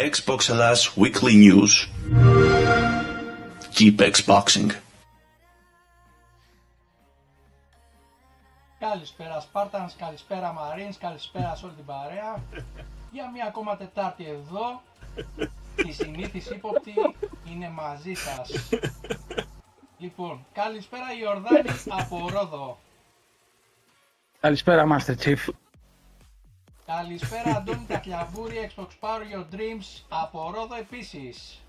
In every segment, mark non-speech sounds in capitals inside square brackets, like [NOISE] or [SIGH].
Xbox Ελλάς Weekly News. Keep Xboxing. Καλησπέρα Spartans, καλησπέρα Marines, καλησπέρα σε όλη την παρέα. [LAUGHS] Για μία ακόμα Τετάρτη εδώ, η συνήθις ύποπτη είναι μαζί σας. Λοιπόν, καλησπέρα Ιορδάνη από Ρόδο. Καλησπέρα Master Chief. Καλησπέρα Αντώνη Ταχλιαβούρη, Xbox Power Your Dreams από Ρόδο επίσης.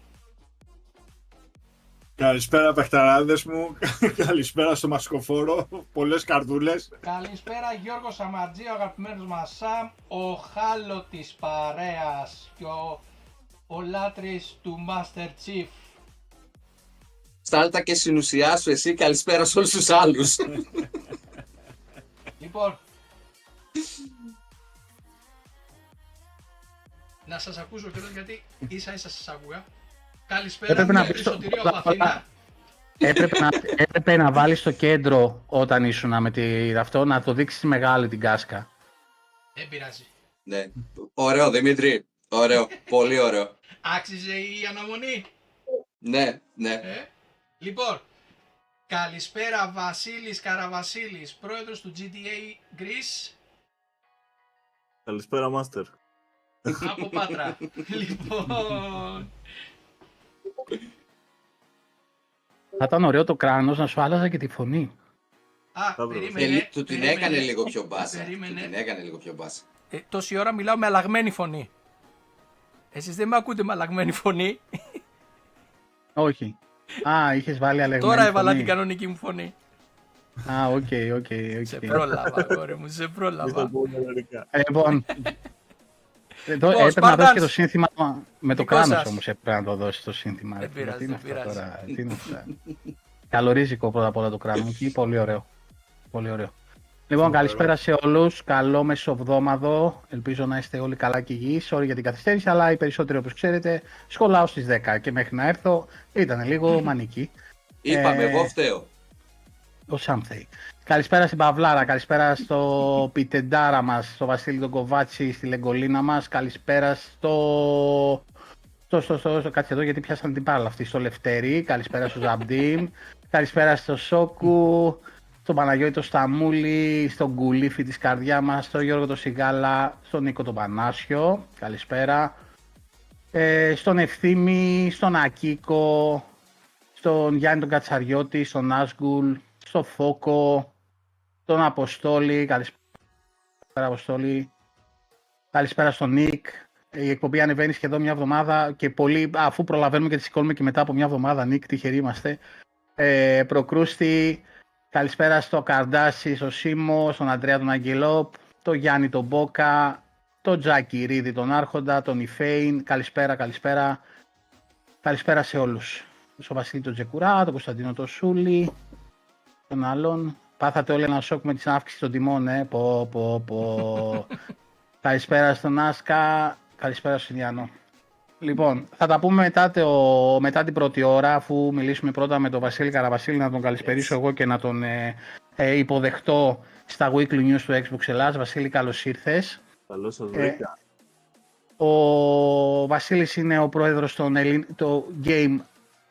Καλησπέρα παιχταράδες μου, [LAUGHS] καλησπέρα στο μασκοφόρο, πολλές καρδούλες. Καλησπέρα Γιώργος Σαμαρτζή, ο αγαπημένος μας Σαμ, ο χάλο της παρέας και ο, ο λάτρης του Master Chief. Στάλτα και συνουσιάσου εσύ, καλησπέρα σε όλους τους άλλους. Λοιπόν, να σας ακούσω και γιατί ίσα ίσα σας άκουγα. Καλησπέρα Έπρεπε να μου, πεις το- Σωτηρίο από Αθήνα. έπρεπε, να, έπρεπε να βάλεις στο κέντρο όταν ήσουν με τη, αυτό, να το δείξεις μεγάλη την κάσκα. Δεν πειράζει. ναι. Ωραίο, Δημήτρη. Ωραίο. Πολύ ωραίο. Άξιζε η αναμονή. Ναι, ναι. Ε. Λοιπόν, καλησπέρα Βασίλης Καραβασίλης, πρόεδρος του GTA Greece Καλησπέρα Μάστερ. Από Πάτρα. λοιπόν, Θα ήταν ωραίο το κράνος να σου άλλαζα και τη φωνή. α, βρω. Ε, περίμενε. λι- του την περίμενε. έκανε λίγο πιο μπάσα. Του Περίμενε. την έκανε λίγο πιο μπάσα. Ε, τόση ώρα μιλάω με αλλαγμένη φωνή. Εσείς δεν με ακούτε με αλλαγμένη φωνή; Όχι. Α, είχες βάλει αλλαγμένη Τώρα έβαλα φωνή. την κανονική μου φωνή. Α, OK, OK, Σε οκ. πρόλαβα, αγόρι μου, σε πρόλαβα. Λοιπόν, εδώ Λοιπόν, έπρεπε να δώσει και Spartans. το σύνθημα με το Δικό κράνος σας. όμως έπρεπε να το δώσει το σύνθημα. Δεν ρε φίλε. πειράζει, Τι είναι δεν αυτά πειράζει. τώρα, τι είναι αυτά. Καλορίζικο πρώτα απ' όλα το κράνος μου και πολύ ωραίο. Πολύ ωραίο. Λοιπόν, καλησπέρα σε όλους. Καλό μεσοβδόμαδο. Ελπίζω να είστε όλοι καλά και υγιείς. Sorry για την καθυστέρηση, αλλά οι περισσότεροι όπως ξέρετε σχολάω στις 10 και μέχρι να έρθω ήταν λίγο μανική. Είπαμε, Ε, εγώ φταίω. Ο Σάμθεϊ. Καλησπέρα στην Παυλάρα, καλησπέρα στο Πιτεντάρα μας, στο Βασίλη τον Κοβάτσι, στη Λεγκολίνα μας, καλησπέρα στο... Στο, στο, στο, στο, κάτσε εδώ γιατί πιάσαν την πάλα αυτή, στο Λευτέρη, καλησπέρα στο Ζαμπτίμ, καλησπέρα στο Σόκου, στον Παναγιώτη το Σταμούλη, στον Κουλίφι της καρδιάς μας, στον Γιώργο το Σιγάλα, στον Νίκο τον Πανάσιο, καλησπέρα, ε, στον Ευθύμη, στον Ακίκο, στον Γιάννη τον Κατσαριώτη, στον Άσγκουλ, στο Φόκο, τον Αποστόλη, καλησπέρα Αποστόλη, καλησπέρα στον Νίκ. Η εκπομπή ανεβαίνει σχεδόν μια εβδομάδα και πολύ, αφού προλαβαίνουμε και τη σηκώνουμε και μετά από μια εβδομάδα, Νίκ, τυχεροί είμαστε. Ε, προκρούστη, καλησπέρα στο Καρδάσι, στο Σίμο, στον Αντρέα τον Αγγελόπ, τον Γιάννη τον Μπόκα, τον Τζάκι Ρίδη τον Άρχοντα, τον Ιφέιν, καλησπέρα, καλησπέρα. Καλησπέρα σε όλους. Στον Βασίλη τον Τζεκουρά, τον Κωνσταντίνο τον Σούλη, τον άλλον. Πάθατε όλοι ένα σοκ με την αύξηση των τιμών, ε. Πω, πω, πω. [LAUGHS] καλησπέρα στον Άσκα, καλησπέρα στον Ιάννο. Λοιπόν, θα τα πούμε μετά, το, μετά την πρώτη ώρα, αφού μιλήσουμε πρώτα με τον Βασίλη Καραβασίλη, να τον καλησπερίσω εγώ και να τον ε, ε, υποδεχτώ στα Weekly News του Xbox Ελλάς. Βασίλη, καλώς ήρθες. Καλώς σας Ε, βρήκα. Ο Βασίλης είναι ο πρόεδρος των Ελλην... το Game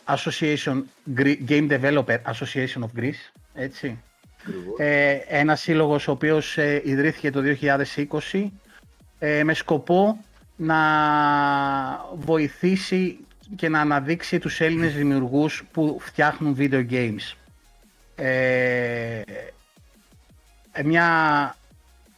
Association, Gre- Game Developer Association of Greece, έτσι. Ακριβώς. Ε, ένα σύλλογος ο οποίος ε, ιδρύθηκε το 2020 ε, με σκοπό να βοηθήσει και να αναδείξει τους Έλληνες δημιουργούς που φτιάχνουν video games. Ε, ε, μια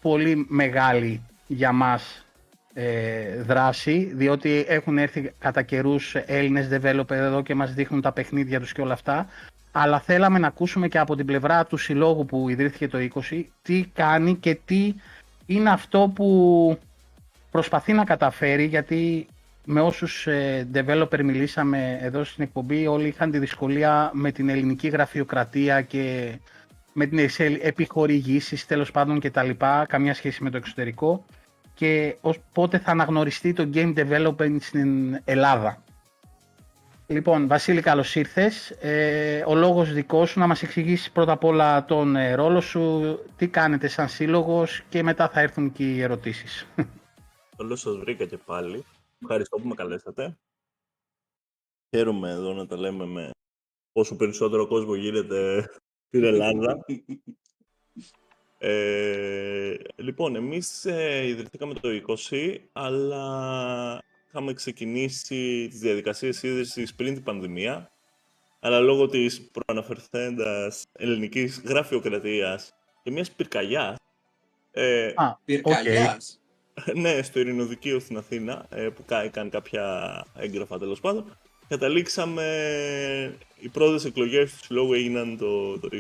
πολύ μεγάλη για μας ε, δράση, διότι έχουν έρθει κατά καιρούς Έλληνες developer εδώ και μας δείχνουν τα παιχνίδια τους και όλα αυτά, αλλά θέλαμε να ακούσουμε και από την πλευρά του συλλόγου που ιδρύθηκε το 20 τι κάνει και τι είναι αυτό που προσπαθεί να καταφέρει γιατί με όσους ε, developer μιλήσαμε εδώ στην εκπομπή όλοι είχαν τη δυσκολία με την ελληνική γραφειοκρατία και με την επιχορηγήσεις τέλος πάντων και τα λοιπά, καμία σχέση με το εξωτερικό και ως πότε θα αναγνωριστεί το game development στην Ελλάδα; Λοιπόν, Βασίλη, καλώς ήρθες. Ε, ο λόγος δικός σου να μας εξηγήσεις πρώτα απ' όλα τον ε, ρόλο σου, τι κάνετε σαν σύλλογος και μετά θα έρθουν και οι ερωτήσεις. [LAUGHS] Καλώς σας βρήκα και πάλι. Ευχαριστώ που με καλέσατε. Χαίρομαι εδώ να τα λέμε με όσο περισσότερο κόσμο γίνεται [LAUGHS] στην Ελλάδα. Ε, λοιπόν, εμείς ε, ιδρυθήκαμε το 20, αλλά είχαμε ξεκινήσει τις διαδικασίες ίδρυσης πριν την πανδημία, αλλά λόγω της προαναφερθέντας ελληνικής γραφειοκρατίας και μιας πυρκαγιάς, ε, Α, Πυρκαγιάς. [LAUGHS] ναι, στο Ειρηνοδικείο στην Αθήνα, ε, που κα- έκανε κάποια έγγραφα τέλος πάντων, καταλήξαμε. Οι πρώτες εκλογές του συλλόγου έγιναν το, το 20.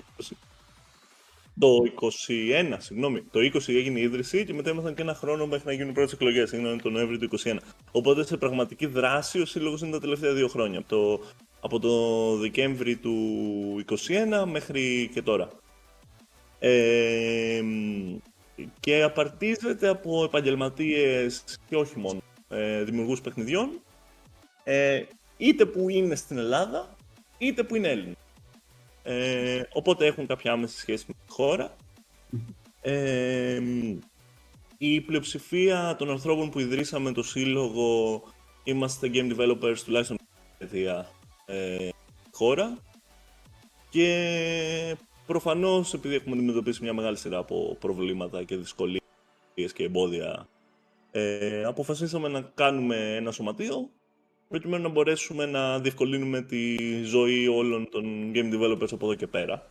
Το 21, συγγνώμη. Το 20 έγινε η ίδρυση και μετά ήμασταν και ένα χρόνο μέχρι να γίνουν οι πρώτες εκλογές. Έγιναν τον Νοέμβριο του 21. Οπότε σε πραγματική δράση ο σύλλογος είναι τα τελευταία δύο χρόνια. Από το, από το Δεκέμβρη του 21 μέχρι και τώρα. Ε, και απαρτίζεται από επαγγελματίες και όχι μόνο ε, δημιουργούς παιχνιδιών ε, είτε που είναι στην Ελλάδα είτε που είναι Έλληνες. Ε, οπότε έχουν κάποια άμεση σχέση με τη χώρα. Ε, η πλειοψηφία των ανθρώπων που ιδρύσαμε το σύλλογο είμαστε game developers τουλάχιστον στην ε, χώρα και προφανώς επειδή έχουμε αντιμετωπίσει μια μεγάλη σειρά από προβλήματα και δυσκολίες και εμπόδια ε, αποφασίσαμε να κάνουμε ένα σωματείο προκειμένου να μπορέσουμε να διευκολύνουμε τη ζωή όλων των game developers από εδώ και πέρα.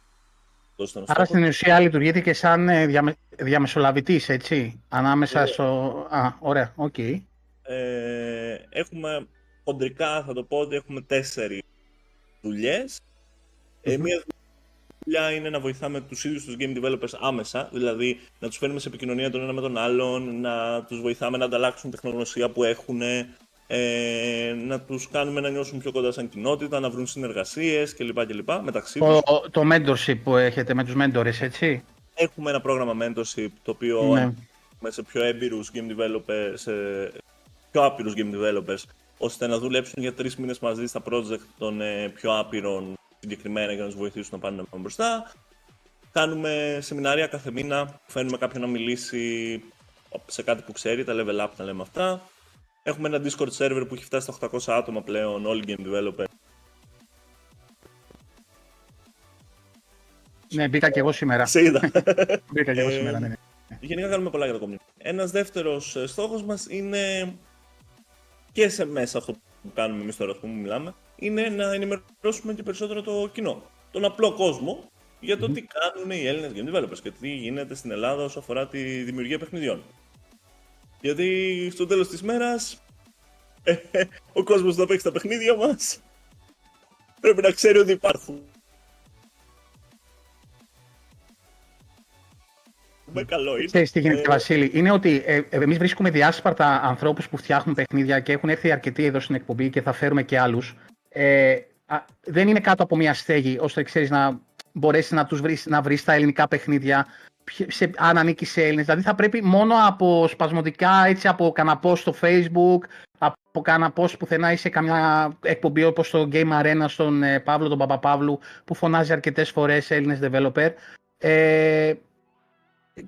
Αυτός ήταν ο Άρα στόχος. στην ουσία λειτουργείτε και σαν ε, διαμε... διαμεσολαβητής, έτσι, ανάμεσα Ναι. στο... Α, ωραία, οκ. Ε, έχουμε χοντρικά θα το πω ότι έχουμε τέσσερις δουλειές. Ε, μία δουλειά είναι να βοηθάμε τους ίδιους τους game developers άμεσα, δηλαδή να τους φέρνουμε σε επικοινωνία τον ένα με τον άλλον, να τους βοηθάμε να ανταλλάξουν τεχνογνωσία που έχουν, ε, να τους κάνουμε να νιώσουν πιο κοντά σαν κοινότητα, να βρουν συνεργασίες κλπ. κλπ μεταξύ τους. Το, το mentorship που έχετε με τους mentors, έτσι; Έχουμε ένα πρόγραμμα mentorship το οποίο Ναι. έχουμε σε πιο έμπειρους game developers, σε πιο άπειρους game developers, ώστε να δουλέψουν για τρεις μήνες μαζί στα project των ε, πιο άπειρων συγκεκριμένα για να τους βοηθήσουν να πάνε να πάνε μπροστά. Κάνουμε σεμινάρια κάθε μήνα, φέρνουμε κάποιον να μιλήσει σε κάτι που ξέρει, τα level up τα λέμε αυτά. Έχουμε ένα Discord server που έχει φτάσει στα 800 άτομα πλέον, όλοι game developers. Ναι, μπήκα και εγώ σήμερα. Σε είδα. [LAUGHS] Μπήκα και εγώ Ε, σήμερα, ναι. ναι. Γενικά κάνουμε πολλά για το community. Ένας δεύτερος στόχος μας είναι και σε μέσα αυτό που κάνουμε εμείς τώρα, που μιλάμε, είναι να ενημερώσουμε και περισσότερο το κοινό. Τον απλό κόσμο για το τι κάνουν οι Έλληνες game developers και τι γίνεται στην Ελλάδα όσο αφορά τη δημιουργία παιχνιδιών. Γιατί στο τέλος της μέρας, ο κόσμος που θα παίξει τα παιχνίδια μας πρέπει να ξέρει ότι υπάρχουν. Με καλό είναι. Ξέρεις τι γίνεται, Ε, Βασίλη, είναι ότι ε, ε, εμείς βρίσκουμε διάσπαρτα ανθρώπους που φτιάχνουν παιχνίδια και έχουν έρθει αρκετοί εδώ στην εκπομπή και θα φέρουμε και άλλους. Ε, α, δεν είναι κάτω από μια στέγη, ώστε ξέρεις να μπορέσεις να τους βρεις, να βρεις τα ελληνικά παιχνίδια, ποιο- σε, αν ανήκει σε Έλληνες. Δηλαδή θα πρέπει μόνο από σπασμωδικά, έτσι από κανένα post στο facebook, από κανένα post πουθενά ή σε καμιά εκπομπή όπως το Game Arena στον ε, Παύλο τον Παπαπαύλου που φωνάζει αρκετές φορές Έλληνες developer. Ε,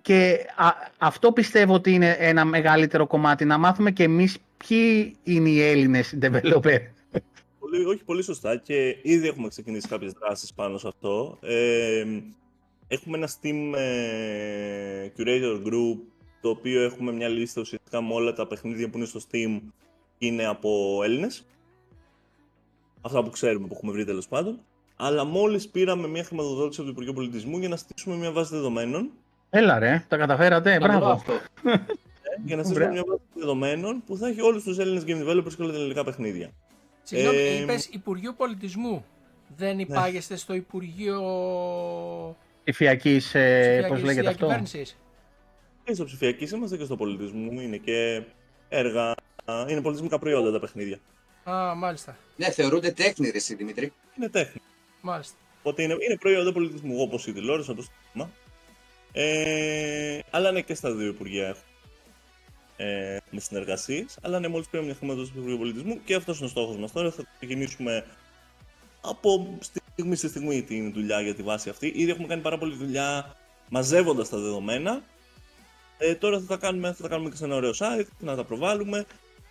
και α- αυτό πιστεύω ότι είναι ένα μεγαλύτερο κομμάτι. Να μάθουμε και εμείς ποιοι είναι οι Έλληνες developer. Πολύ, όχι, πολύ σωστά και ήδη έχουμε ξεκινήσει κάποιες δράσεις πάνω σε αυτό. Ε, έχουμε ένα Steam ε, Curator Group, το οποίο έχουμε μια λίστα ουσιαστικά με όλα τα παιχνίδια που είναι στο Steam και είναι από Έλληνες. Αυτά που ξέρουμε, που έχουμε βρει τέλος πάντων. Αλλά μόλις πήραμε μια χρηματοδότηση από το Υπουργείο Πολιτισμού για να στήσουμε μια βάση δεδομένων Έλα ρε, τα καταφέρατε, Καλό μπράβο. αυτό. για να στήσουμε μια βάση δεδομένων που θα έχει όλους τους Έλληνες game developers και όλα τα ελληνικά παιχνίδια. Συγγνώμη, Ε, είπες Υπουργείο Πολιτισμού. Δεν υπάγεστε στο Υπουργείο Ψηφιακής, ε, Ψηφιακής πώς λέγεται αυτό; Διακυβέρνησης. Και στο ψηφιακής είμαστε και στο πολιτισμό. Είναι και έργα, είναι πολιτισμικά προϊόντα τα παιχνίδια. Α, μάλιστα. Ναι, θεωρούνται τέχνη, ρε, εσύ, Δημήτρη. Είναι τέχνη. Μάλιστα. Οπότε είναι, είναι προϊόντα πολιτισμού, όπως η τηλεόραση, όπω το σύστημα. Ε, αλλά ναι, και στα δύο υπουργεία έχουμε ε, με συνεργασίες. Αλλά ναι, μόλις πήραμε μια χρηματοδότηση του Υπουργείου Πολιτισμού και αυτός είναι ο στόχος μας τώρα. Θα ξεκινήσουμε από στιγμή σε στιγμή την δουλειά για τη βάση αυτή. Ήδη έχουμε κάνει πάρα πολλή δουλειά μαζεύοντας τα δεδομένα. Ε, τώρα θα τα, κάνουμε, θα τα κάνουμε και σε ένα ωραίο site, να τα προβάλλουμε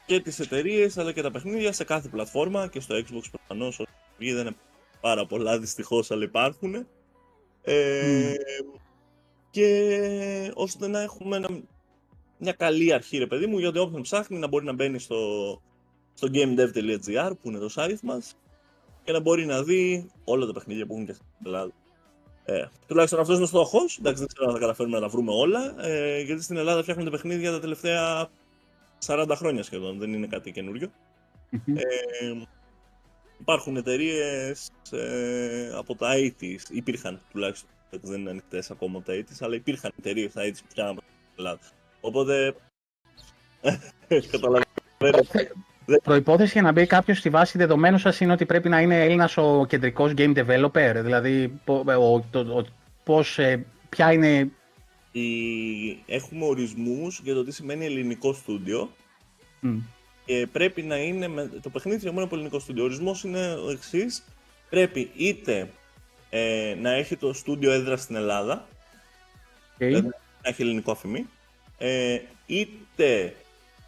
και τις εταιρείες αλλά και τα παιχνίδια σε κάθε πλατφόρμα και στο Xbox προφανώς όσο βγει δεν είναι πάρα πολλά δυστυχώς αλλά υπάρχουν. Ε, Και ώστε να έχουμε ένα, μια καλή αρχή ρε παιδί μου γιατί όποιον ψάχνει να μπορεί να μπαίνει στο, στο gamedev.gr που είναι το site μας και να μπορεί να δει όλα τα παιχνίδια που έχουν και στην Ελλάδα. Ε, τουλάχιστον αυτός είναι ο στόχος. Εντάξει, δεν ξέρω αν θα καταφέρουμε να τα βρούμε όλα. Ε, γιατί στην Ελλάδα φτιάχνονται παιχνίδια τα τελευταία 40 χρόνια σχεδόν. Δεν είναι κάτι καινούριο. Ε, υπάρχουν εταιρείες ε, από τα 80s. Υπήρχαν τουλάχιστον. Δεν είναι ανοιχτές ακόμα από τα 80s, αλλά υπήρχαν εταιρείες τα 80s που φτιάχναν στην Ελλάδα. Οπότε. [LAUGHS] Καταλαβαίνετε. Προπόθεση για να μπει κάποιος στη βάση δεδομένων σας είναι ότι πρέπει να είναι Έλληνας ο κεντρικός game developer. Δηλαδή, πο- ο, το, ο- πώς, ε, ποια είναι. Η- Έχουμε ορισμούς για το τι σημαίνει ελληνικό στούντιο Μμ, και πρέπει να είναι με... το παιχνίδι φτιαγμένο από ελληνικό στούντιο. Ο ορισμός είναι ο εξής. Πρέπει είτε ε, να έχει το στούντιο έδρα στην Ελλάδα, οκ. Δηλαδή, να έχει ελληνικό ΑΦΜ, ε, είτε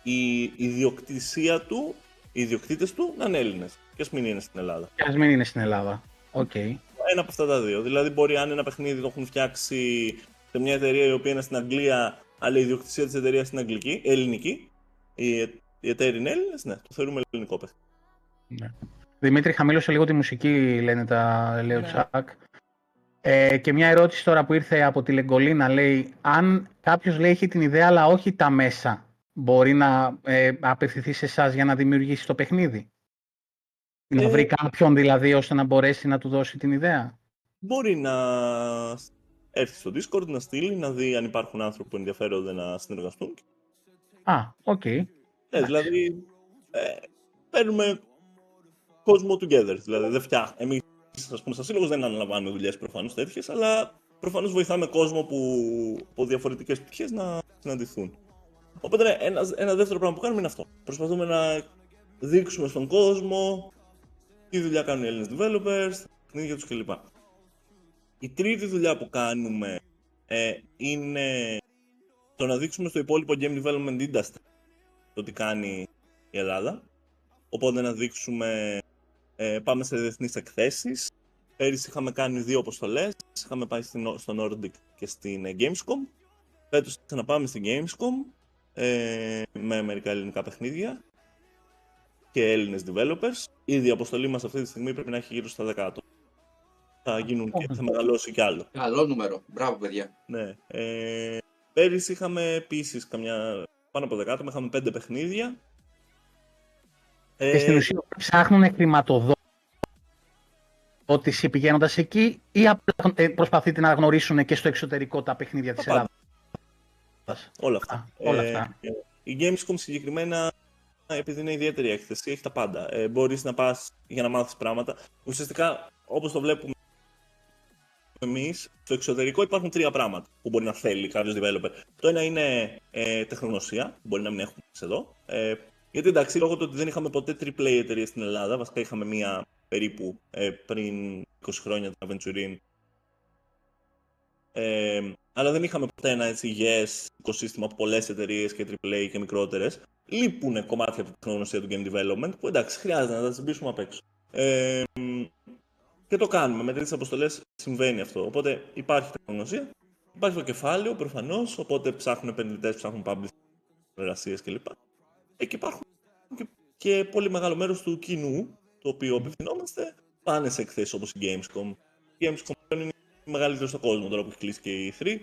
η ιδιοκτησία του, οι ιδιοκτήτες του να είναι Έλληνες και ας μην είναι στην Ελλάδα. Και ας μην είναι στην Ελλάδα. Οκ. Ένα από αυτά τα δύο. Δηλαδή, μπορεί αν ένα παιχνίδι το έχουν φτιάξει σε μια εταιρεία η οποία είναι στην Αγγλία, αλλά η ιδιοκτησία της εταιρείας είναι αγγλική, ελληνική. Οι, ε- οι εταίροι είναι Έλληνες, ναι, το θεωρούμε ελληνικό παιχνίδι. Ναι. Δημήτρη, χαμήλωσε λίγο τη μουσική, λένε τα λέει ο Ναι. Τσάκ. Ε, και μια ερώτηση τώρα που ήρθε από τη Λεγκολίνα λέει αν κάποιος λέει έχει την ιδέα αλλά όχι τα μέσα μπορεί να ε, απευθυνθεί σε εσάς για να δημιουργήσει το παιχνίδι; Να Ε, βρει κάποιον δηλαδή ώστε να μπορέσει να του δώσει την ιδέα; Μπορεί να έρθει στο Discord, να στείλει, να δει αν υπάρχουν άνθρωποι που ενδιαφέρονται να συνεργαστούν. Α, οκ. Ναι, δηλαδή ε, φέρνουμε κόσμο together. Δηλαδή δεν φτιάχνουμε. Εμείς, ας πούμε, σαν σύλλογος δεν αναλαμβάνουμε δουλειές προφανώς τέτοιες, αλλά προφανώς βοηθάμε κόσμο που από διαφορετικές πτυχές να συναντηθούν. Οπότε ναι, ένα, ένα δεύτερο πράγμα που κάνουμε είναι αυτό. Προσπαθούμε να δείξουμε στον κόσμο τι δουλειά κάνουν οι Έλληνες developers, τα παιχνίδια τους κλπ. Η τρίτη δουλειά που κάνουμε ε, είναι το να δείξουμε στο υπόλοιπο game development industry το τι κάνει η Ελλάδα. Οπότε να δείξουμε, ε, πάμε σε διεθνείς εκθέσεις. Πέρυσι είχαμε κάνει δύο αποστολές, είχαμε πάει στην, στο Nordic και στην ε, Gamescom. Φέτος θα να πάμε στην Gamescom ε, με μερικά ελληνικά παιχνίδια και Έλληνες developers. Ήδη η αποστολή μας αυτή τη στιγμή πρέπει να έχει γύρω στα 10 άτομα. Θα γίνουν και θα μεγαλώσει κι άλλο. Καλό νούμερο. Μπράβο, παιδιά. Ναι. Ε, πέρυσι είχαμε επίσης καμιά. πάνω από 10 άτομα, είχαμε 5 παιχνίδια. Ε, Και στην ουσία ψάχνουν χρηματοδότηση πηγαίνοντας εκεί ή απλά ε, προσπαθείτε να γνωρίσουν και στο εξωτερικό τα παιχνίδια της Τα πάντα. Ελλάδας; Όλα αυτά. Α, όλα Ε, αυτά. ε, η Gamescom συγκεκριμένα, επειδή είναι ιδιαίτερη έκθεση, έχει τα πάντα. Ε, Μπορείς να πας για να μάθεις πράγματα. Ουσιαστικά, όπως το βλέπουμε εμείς, στο εξωτερικό υπάρχουν τρία πράγματα που μπορεί να θέλει κάποιος developer. Το ένα είναι ε, τεχνογνωσία, που μπορεί να μην έχουμε εμείς εδώ. Ε, γιατί εντάξει, λόγω του ότι δεν είχαμε ποτέ AAA εταιρεία στην Ελλάδα, βασικά είχαμε μία περίπου ε, πριν 20 χρόνια την Aventurin. Ε, αλλά δεν είχαμε ποτέ ένα έτσι υγιές οικοσύστημα από πολλές εταιρείες και AAA και μικρότερες. Λείπουν κομμάτια από την τεχνογνωσία του game development που εντάξει, χρειάζεται να τα τσιμπήσουμε απ' έξω. Ε, και το κάνουμε. Με τέτοιες αποστολές συμβαίνει αυτό. Οπότε υπάρχει τεχνογνωσία, υπάρχει το κεφάλαιο προφανώς. Οπότε ψάχνουν επενδυτές, ψάχνουν public εργασίε κλπ. Ε, και υπάρχουν και, και πολύ μεγάλο μέρος του κοινού, το οποίο απευθυνόμαστε, πάνε σε εκθέσεις όπως η Gamescom. Η Gamescom πλέον είναι η μεγαλύτερη στον κόσμο τώρα που έχει κλείσει και η E3.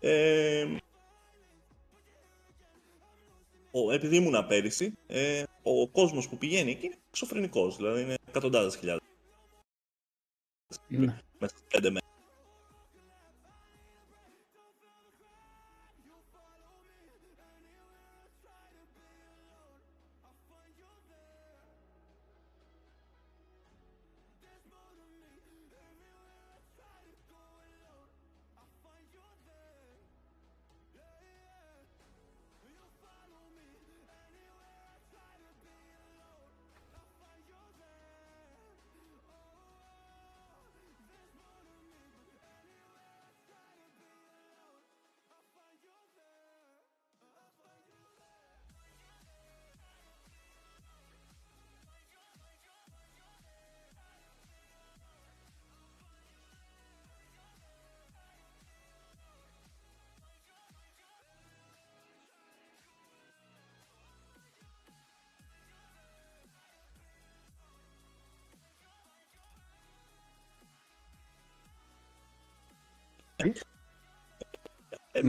Ε, ο, επειδή ήμουνα πέρυσι, ε, ο κόσμος που πηγαίνει εκεί είναι εξωφρενικός, δηλαδή είναι εκατοντάδες χιλιάδες Ναι. μέσα σε πέντε μέρες. Εμείς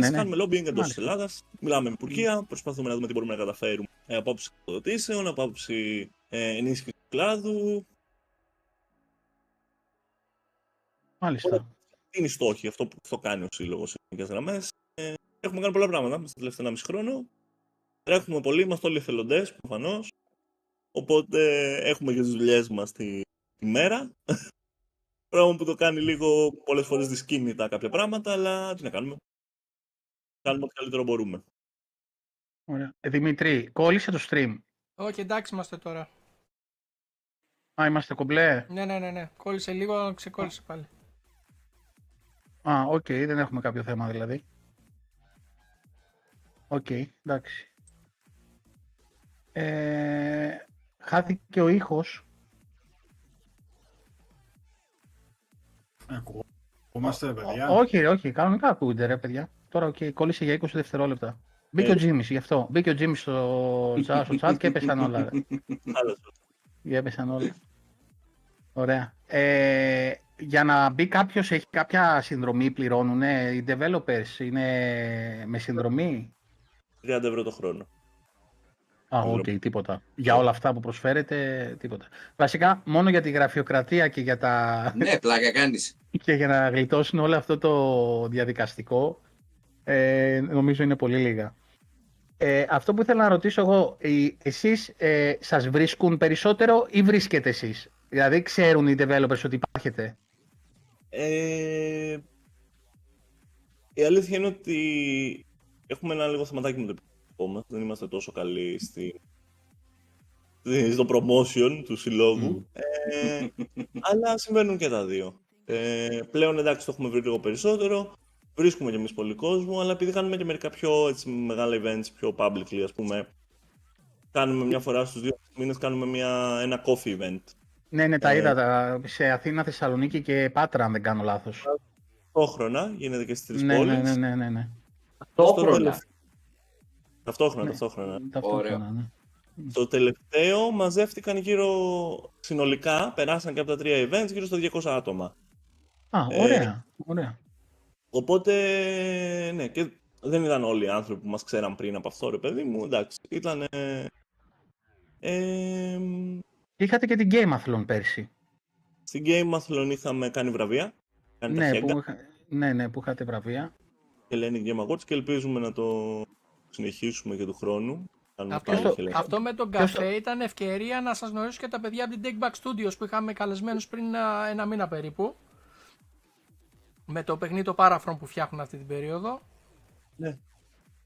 Ναι, ναι. κάνουμε lobbying εντός της Μάλιστα. Ελλάδας. Μιλάμε με Υπουργεία, προσπαθούμε να δούμε τι μπορούμε να καταφέρουμε ε, από άποψη χρηματοδοτήσεων, από άποψη ε, ενίσχυσης του κλάδου. Μάλιστα. Τι είναι οι στόχοι, αυτό που το κάνει ο σύλλογος σε γενικέ γραμμές. Ε, έχουμε κάνει πολλά πράγματα μέσα στα τελευταία 1,5 χρόνο. Τρέχουμε πολύ, είμαστε όλοι εθελοντές προφανώς. Οπότε έχουμε και τις δουλειές μας τη, τη μέρα. Πράγμα που το κάνει λίγο πολλές φορές δυσκίνητα κάποια πράγματα, αλλά τι να κάνουμε. Κάνουμε ό,τι καλύτερο μπορούμε. Ωραία. Ε, Δημήτρη, κόλλησε το stream. Όχι, εντάξει είμαστε τώρα. Α, είμαστε κομπλέ. Ναι, ναι, ναι, ναι. Κόλλησε λίγο, ξεκόλλησε πάλι. Α, οκ, δεν έχουμε κάποιο θέμα δηλαδή. Οκ, εντάξει. Ε, χάθηκε ο ήχος. Ακουγόμαστε, παιδιά. Ό- όχι, ρε, όχι, κανονικά ακούγονται ρε παιδιά. Τώρα, οκ, κόλλησε για 20 δευτερόλεπτα. Μπήκε ο Ε. Τζίμις γι' αυτό. Μπήκε ο Τζίμις στο, στο chat και έπεσαν όλα. Ρε. Άλλα Και έπεσαν όλα. Ωραία. Ε, για να μπει κάποιος, έχει κάποια συνδρομή, πληρώνουνε, οι developers; Είναι με συνδρομή; 30 ευρώ το χρόνο. Α, οκ, τίποτα. Για όλα αυτά που προσφέρετε, τίποτα. Βασικά, μόνο για τη γραφειοκρατία και για, τα... ναι, πλάκα κάνεις. [LAUGHS] και για να γλιτώσουν όλο αυτό το διαδικαστικό, ε, νομίζω είναι πολύ λίγα. Ε, αυτό που ήθελα να ρωτήσω εγώ, ε, εσείς ε, σας βρίσκουν περισσότερο ή βρίσκετε εσείς; Δηλαδή, ξέρουν οι developers ότι υπάρχετε; Ε, η αλήθεια είναι ότι έχουμε ένα λίγο θεματάκι με το επιχειρηματικό μας. Δεν είμαστε τόσο καλοί στη, στη- στο promotion του συλλόγου. Ε, αλλά συμβαίνουν και τα δύο. Ε, πλέον εντάξει το έχουμε βρει λίγο περισσότερο. Βρίσκουμε κι εμείς πολύ κόσμο, αλλά επειδή κάνουμε και μερικά πιο έτσι, μεγάλα events, πιο publicly ας πούμε, κάνουμε μια φορά στους δύο μήνες κάνουμε μια, ένα coffee event. Ναι, ναι, τα Ε. είδα τα, σε Αθήνα, Θεσσαλονίκη και Πάτρα, αν δεν κάνω λάθος. Ταυτόχρονα, γίνεται και στις τρεις Ναι, πόλεις. ναι, ναι, ναι, ναι, ναι. Στο Ταυτόχρονα. τελευταίο- Ταυτόχρονα, Ναι. ταυτόχρονα. Ταυτόχρονα, ναι. Το τελευταίο μαζεύτηκαν γύρω συνολικά, περάσαν και από τα τρία events, γύρω στα 200 άτομα. Α, Ε, ωραία, ωραία. Οπότε, ναι, και δεν ήταν όλοι οι άνθρωποι που μας ξέραν πριν από αυτό, ρε παιδί μου, εντάξει, ήταν... Ε, Είχατε και την Gameathlon πέρσι. στην Game Athlon είχαμε κάνει βραβεία, κάνει τα Ναι χέγγα, που, είχα- ναι, ναι, που είχατε βραβεία. Hellenic Game Awards και ελπίζουμε να το συνεχίσουμε και του χρόνου. Κάνουμε Αυτό, πάλι στο- Hellenic. αυτό με τον Ποιος καφέ ήταν ευκαιρία να σας γνωρίσω και τα παιδιά από την Take Back Studios που είχαμε καλεσμένους πριν α, ένα μήνα περίπου. Με το παιχνίδι το Parafront που φτιάχνουν αυτή την περίοδο. Ναι,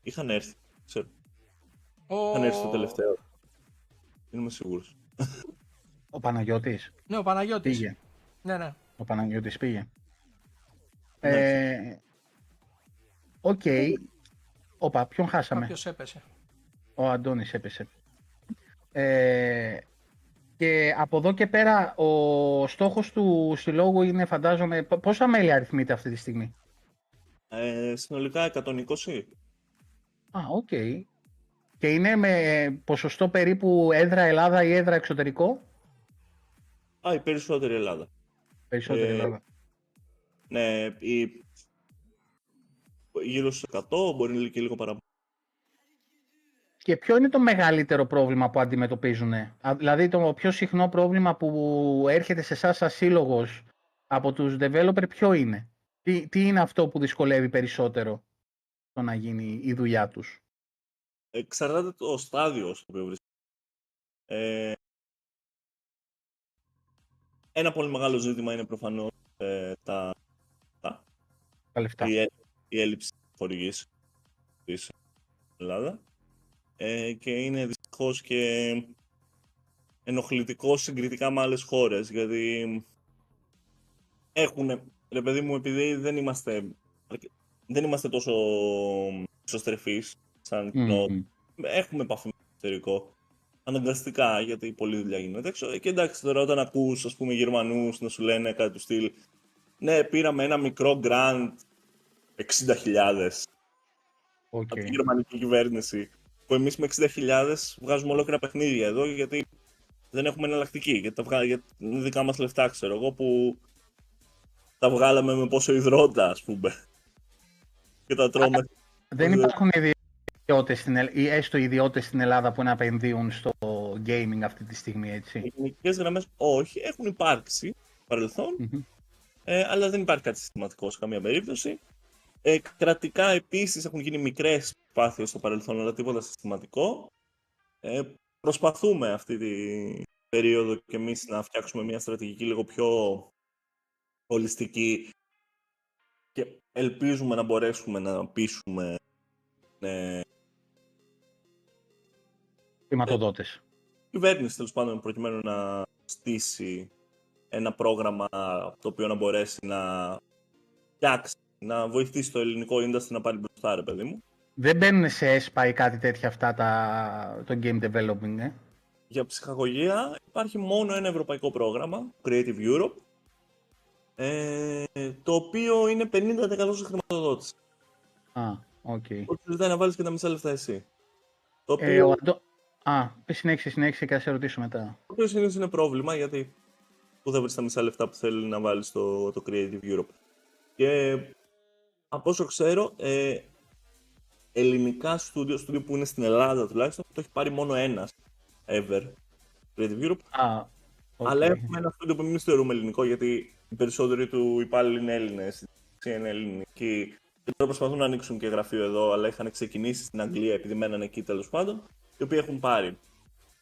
είχαν έρθει, ξέρω, Ο... είχαν έρθει το τελευταίο. Δεν είμαι σίγουρος. Ο Παναγιώτης Ναι, ο Παναγιώτης. πήγε. Ναι, ναι. Ο Παναγιώτης πήγε. Ναι. Ε, Οκ. Όπα, ποιον χάσαμε; Κάποιος έπεσε. Ο Αντώνης έπεσε. Ε, και από εδώ και πέρα ο στόχος του συλλόγου είναι φαντάζομαι π- πόσα μέλη αριθμείτε αυτή τη στιγμή; Ε, συνολικά 120. Α, οκ. Και είναι με ποσοστό περίπου έδρα Ελλάδα ή έδρα εξωτερικό; Α, η περισσότερη Ελλάδα. Περισσότερη Ε, Ελλάδα. Ναι, η... γύρω στους 100, μπορεί να είναι και λίγο παραπάνω. Και ποιο είναι το μεγαλύτερο πρόβλημα που αντιμετωπίζουν. Δηλαδή το πιο συχνό πρόβλημα που έρχεται σε εσάς σαν σύλλογος από τους developer ποιο είναι; Τι, τι είναι αυτό που δυσκολεύει περισσότερο το να γίνει η δουλειά τους; Εξαρτάται το στάδιο στο οποίο βρίσκεται. Ε, ένα πολύ μεγάλο ζήτημα είναι προφανώς ε, τα, τα, Τα λεφτά. η, έ- η έλλειψη χορηγής της Ελλάδα ε, και είναι δυστυχώς και ενοχλητικό συγκριτικά με άλλες χώρες γιατί έχουν, ρε παιδί μου, επειδή δεν είμαστε, δεν είμαστε τόσο εσωστρεφείς σαν κοινό, Μμμ. έχουμε επαφή με το εξωτερικό. Αναγκαστικά, γιατί πολλή δουλειά γίνεται έξω. Ε, Και εντάξει, τώρα όταν ακούς, ας πούμε, Γερμανούς να σου λένε κάτι του στυλ Ναι, πήραμε ένα μικρό grant 60.000 Οκ. από τη γερμανική κυβέρνηση. Που εμείς με 60.000 βγάζουμε ολόκληρα παιχνίδια εδώ, γιατί δεν έχουμε εναλλακτική. Γιατί τα βγα... γιατί είναι δικά μας λεφτά, ξέρω εγώ, που τα βγάλαμε με πόσο υδρότα, ας πούμε. και τα τρώμε. Δεν Ε, υπάρχουν ιδιώτες στην, Ελλ- ή έστω ιδιώτες στην Ελλάδα που να επενδύουν στο gaming αυτή τη στιγμή, έτσι; Οι γενικές γραμμές όχι, έχουν υπάρξει στο παρελθόν, Μμμ. ε, αλλά δεν υπάρχει κάτι συστηματικό σε καμία περίπτωση. Ε, κρατικά επίσης έχουν γίνει μικρές προσπάθειες στο παρελθόν, αλλά τίποτα συστηματικό. Ε, προσπαθούμε αυτή τη περίοδο και εμείς να φτιάξουμε μια στρατηγική λίγο πιο ολιστική και ελπίζουμε να μπορέσουμε να πείσουμε ε, Χρηματοδότες. κυβέρνηση τέλος πάντων προκειμένου να στήσει ένα πρόγραμμα το οποίο να μπορέσει να φτιάξει, να βοηθήσει το ελληνικό industry να πάρει μπροστά, ρε παιδί μου. Δεν μπαίνουν σε ΕΣΠΑ ή κάτι τέτοια αυτά τα, το game developing, ε. Για ψυχαγωγία υπάρχει μόνο ένα ευρωπαϊκό πρόγραμμα, Creative Europe, ε, το οποίο είναι 50% σε χρηματοδότηση. Α, οκ. Οπότε σου ζητάει να βάλεις και τα μισά λεφτά εσύ. Το οποίο, Ε, ο Αντώ... Α, πες συνέχισε, συνέχισε και θα σε ρωτήσω μετά. το οποίο συνήθως είναι πρόβλημα γιατί που θα βρεις τα μισά λεφτά που θέλει να βάλεις το, το Creative Europe. Και από όσο ξέρω, ε, ελληνικά στούντιο, στούντιο που είναι στην Ελλάδα τουλάχιστον, το έχει πάρει μόνο ένας ever Creative Europe. Α, οκ. Αλλά έχουμε ένα στούντιο που εμείς θεωρούμε ελληνικό, γιατί οι περισσότεροι του υπάλληλοι είναι Έλληνες, είναι ελληνικοί. Και τώρα προσπαθούν να ανοίξουν και γραφείο εδώ, αλλά είχαν ξεκινήσει στην Αγγλία επειδή μέναν εκεί τέλος πάντων, οι οποίοι έχουν πάρει.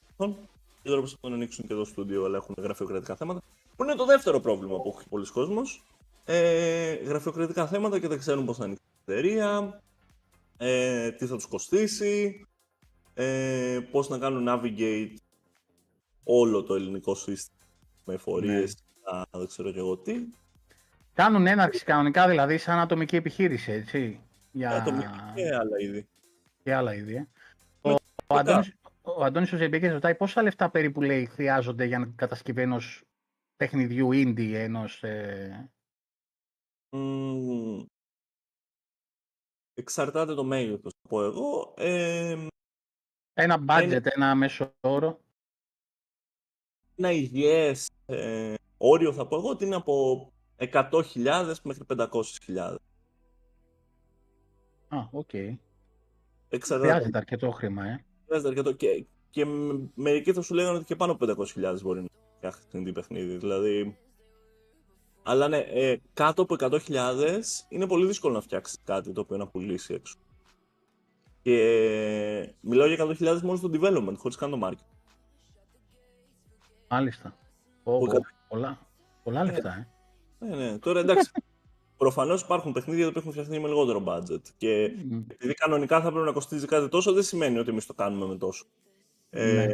Λοιπόν, Και τώρα προσπαθούν να ανοίξουν και εδώ στούντιο, αλλά έχουν γραφειοκρατικά θέματα. Που είναι το δεύτερο πρόβλημα που έχει πολλοί κόσμος. Ε, γραφειοκρατικά θέματα και δεν ξέρουν πώς θα ανοίξει η εταιρεία, ε, τι θα τους κοστίσει, ε, πώς να κάνουν navigate όλο το ελληνικό σύστημα με φορείες, α, δεν ξέρω και εγώ τι. Κάνουν έναρξη κανονικά, δηλαδή, σαν ατομική επιχείρηση, έτσι. Για... Ατομικά και άλλα είδη. και άλλα είδη. Ε. Ο, Με- ο, Αντώνης, ο Αντώνης ο Ζεμπέκης ρωτάει πόσα λεφτά περίπου λέει χρειάζονται για να κατασκευή ενός παιχνιδιού indie, ενός... Ε... Μμμ. εξαρτάται το μέγεθος, θα πω εγώ. Ε, Ένα budget, ένα μέσο όρο. ένα υγιές ε, όριο θα πω εγώ ότι είναι από 100.000 μέχρι 500.000. Α, οκ. Εξαρτάται. Χρειάζεται αρκετό χρήμα, ε. Χρειάζεται αρκετό. Και, και μ- μερικοί θα σου λέγανε ότι και πάνω από 500.000 μπορεί να φτιάξει την παιχνίδι. Δηλαδή. Αλλά ναι, ε, κάτω από 100.000 είναι πολύ δύσκολο να φτιάξεις κάτι το οποίο να πουλήσει έξω. Και ε, μιλάω για 100.000 μόνο στο development, χωρίς καν το marketing. Μάλιστα. Ω, Που ω, κα- πολλά, πολλά λεφτά, ε. Ναι, ναι. Τώρα εντάξει. [LAUGHS] Προφανώς υπάρχουν παιχνίδια που έχουν φτιαχτεί με λιγότερο budget. Και Μμ. επειδή κανονικά θα πρέπει να κοστίζει κάτι τόσο, δεν σημαίνει ότι εμείς το κάνουμε με τόσο. Ε, Ναι.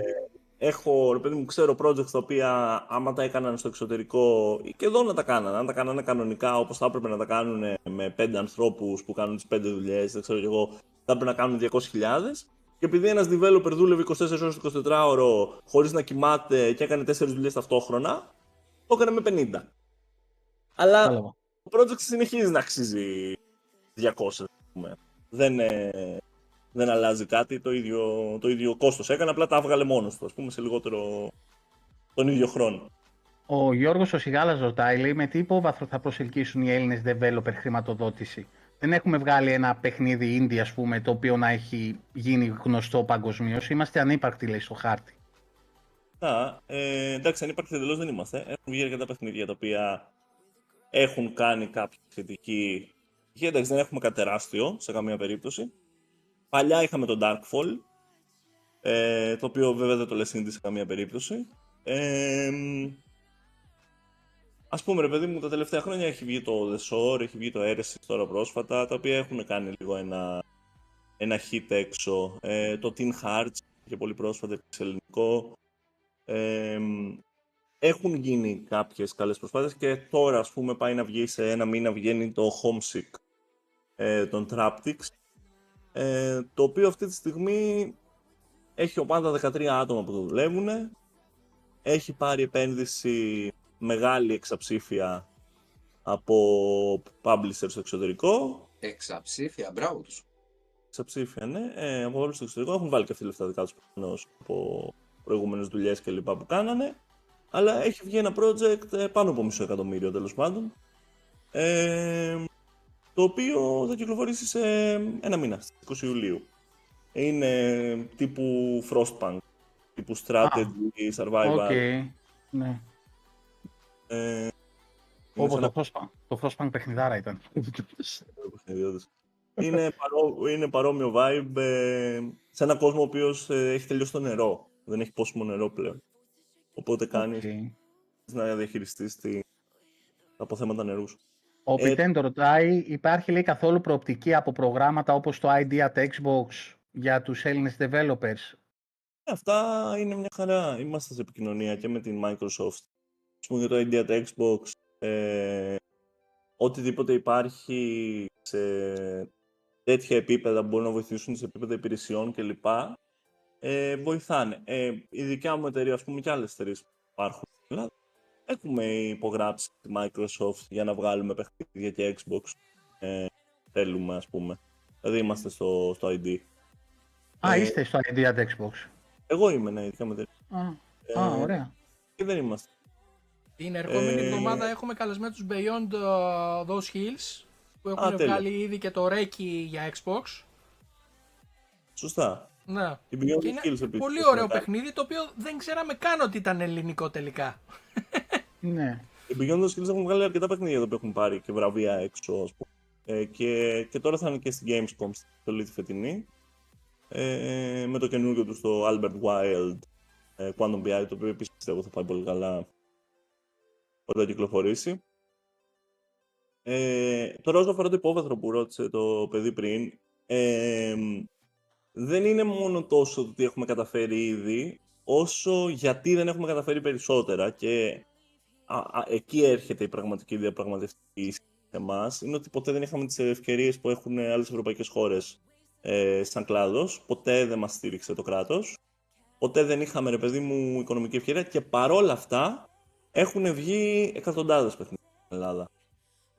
Έχω, ρε παιδί μου, ξέρω projects τα οποία άμα τα έκαναν στο εξωτερικό ή και εδώ να τα κάνανε, αν τα κάνανε κανονικά όπως θα έπρεπε να τα κάνουν με πέντε ανθρώπους που κάνουν τις πέντε δουλειές, δεν ξέρω κι εγώ, θα έπρεπε να κάνουν 200.000. Και επειδή ένας developer δούλευε 24 ώρες το 24ωρο χωρίς να κοιμάται και έκανε 4 δουλειές ταυτόχρονα, το έκανε με 50. Αλλά Κατάλαβα. το project συνεχίζει να αξίζει 200, ας πούμε. Δεν, ε, δεν αλλάζει κάτι, το ίδιο, το ίδιο κόστος έκανε, απλά τα έβγαλε μόνος του, ας πούμε, σε λιγότερο τον ίδιο χρόνο. Ο Γιώργος ο Σιγάλας ρωτάει, λέει, με τι υπόβαθρο θα προσελκύσουν οι Έλληνες developer χρηματοδότηση; Δεν έχουμε βγάλει ένα παιχνίδι indie, ας πούμε, το οποίο να έχει γίνει γνωστό παγκοσμίως. Είμαστε ανύπαρκτοι, λέει, στο χάρτη. Α, ε, εντάξει, αν υπάρχει εντελώς δεν είμαστε. Έχουν βγει αρκετά παιχνίδια τα οποία έχουν κάνει κάποια σχετική. Και εντάξει, δεν έχουμε κάτι τεράστιο σε καμία περίπτωση. Παλιά είχαμε το Darkfall, ε, το οποίο βέβαια δεν το λες indie σε καμία περίπτωση. Ε, ας πούμε, ρε παιδί μου, τα τελευταία χρόνια έχει βγει το The Shore, έχει βγει το Eresis τώρα πρόσφατα, τα οποία έχουν κάνει λίγο ένα, ένα hit έξω. Ε, το Teen Hearts, και πολύ πρόσφατα σε ελληνικό. Ε, έχουν γίνει κάποιες καλές προσπάθειες και τώρα ας πούμε πάει να βγει σε ένα μήνα βγαίνει το Homesick ε, των Traptics ε, το οποίο αυτή τη στιγμή έχει ομάδα 13 άτομα που το δουλεύουν έχει πάρει επένδυση μεγάλη εξαψήφια από publisher στο εξωτερικό Εξαψήφια, μπράβο τους. Εξαψήφιο, ναι. Ε, από όλους στο εξωτερικό έχουν βάλει και αυτοί λεφτά δικά τους προφανώς από προηγούμενες δουλειές και λοιπά που κάνανε. Αλλά έχει βγει ένα project ε, πάνω από μισό εκατομμύριο τέλος πάντων. Ε, το το οποίο θα κυκλοφορήσει σε ένα μήνα, στις 20 Ιουλίου. Είναι τύπου Frostpunk, τύπου Strategy, Survival. OK. Ναι. Ε, είναι Όπως σαν το Frostpunk. Το Frostpunk παιχνιδάρα ήταν. παιχνιδιώτες. [LAUGHS] είναι, παρό, είναι παρόμοιο vibe ε, σε έναν κόσμο ο οποίος έχει τελειώσει το νερό. Δεν έχει πόσιμο νερό πλέον. Οπότε κάνεις Οκ. να διαχειριστείς τη, τα αποθέματα νερού σου. Ο Ε, Πιτέν το ρωτάει, υπάρχει λέει καθόλου προοπτική από προγράμματα όπως το ID at Xbox για τους Έλληνες developers; Ε, Αυτά είναι μια χαρά. Είμαστε σε επικοινωνία και με την Microsoft. Ας πούμε για το ID at Xbox. Ε, οτιδήποτε υπάρχει σε τέτοια επίπεδα που μπορούν να βοηθήσουν σε επίπεδα υπηρεσιών κλπ. Ε, βοηθάνε. Ε, η δικιά μου εταιρεία, ας πούμε, και άλλες εταιρείες που υπάρχουν στην Ελλάδα, έχουμε υπογράψει τη Microsoft για να βγάλουμε παιχνίδια και Xbox. Ε, θέλουμε, ας πούμε. Δηλαδή είμαστε στο, στο ID. Α, Ε, είστε στο ID at Xbox. Εγώ είμαι, ναι, η δικιά μου εταιρεία. Α, α, Ε, ωραία. Και δεν είμαστε. Την ερχόμενη Ε, εβδομάδα έχουμε καλεσμένους τους Beyond uh, Those Hills που έχουν Α, τέλεια. βγάλει ήδη και το Reiki για Xbox. Σωστά. Ναι. Η Beyond Και είναι Skills επίσης. πολύ έχουμε ωραίο κάνει. παιχνίδι το οποίο δεν ξέραμε καν ότι ήταν ελληνικό τελικά. Ναι. Οι Beyond Skills έχουν βγάλει αρκετά παιχνίδια εδώ που έχουν πάρει και βραβεία έξω, ας πούμε. Ε, και, και τώρα θα είναι και στη Gamescom στη στολή τη φετινή. Ε, με το καινούργιο του στο Albert Wild ε, Quantum BI, το οποίο επίσης πιστεύω θα πάει πολύ καλά όταν κυκλοφορήσει. Ε, τώρα όσον αφορά το υπόβαθρο που ρώτησε το παιδί πριν, ε, δεν είναι μόνο τόσο το τι έχουμε καταφέρει ήδη, όσο γιατί δεν έχουμε καταφέρει περισσότερα και α, α, εκεί έρχεται η πραγματική διαπραγματευτική σε εμάς. Είναι ότι ποτέ δεν είχαμε τις ευκαιρίες που έχουν άλλες ευρωπαϊκές χώρες ε, σαν κλάδος. Ποτέ δεν μας στήριξε το κράτος. Ποτέ δεν είχαμε, ρε παιδί μου, οικονομική ευκαιρία και παρόλα αυτά έχουν βγει εκατοντάδες παιχνίδια στην Ελλάδα.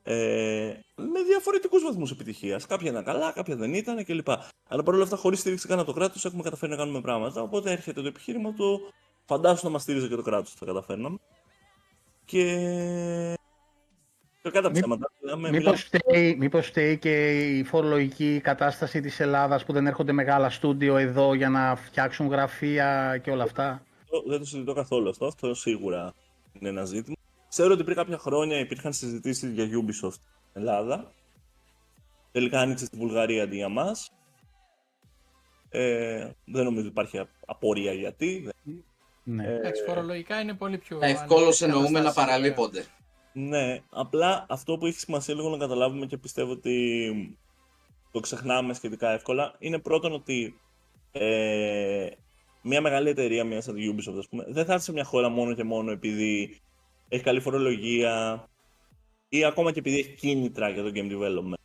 Ε, με διαφορετικούς βαθμούς επιτυχίας. Κάποια ήταν καλά, κάποια δεν ήταν κλπ. Αλλά παρόλα αυτά, χωρίς στήριξη καν από το κράτος, έχουμε καταφέρει να κάνουμε πράγματα. Οπότε έρχεται το επιχείρημα του φαντάσου να μας στήριζε και το κράτος, θα καταφέρναμε. Και. Και κατά Μη- ψέματα. Μιλάμε, Μήπως φταίει, μήπως φταίει και η φορολογική κατάσταση της Ελλάδας που δεν έρχονται μεγάλα στούντιο εδώ για να φτιάξουν γραφεία και όλα αυτά. μιλάμε- δεν το συζητώ καθόλου αυτό. Αυτό σίγουρα είναι ένα ζήτημα. Ξέρω ότι πριν κάποια χρόνια υπήρχαν συζητήσεις για Ubisoft στην Ελλάδα. Τελικά άνοιξε στη Βουλγαρία αντί για μας. Ε, δεν νομίζω ότι υπάρχει α- απορία γιατί. Ναι. Ε, Εντάξει, φορολογικά είναι πολύ πιο. Ευκόλω ανοιχτές εννοούμε να καταστάσεις, παραλείπονται. Ναι, απλά αυτό που έχει σημασία λίγο να καταλάβουμε και πιστεύω ότι το ξεχνάμε σχετικά εύκολα είναι πρώτον ότι ε, μια μεγάλη εταιρεία, μιας σαν τη Ubisoft, ας πούμε, δεν θα έρθει σε μια χώρα μόνο και μόνο επειδή έχει καλή φορολογία ή ακόμα και επειδή έχει κίνητρα για το game development.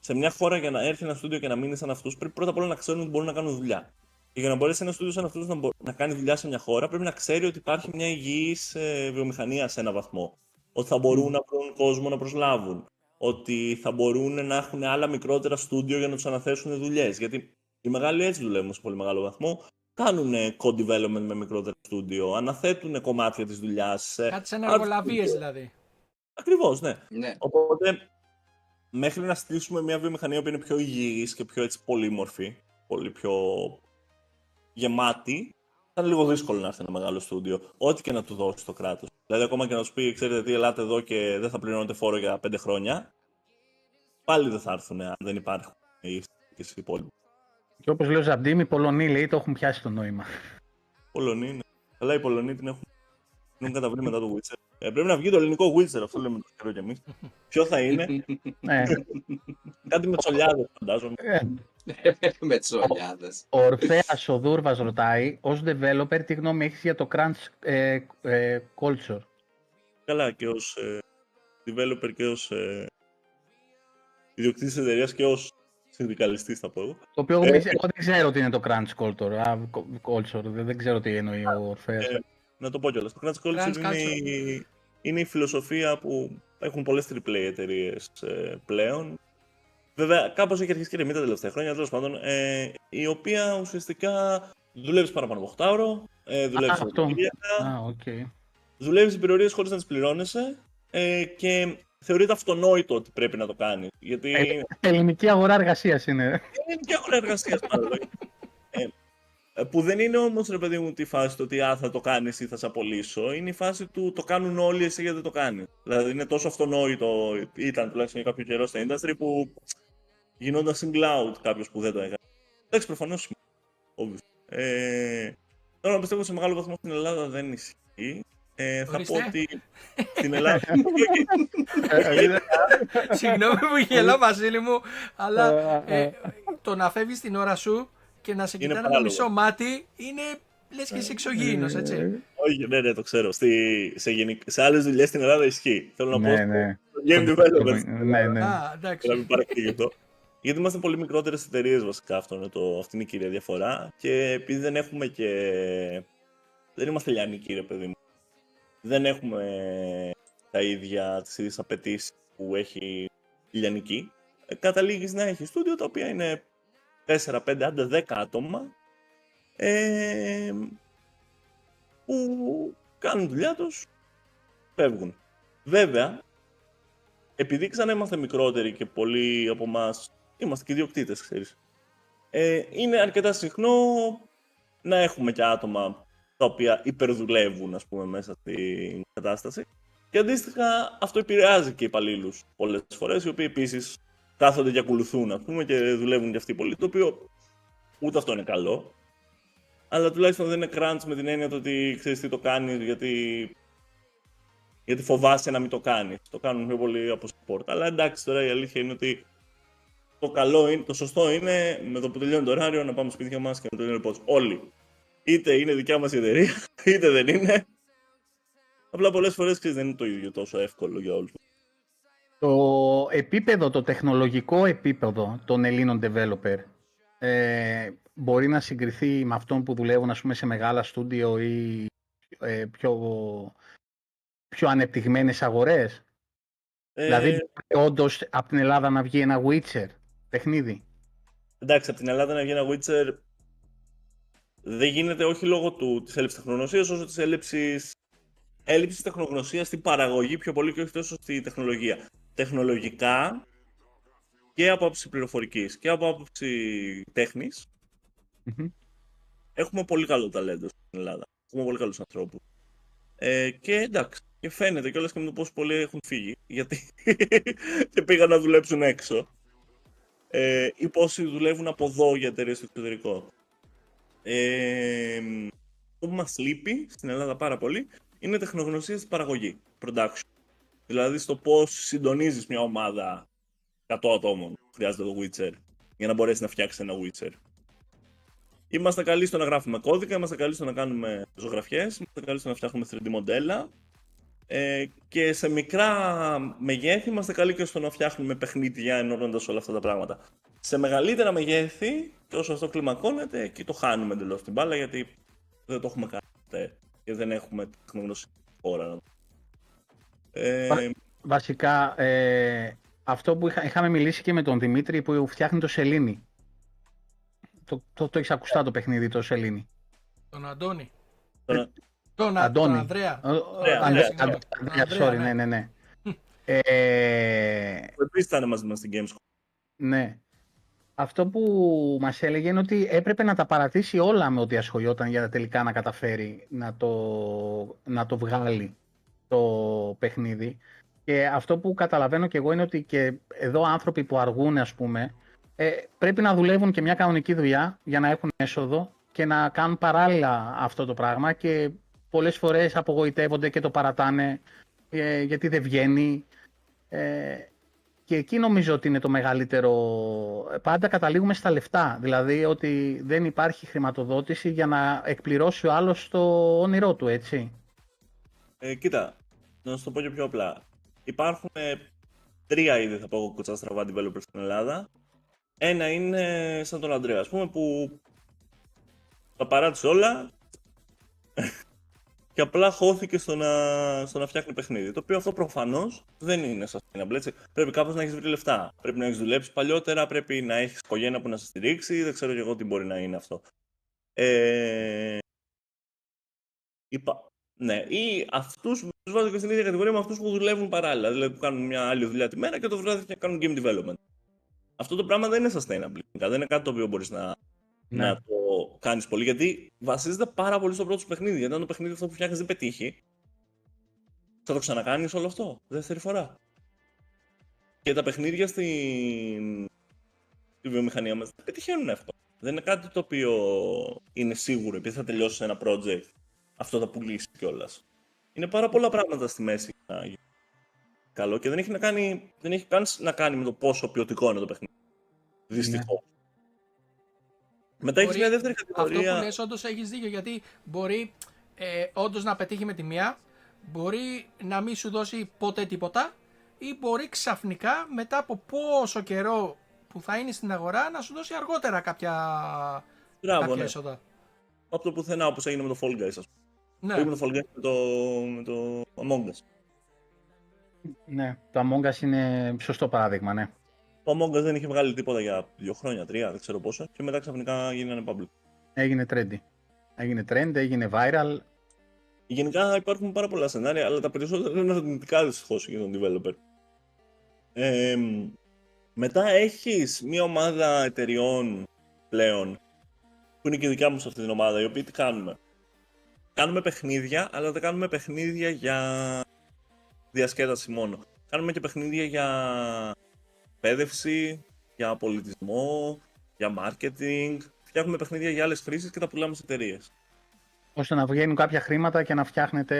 Σε μια χώρα για να έρθει ένα στούντιο και να μείνει σαν αυτούς, πρέπει πρώτα απ' όλα να ξέρουν ότι μπορούν να κάνουν δουλειά. Και για να μπορέσει ένας στούντιος σαν αυτούς να, μπο- να κάνει δουλειά σε μια χώρα, πρέπει να ξέρει ότι υπάρχει μια υγιής βιομηχανία σε ένα βαθμό. Ότι θα μπορούν να βρουν κόσμο να προσλάβουν. Ότι θα μπορούν να έχουν άλλα μικρότερα στούντιο για να τους αναθέσουν δουλειές. Γιατί οι μεγάλοι έτσι δουλεύουν σε πολύ μεγάλο βαθμό. Κάνουν code development με μικρότερα στούντιο, αναθέτουν κομμάτια της δουλειάς. Κάτι σαν εργολαβίες δηλαδή. Ακριβώς, ναι. Ναι. Οπότε, μέχρι να στήσουμε μια βιομηχανία που είναι πιο υγιής και πιο έτσι πολύμορφη, πολύ πιο γεμάτη, θα είναι λίγο δύσκολο να έρθει ένα μεγάλο στούντιο, ό,τι και να του δώσει το κράτος. Δηλαδή, ακόμα και να τους πει, ξέρετε τι, ελάτε εδώ και δεν θα πληρώνετε φόρο για πέντε χρόνια, πάλι δεν θα έρθουν αν δεν υπάρχουν οι και οι υπόλοιποι. Και όπως λέει ο Ζαμπτίμ, οι Πολωνοί λέει το έχουν πιάσει το νόημα. Πολωνοί είναι. Αλλά οι Πολωνοί την έχουν, την έχουν καταβρει μετά το Witcher. Ε, πρέπει να βγει το ελληνικό Witcher, αυτό λέμε το καιρό κι εμείς. Ποιο θα είναι, ναι. κάτι με τσολιάδες, φαντάζομαι. Ε, [LAUGHS] Με τι ολιάδε. Ο Ορφέας ο Δούρβας ρωτάει, ως developer τι γνώμη έχεις για το crunch ε, ε, culture; Καλά και ως ε, developer και ως ε, ιδιοκτήτης εταιρείας και ως συνδικαλιστής θα πω εγώ. Το οποίο εγώ, Ε, δεν ξέ- εγώ δεν ξέρω τι είναι το crunch culture. Α, culture. Δεν, δεν ξέρω τι εννοεί ο Ορφέας. Ε, να το πω κιόλας. Το crunch culture Crunch είναι, η- είναι η φιλοσοφία που έχουν πολλές AAA εταιρείες πλέον. Βέβαια, κάπως έχει αρχίσει και ηρεμεί τα τελευταία χρόνια, τέλος πάντων, ε, η οποία ουσιαστικά δουλεύεις παραπάνω από 8 ώρο, ε, δουλεύεις Α, αυτό. Σαββατοκύριακα, Α, οκ. δουλεύεις υπερωρίες χωρίς να τις πληρώνεσαι, ε, και θεωρείται αυτονόητο ότι πρέπει να το κάνεις. Γιατί Ε, Ελληνική αγορά εργασίας είναι. είναι και αγορά εργασίας ε, ε, που δεν είναι όμως, ρε παιδί μου, τη φάση του ότι α, θα το κάνεις ή θα σε απολύσω. Είναι η φάση του το κάνουν όλοι, εσύ γιατί δεν το κάνεις. Δηλαδή είναι τόσο αυτονόητο, ήταν τουλάχιστον για κάποιο καιρό στα industry που γινόταν single out κάποιος που δεν το έκανε. Εντάξει, προφανώς. Ε, τώρα πιστεύω σε μεγάλο βαθμό στην Ελλάδα δεν ισχύει. Ε, θα πω Ορίστε. ότι στην Ελλάδα. [LAUGHS] Συγγνώμη που γελάω, Βασίλη μου, αλλά ε, το να φεύγεις την ώρα σου και να σε Είναι κοιτάνε το παράλογο. μισό μάτι είναι λες και είσαι εξωγήινος, έτσι. Όχι, ναι, ναι, το ξέρω. Στη, σε γενικ... σε άλλες δουλειές στην Ελλάδα ισχύει. Θέλω να πω. Ναι, ναι. στο Game developers. Ναι, ναι. Α, Για εντάξει. να μην παρεξηγηθώ. Γιατί είμαστε πολύ μικρότερες εταιρείες βασικά. Αυτό είναι το, αυτή είναι η κύρια διαφορά. Και επειδή δεν έχουμε και. Δεν είμαστε λιανικοί, ρε παιδί μου. Δεν έχουμε τα ίδια, τις ίδιες απαιτήσεις που έχει η λιανική. Ε, καταλήγεις να έχεις στούντιο τα οποία είναι 4, 5, άντε 10 άτομα ε, που κάνουν δουλειά τους, φεύγουν. Βέβαια, επειδή ξανά είμαστε μικρότεροι και πολλοί από εμάς είμαστε και ιδιοκτήτες, ξέρεις. Ε, είναι αρκετά συχνό να έχουμε και άτομα τα οποία υπερδουλεύουν, ας πούμε, μέσα στην κατάσταση. Και αντίστοιχα αυτό επηρεάζει και υπαλλήλους πολλές φορές, οι οποίοι επίσης κάθονται και ακολουθούν, ας πούμε, και δουλεύουν και αυτοί πολύ. Το οποίο ούτε αυτό είναι καλό. Αλλά τουλάχιστον δεν είναι crunch με την έννοια το ότι ξέρεις τι το κάνεις, γιατί γιατί φοβάσαι να μην το κάνεις. Το κάνουν πιο πολύ από support. Αλλά εντάξει, τώρα η αλήθεια είναι ότι το καλό είναι, το σωστό είναι με το που τελειώνει το ωράριο να πάμε σπίτια μας και να τελειώνει πώς. Όλοι. Είτε είναι δικιά μας η εταιρεία, [LAUGHS] είτε δεν είναι. Απλά πολλές φορές δεν είναι το ίδιο τόσο εύκολο για όλους. Το επίπεδο, το τεχνολογικό επίπεδο των Ελλήνων developer ε, μπορεί να συγκριθεί με αυτόν που δουλεύουν ας πούμε, σε μεγάλα στούντιο ή ε, πιο, πιο ανεπτυγμένες αγορές; Ε, Δηλαδή, όντως από την Ελλάδα να βγει ένα Witcher παιχνίδι. Εντάξει, από την Ελλάδα να βγει ένα Witcher δεν γίνεται όχι λόγω του, της έλλειψης τεχνογνωσίας, όσο της έλλειψης, έλλειψης τεχνογνωσίας στην παραγωγή πιο πολύ και όχι τόσο στη τεχνολογία. Τεχνολογικά και από άποψη πληροφορικής και από άποψη τέχνης Μμμ. έχουμε πολύ καλό ταλέντο στην Ελλάδα. Έχουμε πολύ καλούς ανθρώπους. Ε, και εντάξει, και φαίνεται κιόλας και με το πόσο πολλοί έχουν φύγει, γιατί [LAUGHS] και πήγαν να δουλέψουν έξω. Ε, ή πόσοι δουλεύουν από εδώ για εταιρείες στο εξωτερικό. Ε, αυτό που μας λείπει στην Ελλάδα πάρα πολύ είναι τεχνογνωσία στην παραγωγή, production. Δηλαδή στο πώς συντονίζεις μια ομάδα 100 ατόμων που χρειάζεται το Witcher για να μπορέσεις να φτιάξεις ένα Witcher. Είμαστε καλοί στο να γράφουμε κώδικα, είμαστε καλοί στο να κάνουμε ζωγραφιές, είμαστε καλοί στο να φτιάχνουμε 3D μοντέλα ε, και σε μικρά μεγέθη είμαστε καλοί και στο να φτιάχνουμε παιχνίδια ενώνοντας όλα αυτά τα πράγματα. Σε μεγαλύτερα μεγέθη, και όσο αυτό κλιμακώνεται, εκεί το χάνουμε εντελώς την μπάλα γιατί δεν το έχουμε κάνει ποτέ και δεν έχουμε τεχνογνωσία χώρα. να το- Ε, Πα- Βασικά, ε, αυτό που είχα, είχαμε μιλήσει και με τον Δημήτρη που φτιάχνει το Σελήνη. Το, το, το έχεις ακουστά το παιχνίδι το Σελήνη; Τον Αντώνη. τώρα- Τον, Α- Αντώνη. τον Ανδρέα. Ο- ο- Ανδρέα, Ανδρέα, συγγνώμη. Ανδρέα, Ανδρέα, Ανδρέα, sorry, ναι. ναι, ναι, ναι. Ε, που επίσης ήταν μαζί μας στην Gamescom. ναι. Αυτό που μας έλεγε είναι ότι έπρεπε να τα παρατήσει όλα με ό,τι ασχολιόταν για να τελικά να καταφέρει να το, να το βγάλει το παιχνίδι. Και αυτό που καταλαβαίνω και εγώ είναι ότι και εδώ άνθρωποι που αργούν, ας πούμε, ε, πρέπει να δουλεύουν και μια κανονική δουλειά για να έχουν έσοδο και να κάνουν παράλληλα αυτό το πράγμα και πολλές φορές απογοητεύονται και το παρατάνε ε, γιατί δεν βγαίνει. Ε, και εκεί νομίζω ότι είναι το μεγαλύτερο. Πάντα καταλήγουμε στα λεφτά. Δηλαδή ότι δεν υπάρχει χρηματοδότηση για να εκπληρώσει ο άλλος το όνειρό του, έτσι. Ε, κοίτα, να σου το πω και πιο απλά. Υπάρχουν ε, τρία είδη, θα πω εγώ, κουτσά στραβά developers στην Ελλάδα. Ένα είναι σαν τον Αντρέα, ας πούμε, που τα παράτησε όλα και απλά χώθηκε στο να, στο να φτιάχνει παιχνίδι. Το οποίο αυτό προφανώς δεν είναι sustainable. Έτσι. Πρέπει κάπως να έχεις βρει λεφτά. Πρέπει να έχεις δουλέψει παλιότερα, πρέπει να έχεις οικογένεια που να σε στηρίξει. Δεν ξέρω και εγώ τι μπορεί να είναι αυτό. Ε, είπα, ναι, ή αυτούς τους βάζω και στην ίδια κατηγορία με αυτούς που δουλεύουν παράλληλα. Δηλαδή που κάνουν μια άλλη δουλειά τη μέρα και το βράδυ και κάνουν game development. Αυτό το πράγμα δεν είναι sustainable. Δεν είναι κάτι το οποίο μπορείς να, Ναι. να το κάνεις πολύ. Γιατί βασίζεται πάρα πολύ στο πρώτο σου παιχνίδι. Γιατί αν το παιχνίδι αυτό που φτιάχνεις δεν πετύχει, θα το ξανακάνεις όλο αυτό. Δεύτερη φορά. Και τα παιχνίδια στην στη βιομηχανία μας δεν πετυχαίνουν αυτό. Δεν είναι κάτι το οποίο είναι σίγουρο. Επειδή θα τελειώσει ένα project, αυτό θα πουλήσει κιόλας. Είναι πάρα πολλά πράγματα στη μέση να γίνει καλό και δεν έχει, να κάνει, δεν έχει καν να κάνει με το πόσο ποιοτικό είναι το παιχνίδι. Δυστυχώς. Μετά έχεις Μπορεί- μια δεύτερη Αυτό κατηγορία. που λες όντως έχεις δίκιο γιατί μπορεί ε, όντως να πετύχει με τη μία, μπορεί να μην σου δώσει ποτέ τίποτα ή μπορεί ξαφνικά μετά από πόσο καιρό που θα είναι στην αγορά να σου δώσει αργότερα κάποια, Μπράβο, κάποια ναι. έσοδα. Από το πουθενά όπως έγινε με το Fall Guys, ας πούμε. Ναι. Όχι με το Fall Guys, με το, με το Among Us. ναι, το Among Us είναι σωστό παράδειγμα, ναι. Το Among Us δεν είχε βγάλει τίποτα για δύο χρόνια, τρία, δεν ξέρω πόσο, και μετά ξαφνικά γίνανε public. Έγινε trendy. Έγινε trend, έγινε viral. Γενικά υπάρχουν πάρα πολλά σενάρια, αλλά τα περισσότερα είναι αρνητικά δυστυχώς για τον developer. Ε, μετά έχεις μια ομάδα εταιριών πλέον, που είναι και δικιά μου σε αυτή την ομάδα, οι οποίοι τι κάνουμε; Κάνουμε παιχνίδια, αλλά δεν κάνουμε παιχνίδια για διασκέδαση μόνο. Κάνουμε και παιχνίδια για εκπαίδευση, για πολιτισμό, για marketing. Φτιάχνουμε παιχνίδια για άλλες χρήσεις και τα πουλάμε σε εταιρείες. ώστε να βγαίνουν κάποια χρήματα και να φτιάχνετε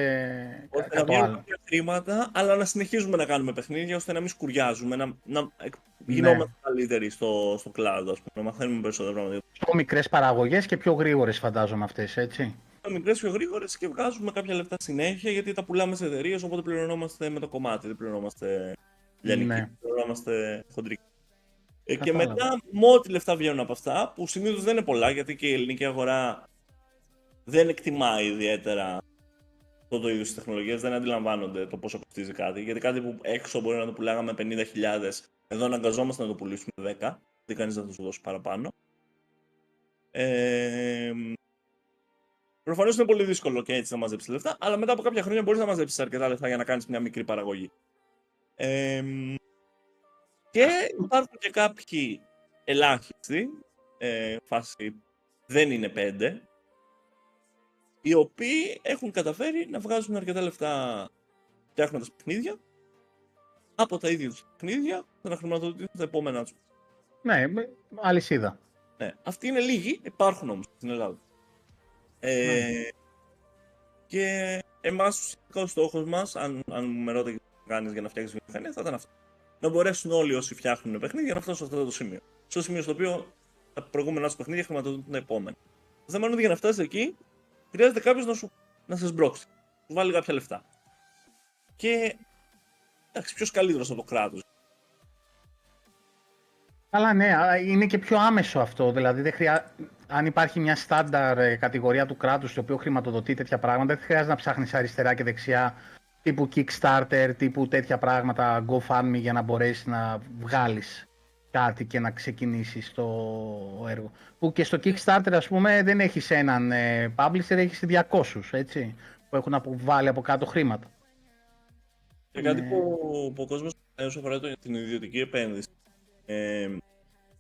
κα- ώστε να κάτι βγαίνουν άλλο. κάποια χρήματα, αλλά να συνεχίζουμε να κάνουμε παιχνίδια ώστε να μην σκουριάζουμε, να, να εκ- γινόμαστε καλύτεροι στο, στο cloud, ας πούμε, να μαθαίνουμε περισσότερα πράγματα. Πιο μικρές παραγωγές και πιο γρήγορες, φαντάζομαι αυτές, έτσι. Τα μικρές πιο γρήγορες και βγάζουμε κάποια λεφτά συνέχεια γιατί τα πουλάμε σε εταιρείες, οπότε πληρωνόμαστε με το κομμάτι, δεν πληρωνόμαστε λιανική, Ναι. πληρωνόμαστε χοντρική. Ε, και Κατάλαβα. μετά, με ό,τι λεφτά βγαίνουν από αυτά, που συνήθως δεν είναι πολλά, γιατί και η ελληνική αγορά δεν εκτιμάει ιδιαίτερα αυτό το είδος της τεχνολογίας, δεν αντιλαμβάνονται το πόσο κοστίζει κάτι. Γιατί κάτι που έξω μπορεί να το πουλάγαμε 50.000, εδώ αναγκαζόμαστε να το πουλήσουμε 10, δεν κανείς δεν θα σου δώσει παραπάνω. Ε, Προφανώς είναι πολύ δύσκολο και έτσι να μαζέψεις λεφτά, αλλά μετά από κάποια χρόνια μπορείς να μαζέψεις αρκετά λεφτά για να κάνεις μια μικρή παραγωγή. Ε, και υπάρχουν και κάποιοι ελάχιστοι, ε, φάση δεν είναι πέντε, οι οποίοι έχουν καταφέρει να βγάζουν αρκετά λεφτά φτιάχνοντας παιχνίδια από τα ίδια τους παιχνίδια για να χρηματοδοτήσουν τα επόμενά τους. Ναι, με- αλυσίδα. Ναι, αυτοί είναι λίγοι, υπάρχουν όμως στην Ελλάδα. Ε, Και εμάς ουσιαστικά ο στόχος μας, αν, αν με ρώταγε τι θα κάνεις για να φτιάξεις βιομηχανία, θα ήταν αυτό. Να μπορέσουν όλοι όσοι φτιάχνουν παιχνίδια να φτάσουν σε αυτό το σημείο. Στο σημείο στο οποίο τα προηγούμενα σου παιχνίδια χρηματοδοτούν τα επόμενα. Το θέμα είναι ότι για να φτάσεις εκεί, χρειάζεται κάποιος να, σου, να σε σμπρώξει. Σου βάλει κάποια λεφτά. Και εντάξει, ποιος καλύτερος από το κράτος. Αλλά ναι, α, είναι και πιο άμεσο αυτό. Δηλαδή, δεν χρειά... αν υπάρχει μια στάνταρ ε, κατηγορία του κράτους το οποίο χρηματοδοτεί τέτοια πράγματα, δεν χρειάζεται να ψάχνεις αριστερά και δεξιά τύπου Kickstarter, τύπου τέτοια πράγματα, GoFundMe για να μπορέσεις να βγάλεις κάτι και να ξεκινήσεις το έργο. Που και στο Kickstarter, ας πούμε, δεν έχεις έναν ε, publisher, έχεις 200, έτσι, που έχουν αποβάλει από κάτω χρήματα. Και κάτι Ναι. που, που ο κόσμος όσο αφορά το- την ιδιωτική επένδυση. Ε,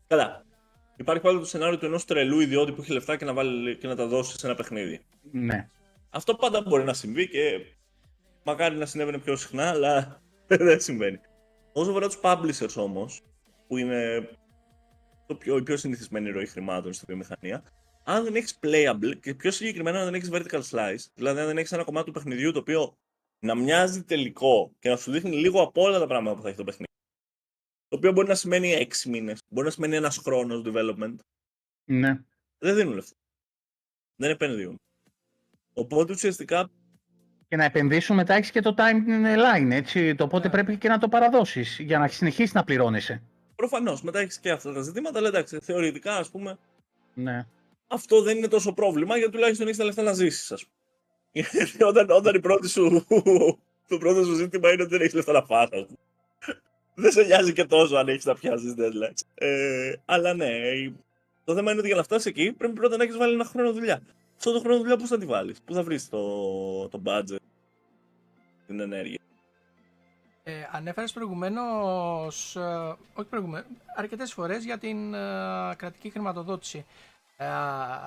καλά. Υπάρχει πάλι το σενάριο του ενός τρελού ιδιώτη που έχει λεφτά και να, βάλει, και να τα δώσει σε ένα παιχνίδι. Ναι. Αυτό πάντα μπορεί να συμβεί και μακάρι να συνέβαινε πιο συχνά, αλλά [LAUGHS] δεν συμβαίνει. Όσο αφορά τους publishers όμως, που είναι το πιο, η πιο συνηθισμένη ροή χρημάτων στη βιομηχανία, αν δεν έχεις playable και πιο συγκεκριμένα αν δεν έχεις vertical slice, δηλαδή αν δεν έχεις ένα κομμάτι του παιχνιδιού το οποίο να μοιάζει τελικό και να σου δείχνει λίγο από όλα τα πράγματα που θα έχει το παιχνίδι. Το οποίο μπορεί να σημαίνει 6 μήνες, μπορεί να σημαίνει ένας χρόνος development. Ναι. Δεν δίνουν λεφτά. Δεν επενδύουν. Οπότε ουσιαστικά Και να επενδύσουν μετά έχεις και το timeline, έτσι. Το οπότε Ναι. πρέπει και να το παραδώσεις για να συνεχίσεις να πληρώνεσαι. Προφανώς μετά έχεις και αυτά τα ζητήματα, αλλά εντάξει, θεωρητικά ας πούμε Ναι. αυτό δεν είναι τόσο πρόβλημα γιατί τουλάχιστον έχεις τα λεφτά να ζήσεις, ας πούμε. Γιατί [LAUGHS] όταν, όταν η πρώτη σου, [LAUGHS] το πρώτο σου ζήτημα είναι ότι δεν έχεις λεφτά να φας, ας πούμε. Δεν σε νοιάζει και τόσο αν έχεις να πιάσεις deadlines. Ε, αλλά ναι, το θέμα είναι ότι για να φτάσεις εκεί πρέπει πρώτα να έχεις βάλει ένα χρόνο δουλειά. Αυτό το χρόνο δουλειά πώς θα τη βάλεις, πού θα βρεις το, το budget. την ενέργεια; Ε, ανέφερες προηγουμένως, ε, όχι προηγουμένως, αρκετές φορές για την ε, κρατική χρηματοδότηση. Ε,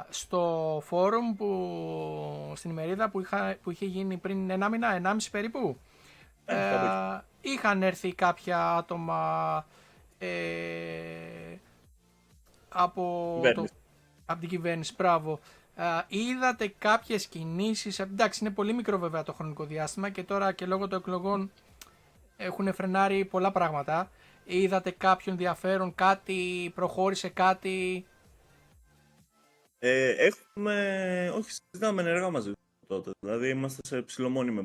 στο φόρουμ που, στην ημερίδα που, είχα, που είχε γίνει πριν ένα μήνα, ενάμιση περίπου, Ε, ε, κάπου είχαν έρθει κάποια άτομα ε, από, το, Κυβέρνηση. από την κυβέρνηση, μπράβο. Ε, είδατε κάποιες κινήσεις, ε, εντάξει είναι πολύ μικρό βέβαια το χρονικό διάστημα και τώρα και λόγω των εκλογών έχουν φρενάρει πολλά πράγματα. Είδατε κάποιον ενδιαφέρον, κάτι, προχώρησε κάτι; Ε, έχουμε, όχι, συζητάμε ενεργά μαζί του τότε. Δηλαδή είμαστε σε ψηλομόνιμη.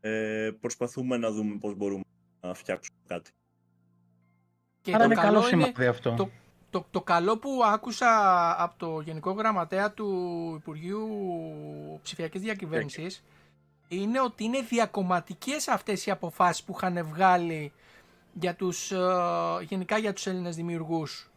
Ε, προσπαθούμε να δούμε πώς μπορούμε να φτιάξουμε κάτι. Και Άρα το είναι καλό καλό είναι, σημάδι αυτό. το, το, το καλό που άκουσα από το Γενικό Γραμματέα του Υπουργείου Ψηφιακής Διακυβέρνησης είναι ότι είναι διακομματικές αυτές οι αποφάσεις που είχαν βγάλει για τους, ε, γενικά για τους Έλληνες δημιουργούς.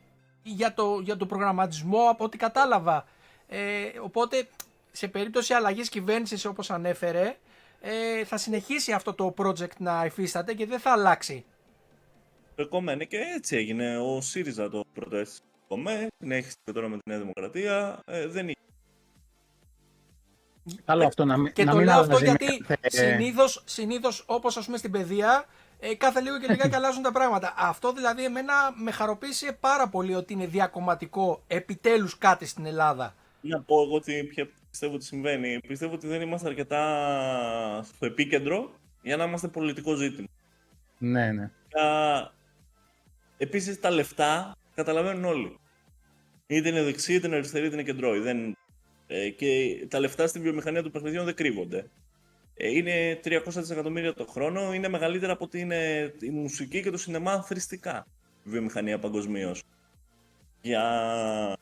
Για το, για το προγραμματισμό από ό,τι κατάλαβα. Ε, οπότε σε περίπτωση αλλαγής κυβέρνησης όπως ανέφερε ε, θα συνεχίσει αυτό το project να υφίσταται και δεν θα αλλάξει. Το κόμμα είναι και έτσι έγινε. Ο ΣΥΡΙΖΑ το πρώτο έτσι κομμέ, συνέχισε και τώρα με τη Νέα Δημοκρατία. Ε, δεν είχε. Καλό αυτό να, μην- Και να το μην λέω αυτό αλλάζει με γιατί κάθε- συνήθως, συνήθως όπως ας πούμε στην παιδεία ε, κάθε λίγο και λιγάκι [LAUGHS] αλλάζουν τα πράγματα. Αυτό δηλαδή εμένα με χαροποίησε πάρα πολύ ότι είναι διακομματικό επιτέλους κάτι στην Ελλάδα. Να πω εγώ τι ποια πιστεύω ότι συμβαίνει. Πιστεύω ότι δεν είμαστε αρκετά στο επίκεντρο για να είμαστε πολιτικό ζήτημα. Ναι, ναι. Α, Επίσης τα λεφτά καταλαβαίνουν όλοι. Είτε είναι δεξί, είτε είναι αριστερή, είτε είναι κεντρώοι. Δεν... ε, και τα λεφτά στη βιομηχανία των παιχνιδιών δεν κρύβονται. Ε, είναι 300 δισεκατομμύρια το χρόνο, είναι μεγαλύτερα από ότι είναι η μουσική και το σινεμά θρηστικά η βιομηχανία παγκοσμίως. Για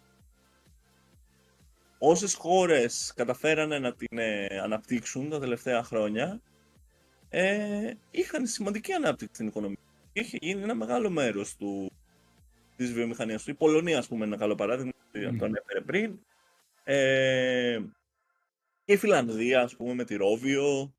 όσες χώρες καταφέρανε να την ε, αναπτύξουν τα τελευταία χρόνια, ε, είχαν σημαντική ανάπτυξη στην οικονομία. Είχε γίνει ένα μεγάλο μέρος του, της βιομηχανίας του. Η Πολωνία, ας πούμε, είναι ένα καλό παράδειγμα, mm. το ανέφερε πριν. Ε, και η Φιλανδία, ας πούμε, με τη Ρόβιο.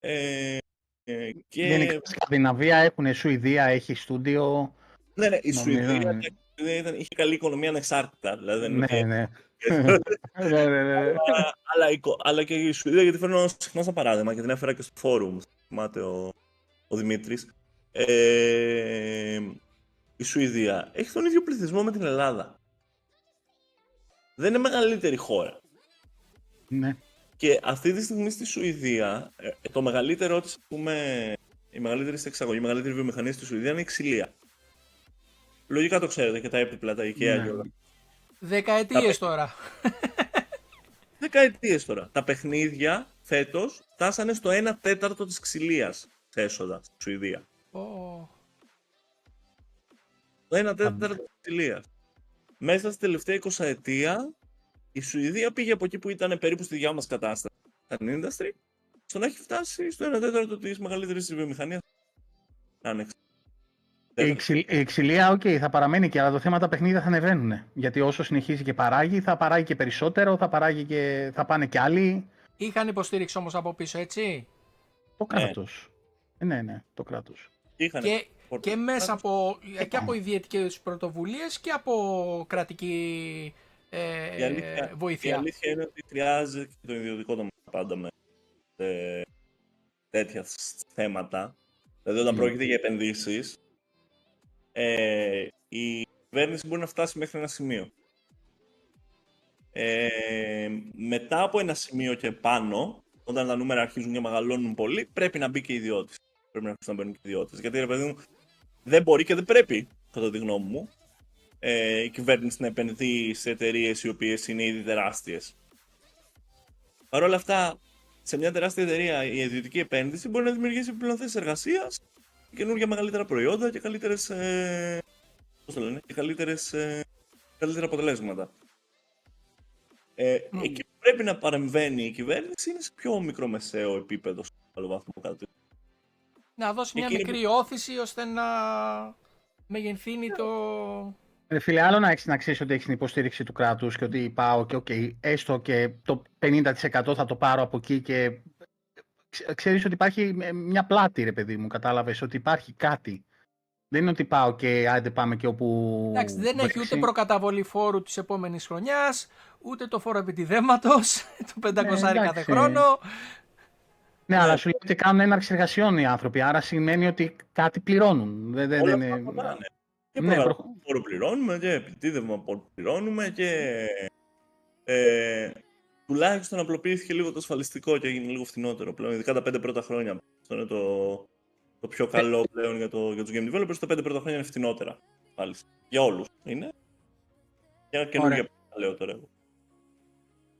Ε, ε, και... Γενικά, Σκανδιναβία έχουν, Σουηδία έχει στούντιο. Ναι, ναι, η Νομίζω, Σουηδία ναι. η Σουηδία ήταν, είχε καλή οικονομία ανεξάρτητα. Δηλαδή δεν Ναι, είχε- ναι. [LAUGHS] ναι, ναι, ναι. αλλά, αλλά, η κο- αλλά και η Σουηδία, γιατί φέρνω συχνά σαν παράδειγμα και την έφερα και στο φόρουμ. Θυμάται ο, ο Δημήτρης. Ε, η Σουηδία έχει τον ίδιο πληθυσμό με την Ελλάδα. Δεν είναι μεγαλύτερη χώρα. ναι. Και αυτή τη στιγμή στη Σουηδία, ε, το μεγαλύτερο της, ας πούμε, η μεγαλύτερη σε εξαγωγή, η μεγαλύτερη βιομηχανία στη Σουηδία είναι η ξυλία. Λογικά το ξέρετε και τα έπιπλα, τα IKEA Ναι. και όλα. Δεκαετίες τώρα. [LAUGHS] Δεκαετίες τώρα. Τα παιχνίδια φέτος φτάσανε στο 1 τέταρτο της ξυλίας σε έσοδα στη Σουηδία. Ω, Το 1 τέταρτο της ξυλία. Μέσα στη τελευταία 20ετία η Σουηδία πήγε από εκεί που ήταν περίπου στη δικιά μας κατάσταση, σαν industry, στο να έχει φτάσει στο 1 τέταρτο της μεγαλύτερης βιομηχανίας. Άνοιξε. Η, ξυλ- η ξυλία, οκ, θα παραμένει και, αλλά το θέμα τα παιχνίδια θα ανεβαίνουν. Γιατί όσο συνεχίζει και παράγει, θα παράγει και περισσότερο, θα, παράγει και, θα πάνε και άλλοι. Είχαν υποστήριξη όμως από πίσω, έτσι; Το κράτος. Ε, Ναι, ναι, το κράτος. Είχαν Και, support. και μέσα από, και από ιδιωτικές πρωτοβουλίες και από κρατική ε, Η αλήθεια, η βοήθεια. αλήθεια είναι ότι χρειάζεται και το ιδιωτικό τομέα πάντα με ε, τέτοια σ- θέματα. Δηλαδή, όταν Μμ. πρόκειται για επενδύσεις, ε, η κυβέρνηση μπορεί να φτάσει μέχρι ένα σημείο. Ε, μετά από ένα σημείο και πάνω, όταν τα νούμερα αρχίζουν και μεγαλώνουν πολύ, πρέπει να μπει και ιδιώτη. Πρέπει να αρχίσουν να μπαίνουν και ιδιώτε. Γιατί ρε παιδί μου, δεν μπορεί και δεν πρέπει, κατά τη γνώμη μου, ε, η κυβέρνηση να επενδύει σε εταιρείες οι οποίες είναι ήδη τεράστιες. Παρ' όλα αυτά, σε μια τεράστια εταιρεία η ιδιωτική επένδυση μπορεί να δημιουργήσει επιπλέον θέσεις εργασίας, καινούργια μεγαλύτερα προϊόντα και καλύτερες. Ε, πώς το λένε, και καλύτερες, ε, καλύτερα αποτελέσματα. Ε, Μμμ. Εκεί που πρέπει να παρεμβαίνει η κυβέρνηση είναι σε πιο μικρομεσαίο επίπεδο, σε άλλο βαθμό κάτω. Να δώσει μια Εκείνη- μικρή ώθηση ώστε να μεγεθύνει το... Ρε φίλε, άλλο να έχεις να ξέρεις ότι έχεις την υποστήριξη του κράτους και ότι πάω και οκ, έστω και το 50% θα το πάρω από εκεί και ξε- ξέρεις ότι υπάρχει ε, μια πλάτη, ρε παιδί μου, κατάλαβες, ότι υπάρχει κάτι. Δεν είναι ότι πάω και άντε πάμε και όπου Εντάξει, δεν έχει ούτε βρέξει. προκαταβολή φόρου της επόμενης χρονιάς, ούτε το φόρο επιτηδεύματος, [LAUGHS] το 500 κάθε Ναι, εντάξει. χρόνο. Ναι, αλλά σου λέει ότι κάνουν έναρξη εργασιών οι άνθρωποι, άρα σημαίνει ότι κάτι πληρώνουν. Δεν, δεν, Όλα δεν αυτά είναι... προχωράνε. Και Ναι, προγραμματικό προχω- φόρο πληρώνουμε και επιτίδευμα φόρο πληρώνουμε και ε, τουλάχιστον απλοποιήθηκε λίγο το ασφαλιστικό και έγινε λίγο φθηνότερο πλέον. Ειδικά τα πέντε πρώτα χρόνια. Αυτό είναι το, το πιο καλό πλέον για, το, για τους game developers. Τα πέντε πρώτα χρόνια είναι φθηνότερα. Μάλιστα. Για όλους είναι. Για καινούργια πράγματα λέω τώρα εγώ.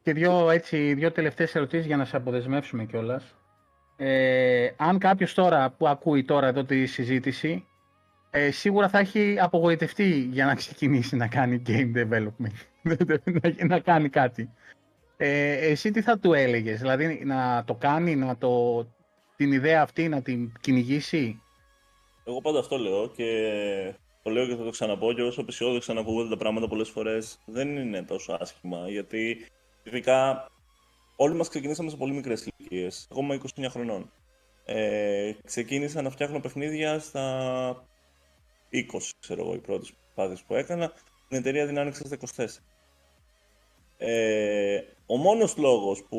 Και δύο, έτσι, δύο τελευταίες ερωτήσεις για να σε αποδεσμεύσουμε κιόλας. Ε, αν κάποιος τώρα που ακούει τώρα εδώ τη συζήτηση, ε, σίγουρα θα έχει απογοητευτεί για να ξεκινήσει να κάνει game development, [LAUGHS] να, να κάνει κάτι. Ε, εσύ τι θα του έλεγες, δηλαδή να το κάνει, να το, την ιδέα αυτή να την κυνηγήσει; Εγώ πάντα αυτό λέω και το λέω και θα το ξαναπώ και όσο απεσιόδοξα να ακούγονται τα πράγματα πολλές φορές δεν είναι τόσο άσχημα γιατί ειδικά όλοι μας ξεκινήσαμε σε πολύ μικρές ηλικίες. Εγώ είμαι 29 χρονών. Ε, ξεκίνησα να φτιάχνω παιχνίδια στα 20, ξέρω εγώ, οι πρώτες προσπάθειες που έκανα. Την εταιρεία την άνοιξα στα 24. Ε, ο μόνος λόγος που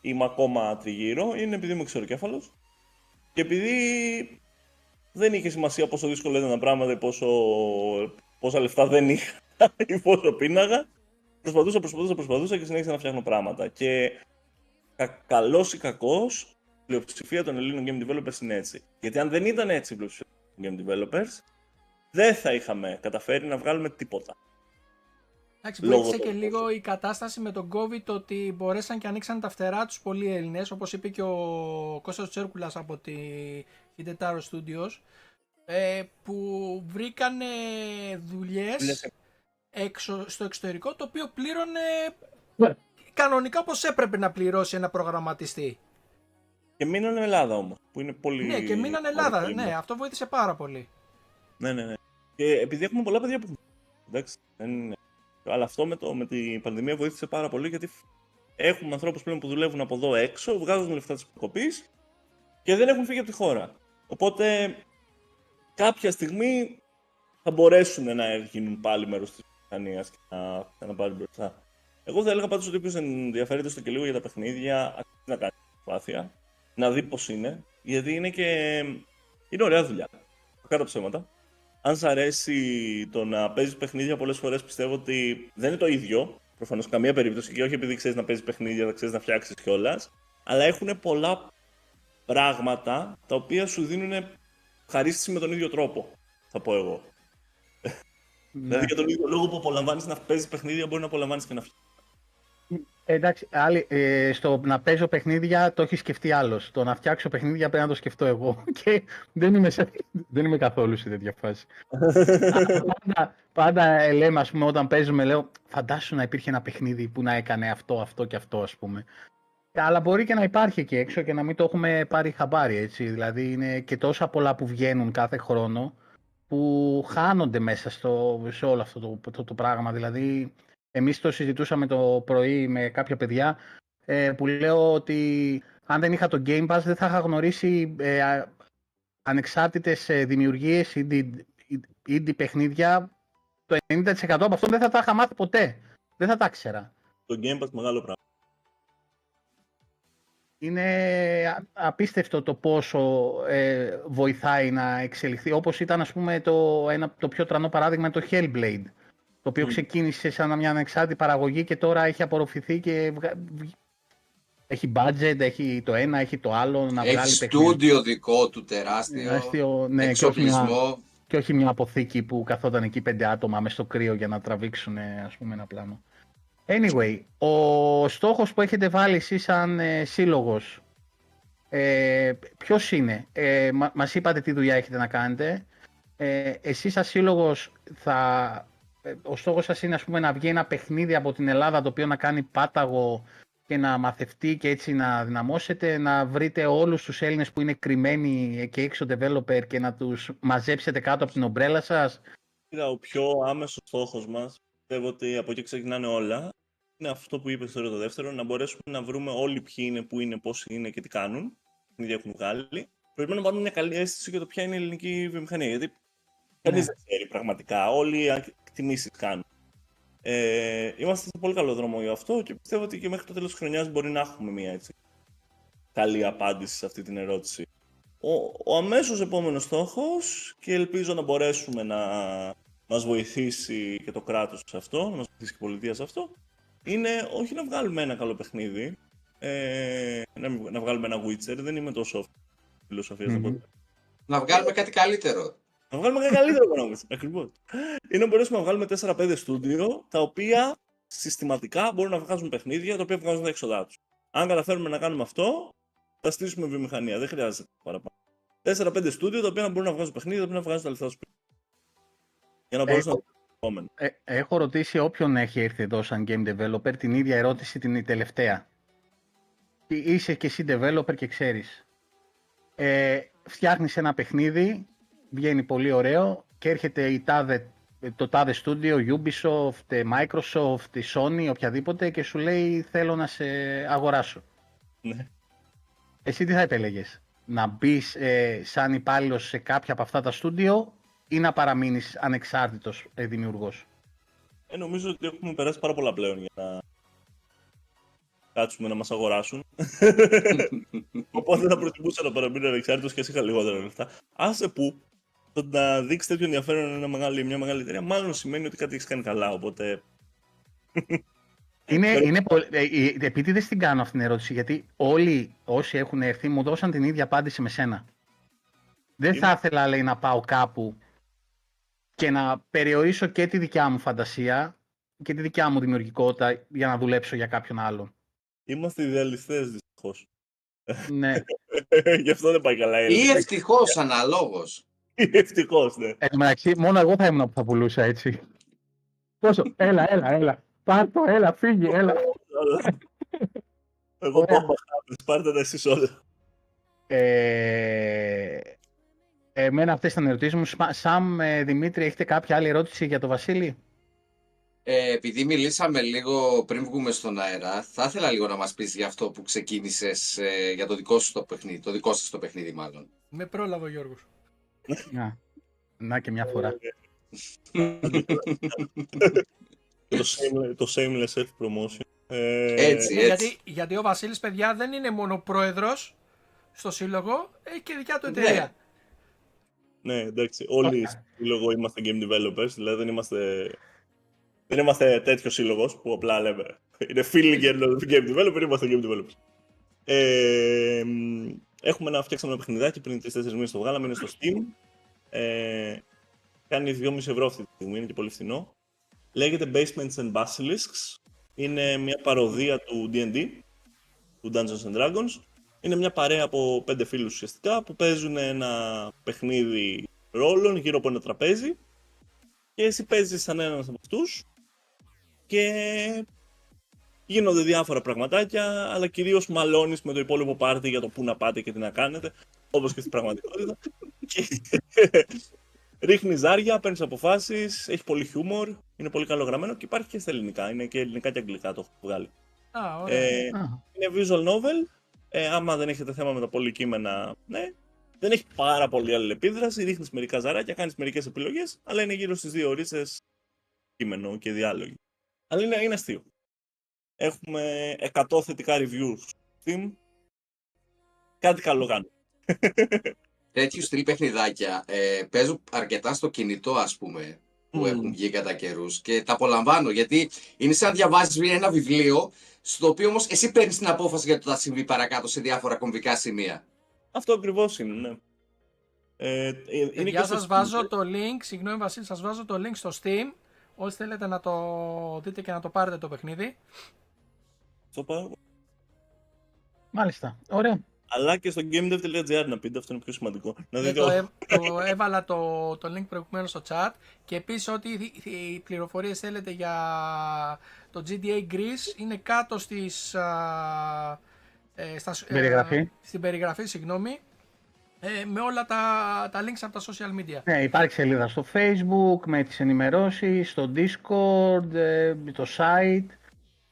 είμαι ακόμα τριγύρω είναι επειδή είμαι ξεροκέφαλος και επειδή δεν είχε σημασία πόσο δύσκολο ήταν τα πράγματα ή πόσο, πόσα λεφτά δεν είχα ή πόσο πίναγα, προσπαθούσα, προσπαθούσα, προσπαθούσα και συνέχισα να φτιάχνω πράγματα. Και κα, καλός ή κακός, η πλειοψηφία των Ελλήνων game developers είναι έτσι. Γιατί αν δεν ήταν έτσι η πλειοψηφία των game developers, δεν θα είχαμε καταφέρει να βγάλουμε τίποτα. Εντάξει, Λόγω βοήθησε του και πόσο. λίγο η κατάσταση με τον COVID ότι μπορέσαν και ανοίξαν τα φτερά τους πολλοί Έλληνες, όπως είπε και ο Κώστας Τσέρκουλας από τη Hidetaro Studios, ε, που βρήκανε δουλειές Δουλειές. Έξω, στο εξωτερικό, το οποίο πλήρωνε Ναι. κανονικά όπως έπρεπε να πληρώσει ένα προγραμματιστή. Και μείνανε Ελλάδα όμως, που είναι πολύ... Ναι, και μείναν πολύ Ελλάδα. κρίμα. Ναι, αυτό βοήθησε πάρα πολύ. Ναι, ναι, ναι. Και επειδή έχουμε πολλά παιδιά που. Εντάξει, δεν είναι. Αλλά αυτό με, το, με την πανδημία βοήθησε πάρα πολύ γιατί έχουμε ανθρώπους πλέον που δουλεύουν από εδώ έξω, βγάζουν λεφτά της προκοπή και δεν έχουν φύγει από τη χώρα. Οπότε κάποια στιγμή θα μπορέσουν να γίνουν πάλι μέρος της βιομηχανίας και να, και να πάρουν μπροστά. Εγώ θα έλεγα πάντως ότι όποιος ενδιαφέρεται στο και λίγο για τα παιχνίδια, αξίζει να κάνει προσπάθεια, να δει πώς είναι, γιατί είναι και. είναι ωραία δουλειά. Κάτω ψέματα αν σ' αρέσει το να παίζεις παιχνίδια, πολλές φορές πιστεύω ότι δεν είναι το ίδιο. Προφανώς καμία περίπτωση και όχι επειδή ξέρεις να παίζεις παιχνίδια, θα ξέρεις να φτιάξεις κιόλας. Αλλά έχουν πολλά πράγματα τα οποία σου δίνουν χαρίστηση με τον ίδιο τρόπο. Θα πω εγώ. Ναι. Δηλαδή για τον ίδιο λόγο που απολαμβάνεις να παίζεις παιχνίδια, μπορεί να απολαμβάνεις και να φτιάξει. Ε, Εντάξει, άλλη, ε, στο να παίζω παιχνίδια το έχει σκεφτεί άλλος. Το να φτιάξω παιχνίδια πρέπει να το σκεφτώ εγώ. [LAUGHS] Και δεν είμαι, σε, δεν είμαι καθόλου σε τέτοια φάση. πάντα, πάντα ε, λέμε, ας πούμε, όταν παίζουμε, λέω, φαντάσου να υπήρχε ένα παιχνίδι που να έκανε αυτό, αυτό και αυτό, ας πούμε. Αλλά μπορεί και να υπάρχει εκεί έξω και να μην το έχουμε πάρει χαμπάρι, έτσι. Δηλαδή, είναι και τόσα πολλά που βγαίνουν κάθε χρόνο που χάνονται μέσα στο, σε όλο αυτό το, το, το πράγμα. Δηλαδή, εμείς το συζητούσαμε το πρωί με κάποια παιδιά ε, που λέω ότι αν δεν είχα το Game Pass δεν θα είχα γνωρίσει ε, α- ανεξάρτητες ε, δημιουργίες indie, indie παιχνίδια. Το 90% από αυτό δεν θα τα είχα μάθει ποτέ. Δεν θα τα ξέρα. Το Game Pass μεγάλο πράγμα. Είναι α- απίστευτο το πόσο ε, βοηθάει να εξελιχθεί. Όπως ήταν ας πούμε το, ένα, το πιο τρανό παράδειγμα το Hellblade. Το οποίο Μμ. ξεκίνησε σαν μια ανεξάρτητη παραγωγή και τώρα έχει απορροφηθεί και βγα- βγ- έχει budget, έχει το ένα, έχει το άλλο να βγάλει Έχει παιχνίδι. στούντιο δικό του τεράστιο. Τεράστιο, ναι, και όχι, μια, εξοπλισμό. και όχι μια αποθήκη που καθόταν εκεί πέντε άτομα μες στο κρύο για να τραβήξουν ε, ας πούμε ένα πλάνο. Anyway, ο στόχος που έχετε βάλει εσείς σαν ε, σύλλογος, ε, ποιος είναι, ε, μα, μας είπατε τι δουλειά έχετε να κάνετε, ε, εσείς σαν σύλλογος θα, ε, ο στόχος σας είναι ας πούμε να βγει ένα παιχνίδι από την Ελλάδα το οποίο να κάνει πάταγο και να μαθευτεί και έτσι να δυναμώσετε, να βρείτε όλους τους Έλληνες που είναι κρυμμένοι και έξω developer και να τους μαζέψετε κάτω από την ομπρέλα σας; Κοίτα, ο πιο άμεσος στόχος μας, πιστεύω ότι από εκεί ξεκινάνε όλα, είναι αυτό που είπες στο το δεύτερο, να μπορέσουμε να βρούμε όλοι ποιοι είναι, πού είναι, πώς είναι και τι κάνουν. Την ίδια έχουν βγάλει. Πρέπει να πάρουμε μια καλή αίσθηση για το ποια είναι η ελληνική βιομηχανία. Γιατί κανείς δεν ξέρει πραγματικά. Όλοι οι εκτιμήσεις κάνουν. Ε, είμαστε σε πολύ καλό δρόμο για αυτό και πιστεύω ότι και μέχρι το τέλος της χρονιάς μπορεί να έχουμε μια έτσι καλή απάντηση σε αυτή την ερώτηση. Ο, ο αμέσως επόμενος στόχος και ελπίζω να μπορέσουμε να μας βοηθήσει και το κράτος σε αυτό, να μας βοηθήσει και η πολιτεία σε αυτό, είναι όχι να βγάλουμε ένα καλό παιχνίδι, ε, να, να βγάλουμε ένα Witcher, δεν είμαι τόσο φιλοσοφίας mm-hmm. Να βγάλουμε κάτι καλύτερο. Να βγάλουμε κάτι καλύτερο πράγμα. Ακριβώς. Ή να μπορέσουμε να βγάλουμε 4-5 στούντιο τα οποία συστηματικά μπορούν να βγάζουν παιχνίδια τα οποία βγάζουν τα έξοδά τους. Αν καταφέρουμε να κάνουμε αυτό, θα στήσουμε βιομηχανία. Δεν χρειάζεται παραπάνω. 4-5 στούντιο τα οποία μπορούν να βγάζουν παιχνίδια, τα οποία να βγάζουν τα λεφτά τους Για να μπορέσουν να ε, έχω ρωτήσει όποιον έχει έρθει εδώ σαν game developer την ίδια ερώτηση την τελευταία. Είσαι και εσύ developer και ξέρεις. Ε, φτιάχνεις ένα παιχνίδι βγαίνει πολύ ωραίο και έρχεται η τάδε, το τάδε στούντιο, Ubisoft, Microsoft, Sony, οποιαδήποτε και σου λέει θέλω να σε αγοράσω. Ναι. Εσύ τι θα επέλεγες, να μπεις ε, σαν υπάλληλος σε κάποια από αυτά τα στούντιο ή να παραμείνεις ανεξάρτητος ε, δημιουργός; Ε, νομίζω ότι έχουμε περάσει πάρα πολλά πλέον για να κάτσουμε να μας αγοράσουν. [LAUGHS] Οπότε θα προτιμούσα να παραμείνω ανεξάρτητος και είχα λιγότερα λεφτά. Άσε που το να δείξεις τέτοιο ενδιαφέρον ένα μεγάλη, μια μεγάλη εταιρεία, μάλλον σημαίνει ότι κάτι έχεις κάνει καλά. Οπότε. Είναι, είναι πολύ... Ε, ε, επειδή δεν την κάνω αυτήν την ερώτηση, γιατί όλοι όσοι έχουν έρθει μου δώσαν την ίδια απάντηση με σένα. Δεν θα ήθελα, λέει, να πάω κάπου και να περιορίσω και τη δικιά μου φαντασία και τη δικιά μου δημιουργικότητα για να δουλέψω για κάποιον άλλον. Είμαστε ιδεαλιστές, δυστυχώς. Ναι. [LAUGHS] Γι' αυτό δεν πάει καλά. Ή ευτυχώς, αναλόγως. Ευτυχώς, ναι. Εν τω μεταξύ, μόνο εγώ θα ήμουν που θα πουλούσα έτσι. Πόσο, έλα, έλα, έλα. Πάρ' το, έλα, φύγει, έλα. Εγώ πάω πάρτε τα εσείς όλα. Ε, εμένα αυτές ήταν οι ερωτήσεις μου. Σαμ, ε, Δημήτρη, έχετε κάποια άλλη ερώτηση για τον Βασίλη; Ε, επειδή μιλήσαμε λίγο πριν βγούμε στον αέρα, θα ήθελα λίγο να μας πεις για αυτό που ξεκίνησες ε, για το δικό σου το παιχνίδι, το δικό σας το παιχνίδι μάλλον. Με πρόλαβε ο Γιώργος. Να, να και μια φορά. το, shameless, το shameless self-promotion. Ε, έτσι, ναι, έτσι. Γιατί, γιατί ο Βασίλης, παιδιά, δεν είναι μόνο πρόεδρος στο σύλλογο, έχει και δικιά του ναι. εταιρεία. Ναι, εντάξει. Όλοι στο σύλλογο είμαστε game developers, δηλαδή δεν είμαστε, δεν είμαστε τέτοιος σύλλογος που απλά λέμε είναι feeling [LAUGHS] game developer, είμαστε game developers. Ε, Έχουμε να φτιάξουμε ένα παιχνιδάκι πριν 3-4 μήνες το βγάλαμε, είναι στο Steam. Ε, κάνει 2,5 ευρώ αυτή τη στιγμή, είναι και πολύ φθηνό. Λέγεται Basements and Basilisks. Είναι μια παροδία του D&D, του Dungeons and Dragons. Είναι μια παρέα από πέντε φίλους ουσιαστικά που παίζουν ένα παιχνίδι ρόλων γύρω από ένα τραπέζι και εσύ παίζεις σαν ένας από αυτούς και γίνονται διάφορα πραγματάκια, αλλά κυρίως μαλώνεις με το υπόλοιπο πάρτι για το πού να πάτε και τι να κάνετε, όπως και στην πραγματικότητα. [LAUGHS] Ρίχνεις ζάρια, παίρνεις αποφάσεις, έχει πολύ χιούμορ, είναι πολύ καλογραμμένο και υπάρχει και στα ελληνικά. Είναι και ελληνικά και αγγλικά το έχω βγάλει. Α, ωραία. Ε, είναι visual novel. Ε, άμα δεν έχετε θέμα με τα πολυκείμενα, ναι. Δεν έχει πάρα πολύ αλληλεπίδραση. Ρίχνεις μερικά ζαράκια, κάνεις μερικές επιλογές, αλλά είναι γύρω στις δύο ώρες κείμενο και διάλογοι. Αλλά είναι, είναι αστείο. Έχουμε 100 θετικά reviews Steam. Κάτι καλό κάνω. Τέτοιους στυλ παιχνιδάκια ε, παίζουν αρκετά στο κινητό, ας πούμε, που έχουν βγει κατά καιρούς και τα απολαμβάνω γιατί είναι σαν να διαβάζεις ένα βιβλίο, στο οποίο όμως εσύ παίρνεις την απόφαση για το τι θα συμβεί παρακάτω σε διάφορα κομβικά σημεία. Αυτό ακριβώς είναι, ναι. Ε, είναι και σας βάζω το link, συγγνώμη Βασίλη, σας βάζω το link στο Steam. Όσοι θέλετε να το δείτε και να το πάρετε το παιχνίδι. Μάλιστα. Ωραία. Αλλά και στο gamedev.gr να πείτε, αυτό είναι πιο σημαντικό. Να δείτε το, το [LAUGHS] έβαλα το, το link προηγουμένως στο chat και επίσης ό,τι οι πληροφορίες θέλετε για το GDA Greece είναι κάτω στις, ε, στα, στην περιγραφή. Ε, στην περιγραφή, συγγνώμη. Ε, με όλα τα, τα links από τα social media. Ναι, υπάρχει σελίδα στο facebook με τις ενημερώσεις, στο discord, ε, το site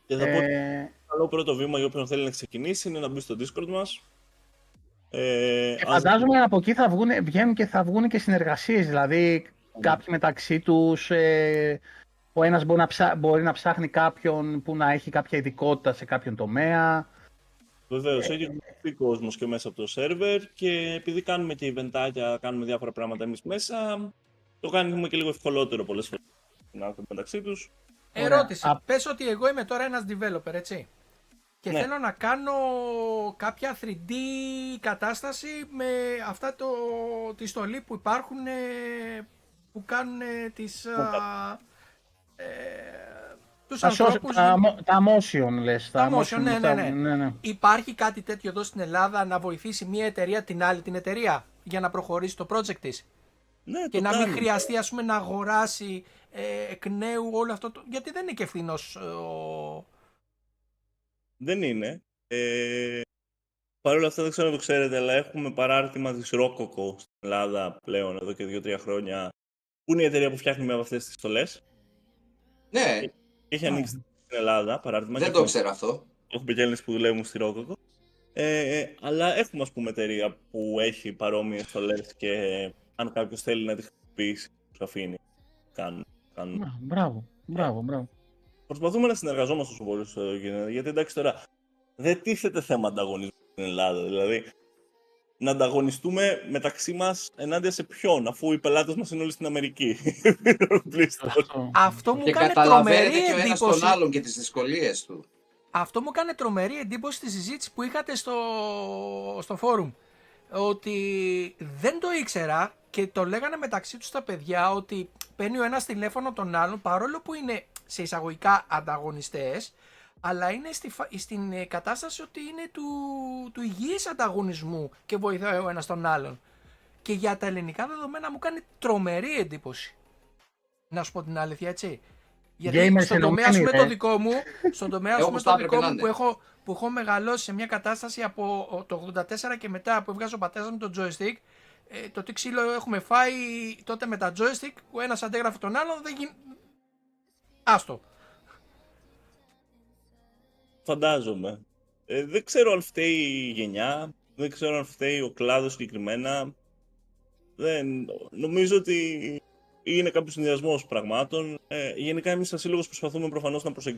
Και θα πω ότι Ε, το καλό πρώτο βήμα για όποιον θέλει να ξεκινήσει είναι να μπει στο Discord μας. Ε, και αν- φαντάζομαι από εκεί θα βγουν, βγαίνουν και θα βγουν και συνεργασίες, δηλαδή κάποιοι μεταξύ τους, ε, ο ένας μπορεί να, ψά, μπορεί να ψάχνει κάποιον που να έχει κάποια ειδικότητα σε κάποιον τομέα. Βεβαίως, έχει γνωριστεί κόσμος και μέσα από το σερβερ και επειδή κάνουμε και eventάκια, κάνουμε διάφορα πράγματα εμείς μέσα, το κάνουμε και λίγο ευκολότερο πολλές φορές να έρθουν μεταξύ τους. Ωραία. Ερώτηση. Α- Πες ότι εγώ είμαι τώρα ένας developer, έτσι. Και Ναι. θέλω να κάνω κάποια 3D κατάσταση με αυτά το, τη στολή που υπάρχουν ε, που κάνουν ε, τις, α, ε, τους Τα, social- ανθρώπους. τα, mo- τα motion λες. Τα motion, ναι, τα- ναι, ναι. Υπάρχει κάτι τέτοιο εδώ στην Ελλάδα να βοηθήσει μια εταιρεία την άλλη την εταιρεία για να προχωρήσει το project της; Ναι, και το να μην κάνουμε. χρειαστεί ας πούμε να αγοράσει ε, εκ νέου όλο αυτό το... γιατί δεν είναι και ευθύνος ε, ο... Δεν είναι. Ε, Παρ' όλα αυτά δεν ξέρω αν το ξέρετε, αλλά έχουμε παράρτημα της Rococo στην Ελλάδα πλέον εδώ και 2-3 χρόνια, που είναι η εταιρεία που φτιάχνει με αυτές τις στολές. Ναι, Έχει ανοίξει στην Ελλάδα παράρτημα. δεν και το έχουμε- ξέρω αυτό. Έχουμε και Έλληνες που δουλεύουν στη Rococo. Ε, ε, αλλά έχουμε ας πούμε εταιρεία που έχει παρόμοιες στολές και αν κάποιος θέλει να τη χρησιμοποιήσει, τους αφήνει. Κάνουν. κάνουν. Α, Μπράβο, μπράβο, μπράβο. Προσπαθούμε να συνεργαζόμαστε όσο πολύ όσο γίνεται. Γιατί εντάξει τώρα δεν τίθεται θέμα ανταγωνισμού στην Ελλάδα. Δηλαδή να ανταγωνιστούμε μεταξύ μας ενάντια σε ποιον, αφού οι πελάτες μας είναι όλοι στην Αμερική. [LAUGHS] Please, Αυτό. Αυτό μου Και κάνει καταλαβαίνετε τρομερή και ο ένας εντύπωση. τον άλλον και τις δυσκολίες του. Αυτό μου κάνει τρομερή εντύπωση στη συζήτηση που είχατε στο, στο φόρουμ. Ότι δεν το ήξερα και το λέγανε μεταξύ τους τα παιδιά ότι παίρνει ο ένας τηλέφωνο τον άλλον παρόλο που είναι σε εισαγωγικά ανταγωνιστές αλλά είναι στη, φα- στην ε, κατάσταση ότι είναι του, του υγιής ανταγωνισμού και βοηθάει ο ένας τον άλλον. Και για τα ελληνικά δεδομένα μου κάνει τρομερή εντύπωση. Να σου πω την αλήθεια, έτσι. Γιατί Gamers στον τομέα ας πούμε, ενωμένοι, το ρε. δικό μου, στον τομέα ας Ε, πούμε, όπως το θα δικό έπρεπε να μου που είναι. έχω, που έχω μεγαλώσει σε μια κατάσταση από το 84 και μετά που έβγαζε ο πατέρας μου το joystick, ε, το τι ξύλο έχουμε φάει τότε με τα joystick, ο ένας αντέγραφε τον άλλον, δεν γι... Άστο. Φαντάζομαι. Ε, δεν ξέρω αν φταίει η γενιά, δεν ξέρω αν φταίει ο κλάδος συγκεκριμένα. Δεν... Νομίζω ότι είναι κάποιος συνδυασμός πραγμάτων. Ε, γενικά, εμείς σαν σύλλογος προσπαθούμε προφανώς να προσεγ...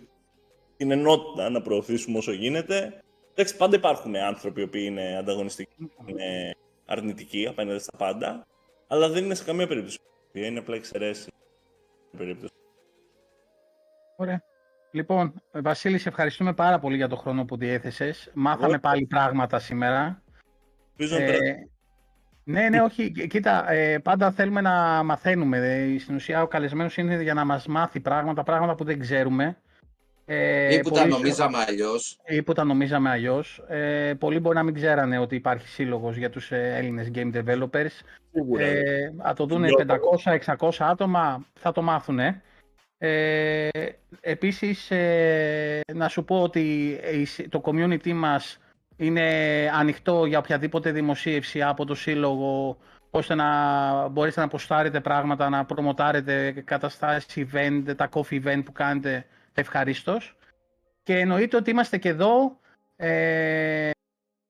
την ενότητα να προωθήσουμε όσο γίνεται. Εντάξει, πάντα υπάρχουν άνθρωποι οι οποίοι είναι ανταγωνιστικοί, είναι αρνητικοί απέναντι στα πάντα, αλλά δεν είναι σε καμία περίπτωση. Είναι απλά εξαιρέσεις. Περίπτωση. Ωραία. Λοιπόν, Βασίλη, σε ευχαριστούμε πάρα πολύ για τον χρόνο που διέθεσες. Μάθαμε Εγώ- πάλι πράγματα σήμερα. Ελπίζω να Ε, περάσουμε ναι, ναι, όχι. Κοί- Κοίτα, ε, πάντα θέλουμε να μαθαίνουμε. Ε, Στην ουσία, ο καλεσμένος είναι για να μας μάθει πράγματα, πράγματα που δεν ξέρουμε. Ε, Ή που τα πολλοί- νομίζαμε αλλιώς. ή που τα νομίζαμε αλλιώς. Ε, πολλοί μπορεί να μην ξέρανε ότι υπάρχει σύλλογος για τους ε, Έλληνες game developers. σίγουρα. Ε, θα το δουν Λιώτο. 500-600 άτομα, θα το μάθουν. Ε, επίσης, ε, να σου πω ότι η σ- το community μας είναι ανοιχτό για οποιαδήποτε δημοσίευση από το σύλλογο, ώστε να μπορείτε να ποστάρετε πράγματα, να προμοτάρετε καταστάσεις, event, τα coffee event που κάνετε ευχαρίστως. Και εννοείται ότι είμαστε και εδώ ε,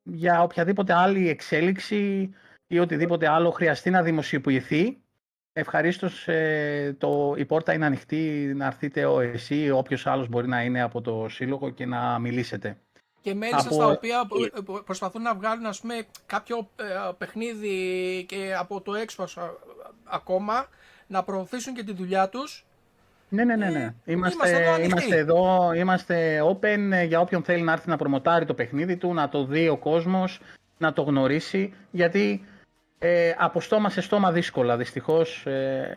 για οποιαδήποτε άλλη εξέλιξη ή οτιδήποτε άλλο χρειαστεί να δημοσιοποιηθεί. Ευχαρίστως το, η πόρτα είναι ανοιχτή να έρθετε ο, εσύ ή όποιος άλλος μπορεί να είναι από το σύλλογο και να μιλήσετε. Και μέλη σας Από- τα οποία προ- προ- προσπαθούν να βγάλουν ας πούμε κάποιο ε, παιχνίδι και από το έξω ας- ακόμα να προωθήσουν και τη δουλειά τους. Ναι, ναι, ναι. Ε, ναι. είμαστε Είμαστε, εδώ ανοιχτοί. είμαστε εδώ, είμαστε open ε, για όποιον θέλει να έρθει να προμοτάρει το παιχνίδι του, να το δει ο κόσμος, να το γνωρίσει, γιατί ε, από στόμα σε στόμα δύσκολα, δυστυχώς ε,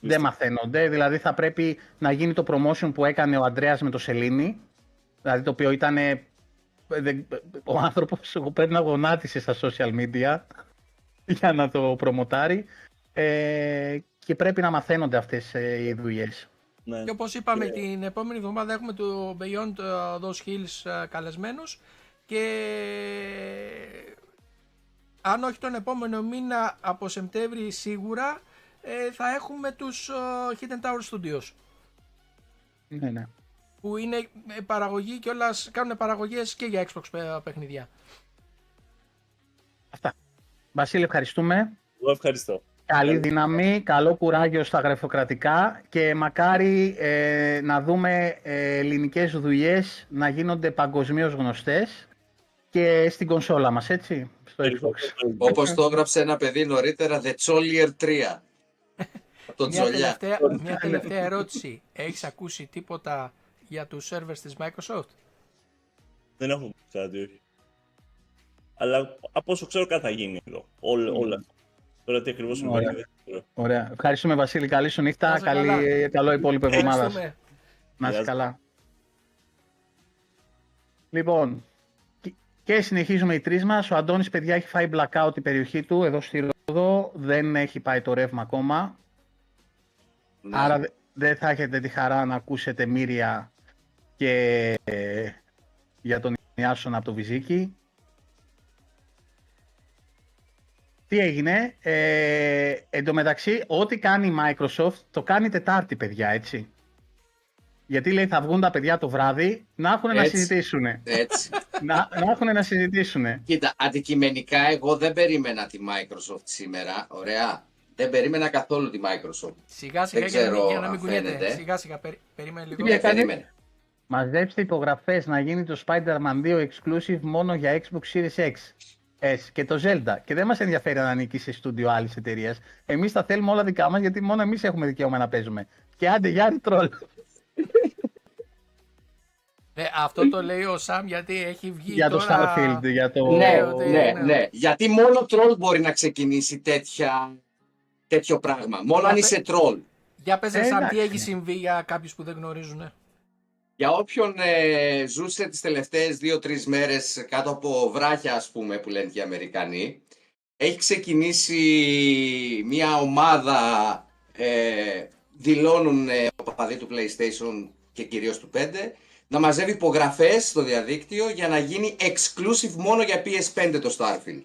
δεν μαθαίνονται. Δηλαδή θα πρέπει να γίνει το promotion που έκανε ο Αντρέας με το Σελήνη, δηλαδή το οποίο ήταν ε, δεν- ο άνθρωπος που πρέπει να γονάτισε στα social media [LAUGHS] για να το προμοτάρει ε, και πρέπει να μαθαίνονται αυτές ε, οι δουλειές. Ναι. Και όπως είπαμε την επόμενη εβδομάδα έχουμε το Beyond ε, Those Hills ε, καλεσμένους και αν όχι τον επόμενο μήνα από Σεπτέμβρη σίγουρα ε, θα έχουμε τους ε, Hidden Tower Studios. Ναι, ναι. που είναι ε, παραγωγή και όλα κάνουν παραγωγές και για Xbox ε, παιχνίδια. Αυτά. Βασίλη, ευχαριστούμε. Εγώ ευχαριστώ. Καλή δύναμη, καλό κουράγιο στα γραφειοκρατικά και μακάρι ε, να δούμε ε, ελληνικές δουλειές να γίνονται παγκοσμίως γνωστές και στην κονσόλα μας, έτσι, στο Xbox. Όπως το έγραψε ένα παιδί νωρίτερα, The Cholier 3. Από τον Μια Τζολιά. τελευταία, μια τελευταία ερώτηση. Έχεις ακούσει τίποτα για τους servers της Microsoft? Δεν έχω ακούσει κάτι, όχι. Αλλά από όσο ξέρω κάτι θα γίνει εδώ. Όλα. όλα. Τώρα τι ακριβώς συμβαίνει Ωραία. δεν ξέρω. Ωραία. Ευχαριστούμε Βασίλη, καλή σου νύχτα, Να είσαι καλή, καλά. καλό υπόλοιπο εβδομάδας. Ευχαριστούμε. Να είσαι Γεια σας. καλά. Λοιπόν, και- και συνεχίζουμε οι τρεις μας. Ο Αντώνης, παιδιά, έχει φάει blackout η περιοχή του, εδώ στη Ρόδο. Δεν έχει πάει το ρεύμα ακόμα. Ναι. Άρα δε- δεν θα έχετε τη χαρά να ακούσετε μύρια και ε, για τον Ιάσονα από το Βυζίκι. Τι έγινε, ε, εν τω μεταξύ, ό,τι κάνει η Microsoft το κάνει Τετάρτη, παιδιά, έτσι. Γιατί λέει θα βγουν τα παιδιά το βράδυ να έχουν να Έτσι. συζητήσουν. Έτσι. [LAUGHS] να, να έχουν να συζητήσουν. Κοίτα, αντικειμενικά εγώ δεν περίμενα τη Microsoft σήμερα. Ωραία. Δεν περίμενα καθόλου τη Microsoft. Σιγά σιγά Δεν για, να μην- ξέρω για να μην αν κουνιέται. φαίνεται. Σιγά σιγά, περί- περίμενε λίγο. Τι Δεν έκανε; περίμενε. Μαζέψτε υπογραφές να γίνει το Spider-Man 2 exclusive μόνο για Xbox Series X. S και το Zelda. Και δεν μας ενδιαφέρει αν ανήκει σε στούντιο άλλης εταιρείας. Εμείς τα θέλουμε όλα δικά μας γιατί μόνο εμείς έχουμε δικαίωμα να παίζουμε. Και άντε Γιάννη τρόλ. Ε, αυτό το λέει ο Σαμ γιατί έχει βγει για το τώρα... Starfield, για το... Ναι, ότι- ναι, ναι. ναι. Γιατί μόνο τρόλ μπορεί να ξεκινήσει τέτοια, τέτοιο πράγμα. Μόνο αν Να είσαι τρόλ. Για πες Ε, ε, Σαμ τι εντάξει. έχει συμβεί για κάποιους που δεν γνωρίζουν. Για όποιον ε, ζούσε τις τελευταίες δύο-τρεις μέρες κάτω από βράχια, ας πούμε, που λένε και οι Αμερικανοί, έχει ξεκινήσει μια ομάδα, ε, δηλώνουν ε, οπαδοί του PlayStation και κυρίως του 5, να μαζεύει υπογραφές στο διαδίκτυο για να γίνει exclusive μόνο για PS5 το Starfield.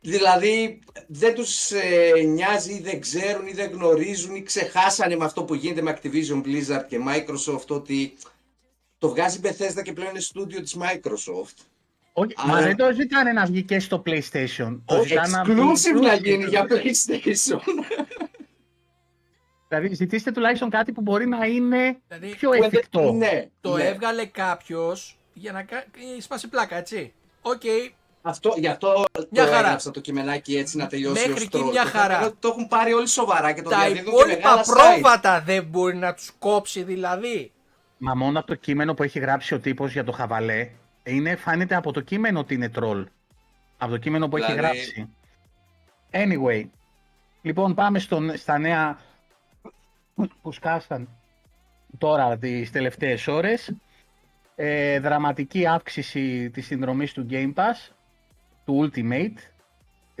Δηλαδή δεν τους ε, νοιάζει ή δεν ξέρουν ή δεν γνωρίζουν ή ξεχάσανε με αυτό που γίνεται με Activision Blizzard και Microsoft ότι το βγάζει η Bethesda και πλέον είναι στούντιο της Microsoft. Όχι, Άρα- Μα δεν το ζητάνε να βγει και στο PlayStation. Το Ο ζητάνε να βγει exclusive να exclusive. γίνει για PlayStation. Δηλαδή ζητήστε τουλάχιστον κάτι που μπορεί να είναι Δηλαδή πιο εφικτό. ναι, το ναι. έβγαλε κάποιος για να κα- ε, σπάσει πλάκα, έτσι. Οκ, Αυτό, γι' αυτό Μια το χαρά. έγραψα το κειμενάκι έτσι να τελειώσει Μέχρι ως εκεί troll. μια Το χαρά. θέμα είναι ότι Το έχουν πάρει όλοι σοβαρά και το τα διαδίδουν και υπόλοιπα μεγάλα site. πρόβατα δεν μπορεί να τους κόψει δηλαδή. Μα μόνο από το κείμενο που έχει γράψει ο τύπος για το χαβαλέ, είναι, φάνεται από το κείμενο ότι είναι τρόλ. Από το κείμενο που έχει Δηλαδή- γράψει. Anyway, λοιπόν πάμε στον, στα νέα που σκάσαν τώρα τις τελευταίες ώρες. Ε, δραματική αύξηση της συνδρομής του Game Pass, του Ultimate,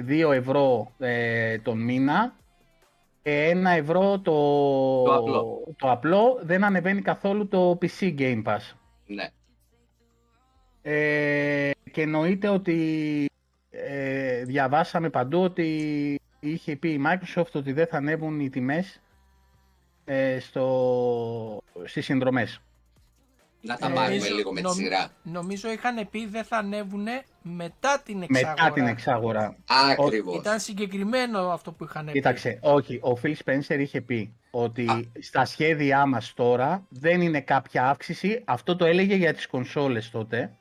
2 ευρώ ε, τον μήνα, και 1 ευρώ το, Το απλό. το απλό, δεν ανεβαίνει καθόλου το PC Game Pass. Ναι. Ε, και εννοείται ότι ε, διαβάσαμε παντού ότι είχε πει η Microsoft ότι δεν θα ανέβουν οι τιμές ε, στο, στις συνδρομές. Να τα Ε, πάρουμε Νομίζω- λίγο με τη νομ- σειρά. Νομίζω είχαν πει δεν θα ανέβουν μετά την εξαγορά. Μετά την εξαγορά. Ακριβώς. Ήταν συγκεκριμένο αυτό που είχαν πει. Κοίταξε, όχι, ο Phil Spencer είχε πει ότι Α. στα σχέδιά μας τώρα δεν είναι κάποια αύξηση. Αυτό το έλεγε για τις κονσόλες τότε.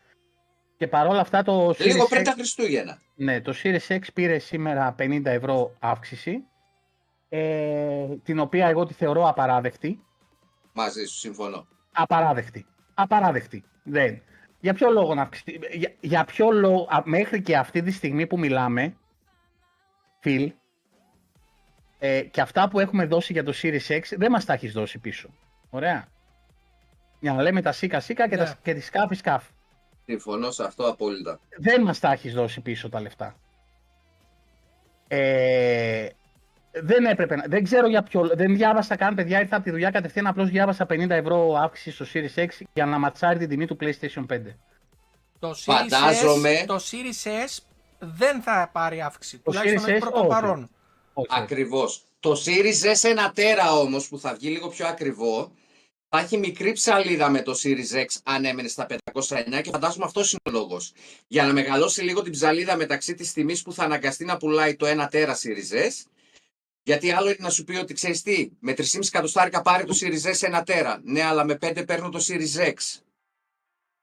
Και παρόλα αυτά το Λίγο Series πριν X- τα Χριστούγεννα. Ναι, το Series X πήρε σήμερα 50 ευρώ αύξηση, ε, την οποία εγώ τη θεωρώ απαράδεκτη. Μαζί σου, συμφωνώ. Απαράδεκτη. Απαράδεκτη. Δεν. Για ποιο λόγο να αυξηθεί. Για, για ποιο λόγο, α, μέχρι και αυτή τη στιγμή που μιλάμε, Φιλ, ε, και αυτά που έχουμε δώσει για το Series X δεν μας τα έχεις δώσει πίσω. Ωραία. Για να λέμε τα σίκα σίκα και, Ναι. τα, και τη σκάφη σκάφη. Συμφωνώ σε αυτό απόλυτα. δεν μας τα έχεις δώσει πίσω τα λεφτά. Ε, δεν έπρεπε να, δεν ξέρω για ποιο, δεν διάβασα καν παιδιά, ήρθα από τη δουλειά κατευθείαν απλώς διάβασα 50 ευρώ αύξηση στο Series X για να ματσάρει την τιμή του PlayStation 5. Το Series, Φαντάζομαι- S, το Series S δεν θα πάρει αύξηση. Το Τουλάχιστον Series όχι S, πρώτο όχι. παρόν. Όχι. Ακριβώς. Το Series S 1 τέρα όμως που θα βγει λίγο πιο ακριβό θα έχει μικρή ψαλίδα με το Series X αν έμενε στα 509 και φαντάζομαι αυτό είναι ο λόγος. Για να μεγαλώσει λίγο την ψαλίδα μεταξύ της τιμής που θα αναγκαστεί να πουλάει το 1 τέρα Series S γιατί άλλο είναι να σου πει ότι ξέρεις τι, με 3,5 εκατοστάρικα πάρει το Series S 1 τέρα. Ναι, αλλά με 5 παίρνω το Series X.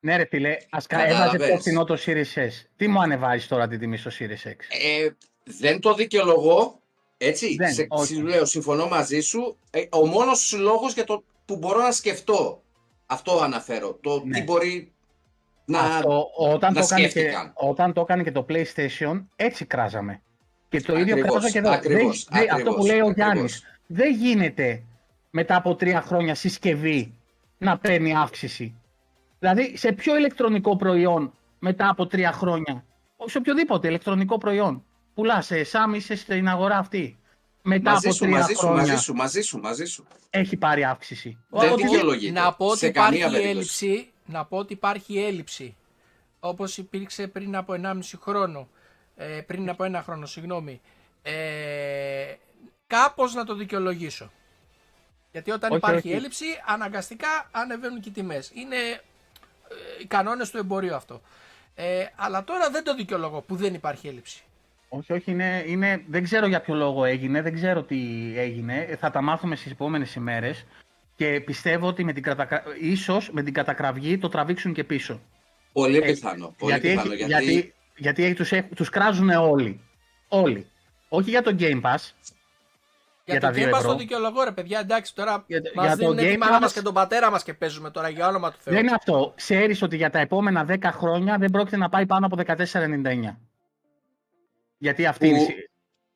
Ναι, ρε φίλε, ας Καταλαβες. έβαζε πιο φθηνό το Series S. Τι μου ανεβάζεις τώρα την τιμή στο Series X; Ε, δεν το δικαιολογώ. Έτσι, Δεν, σε, όχι. σου λέω, συμφωνώ μαζί σου. Ε, ο μόνος λόγος για το που μπορώ να σκεφτώ, αυτό αναφέρω, το Ναι. τι μπορεί να... Αυτό, όταν, να το έκανε και, σκέφτηκαν. όταν το έκανε και το PlayStation, έτσι κράζαμε. Και το ίδιο Ακριβώς, κράζα και εδώ. ακριβώς, Δεν- δεν- αυτό ακριβώς, που λέει ο ακριβώς. Γιάννης. Δεν γίνεται μετά από τρία χρόνια συσκευή να παίρνει αύξηση. Δηλαδή, σε ποιο ηλεκτρονικό προϊόν μετά από τρία χρόνια, σε οποιοδήποτε ηλεκτρονικό προϊόν, πουλάς σε εσά είσαι στην αγορά αυτή. Μετά Μαζί από σου, τρία μαζί σου, χρόνια μαζί σου, μαζί σου, μαζί σου. έχει πάρει αύξηση. Δεν Ότι- δικαιολογείται. Να πω ότι σε υπάρχει καμία περίπτωση. έλλειψη, να πω ότι υπάρχει έλλειψη, όπως υπήρξε πριν από 1,5 χρόνο, ε, πριν από ένα χρόνο, συγγνώμη, ε, κάπως να το δικαιολογήσω. Γιατί όταν Όχι, υπάρχει όχι. έλλειψη, αναγκαστικά ανεβαίνουν και οι τιμές. Είναι ε, οι κανόνες του εμπορίου αυτό. Ε, αλλά τώρα δεν το δικαιολογώ που δεν υπάρχει έλλειψη. Όχι, όχι, είναι, είναι, δεν ξέρω για ποιο λόγο έγινε, δεν ξέρω τι έγινε. Ε, Θα τα μάθουμε στις επόμενες ημέρες και πιστεύω ότι με την, κατακρα... ίσως με την κατακραυγή το τραβήξουν και πίσω. Πολύ Ε, πιθανό. Πολύ γιατί, πιθανό. έχει- Γιατί, γιατί, γιατί τους, έχ- τους κράζουν όλοι. Όλοι. Όχι για το Game Pass. Για, Για το τα δύο Game Pass ευρώ. το δικαιολογώ ρε παιδιά, εντάξει τώρα Για το- μας για το δίνουν τη Game μάνα Pass- μας και τον πατέρα μας και παίζουμε τώρα για όνομα του Θεού. Δεν είναι αυτό. Ξέρεις ότι για τα επόμενα 10 χρόνια δεν πρόκειται να πάει πάνω από 14,99. Γιατί αυτή Που- είναι... η-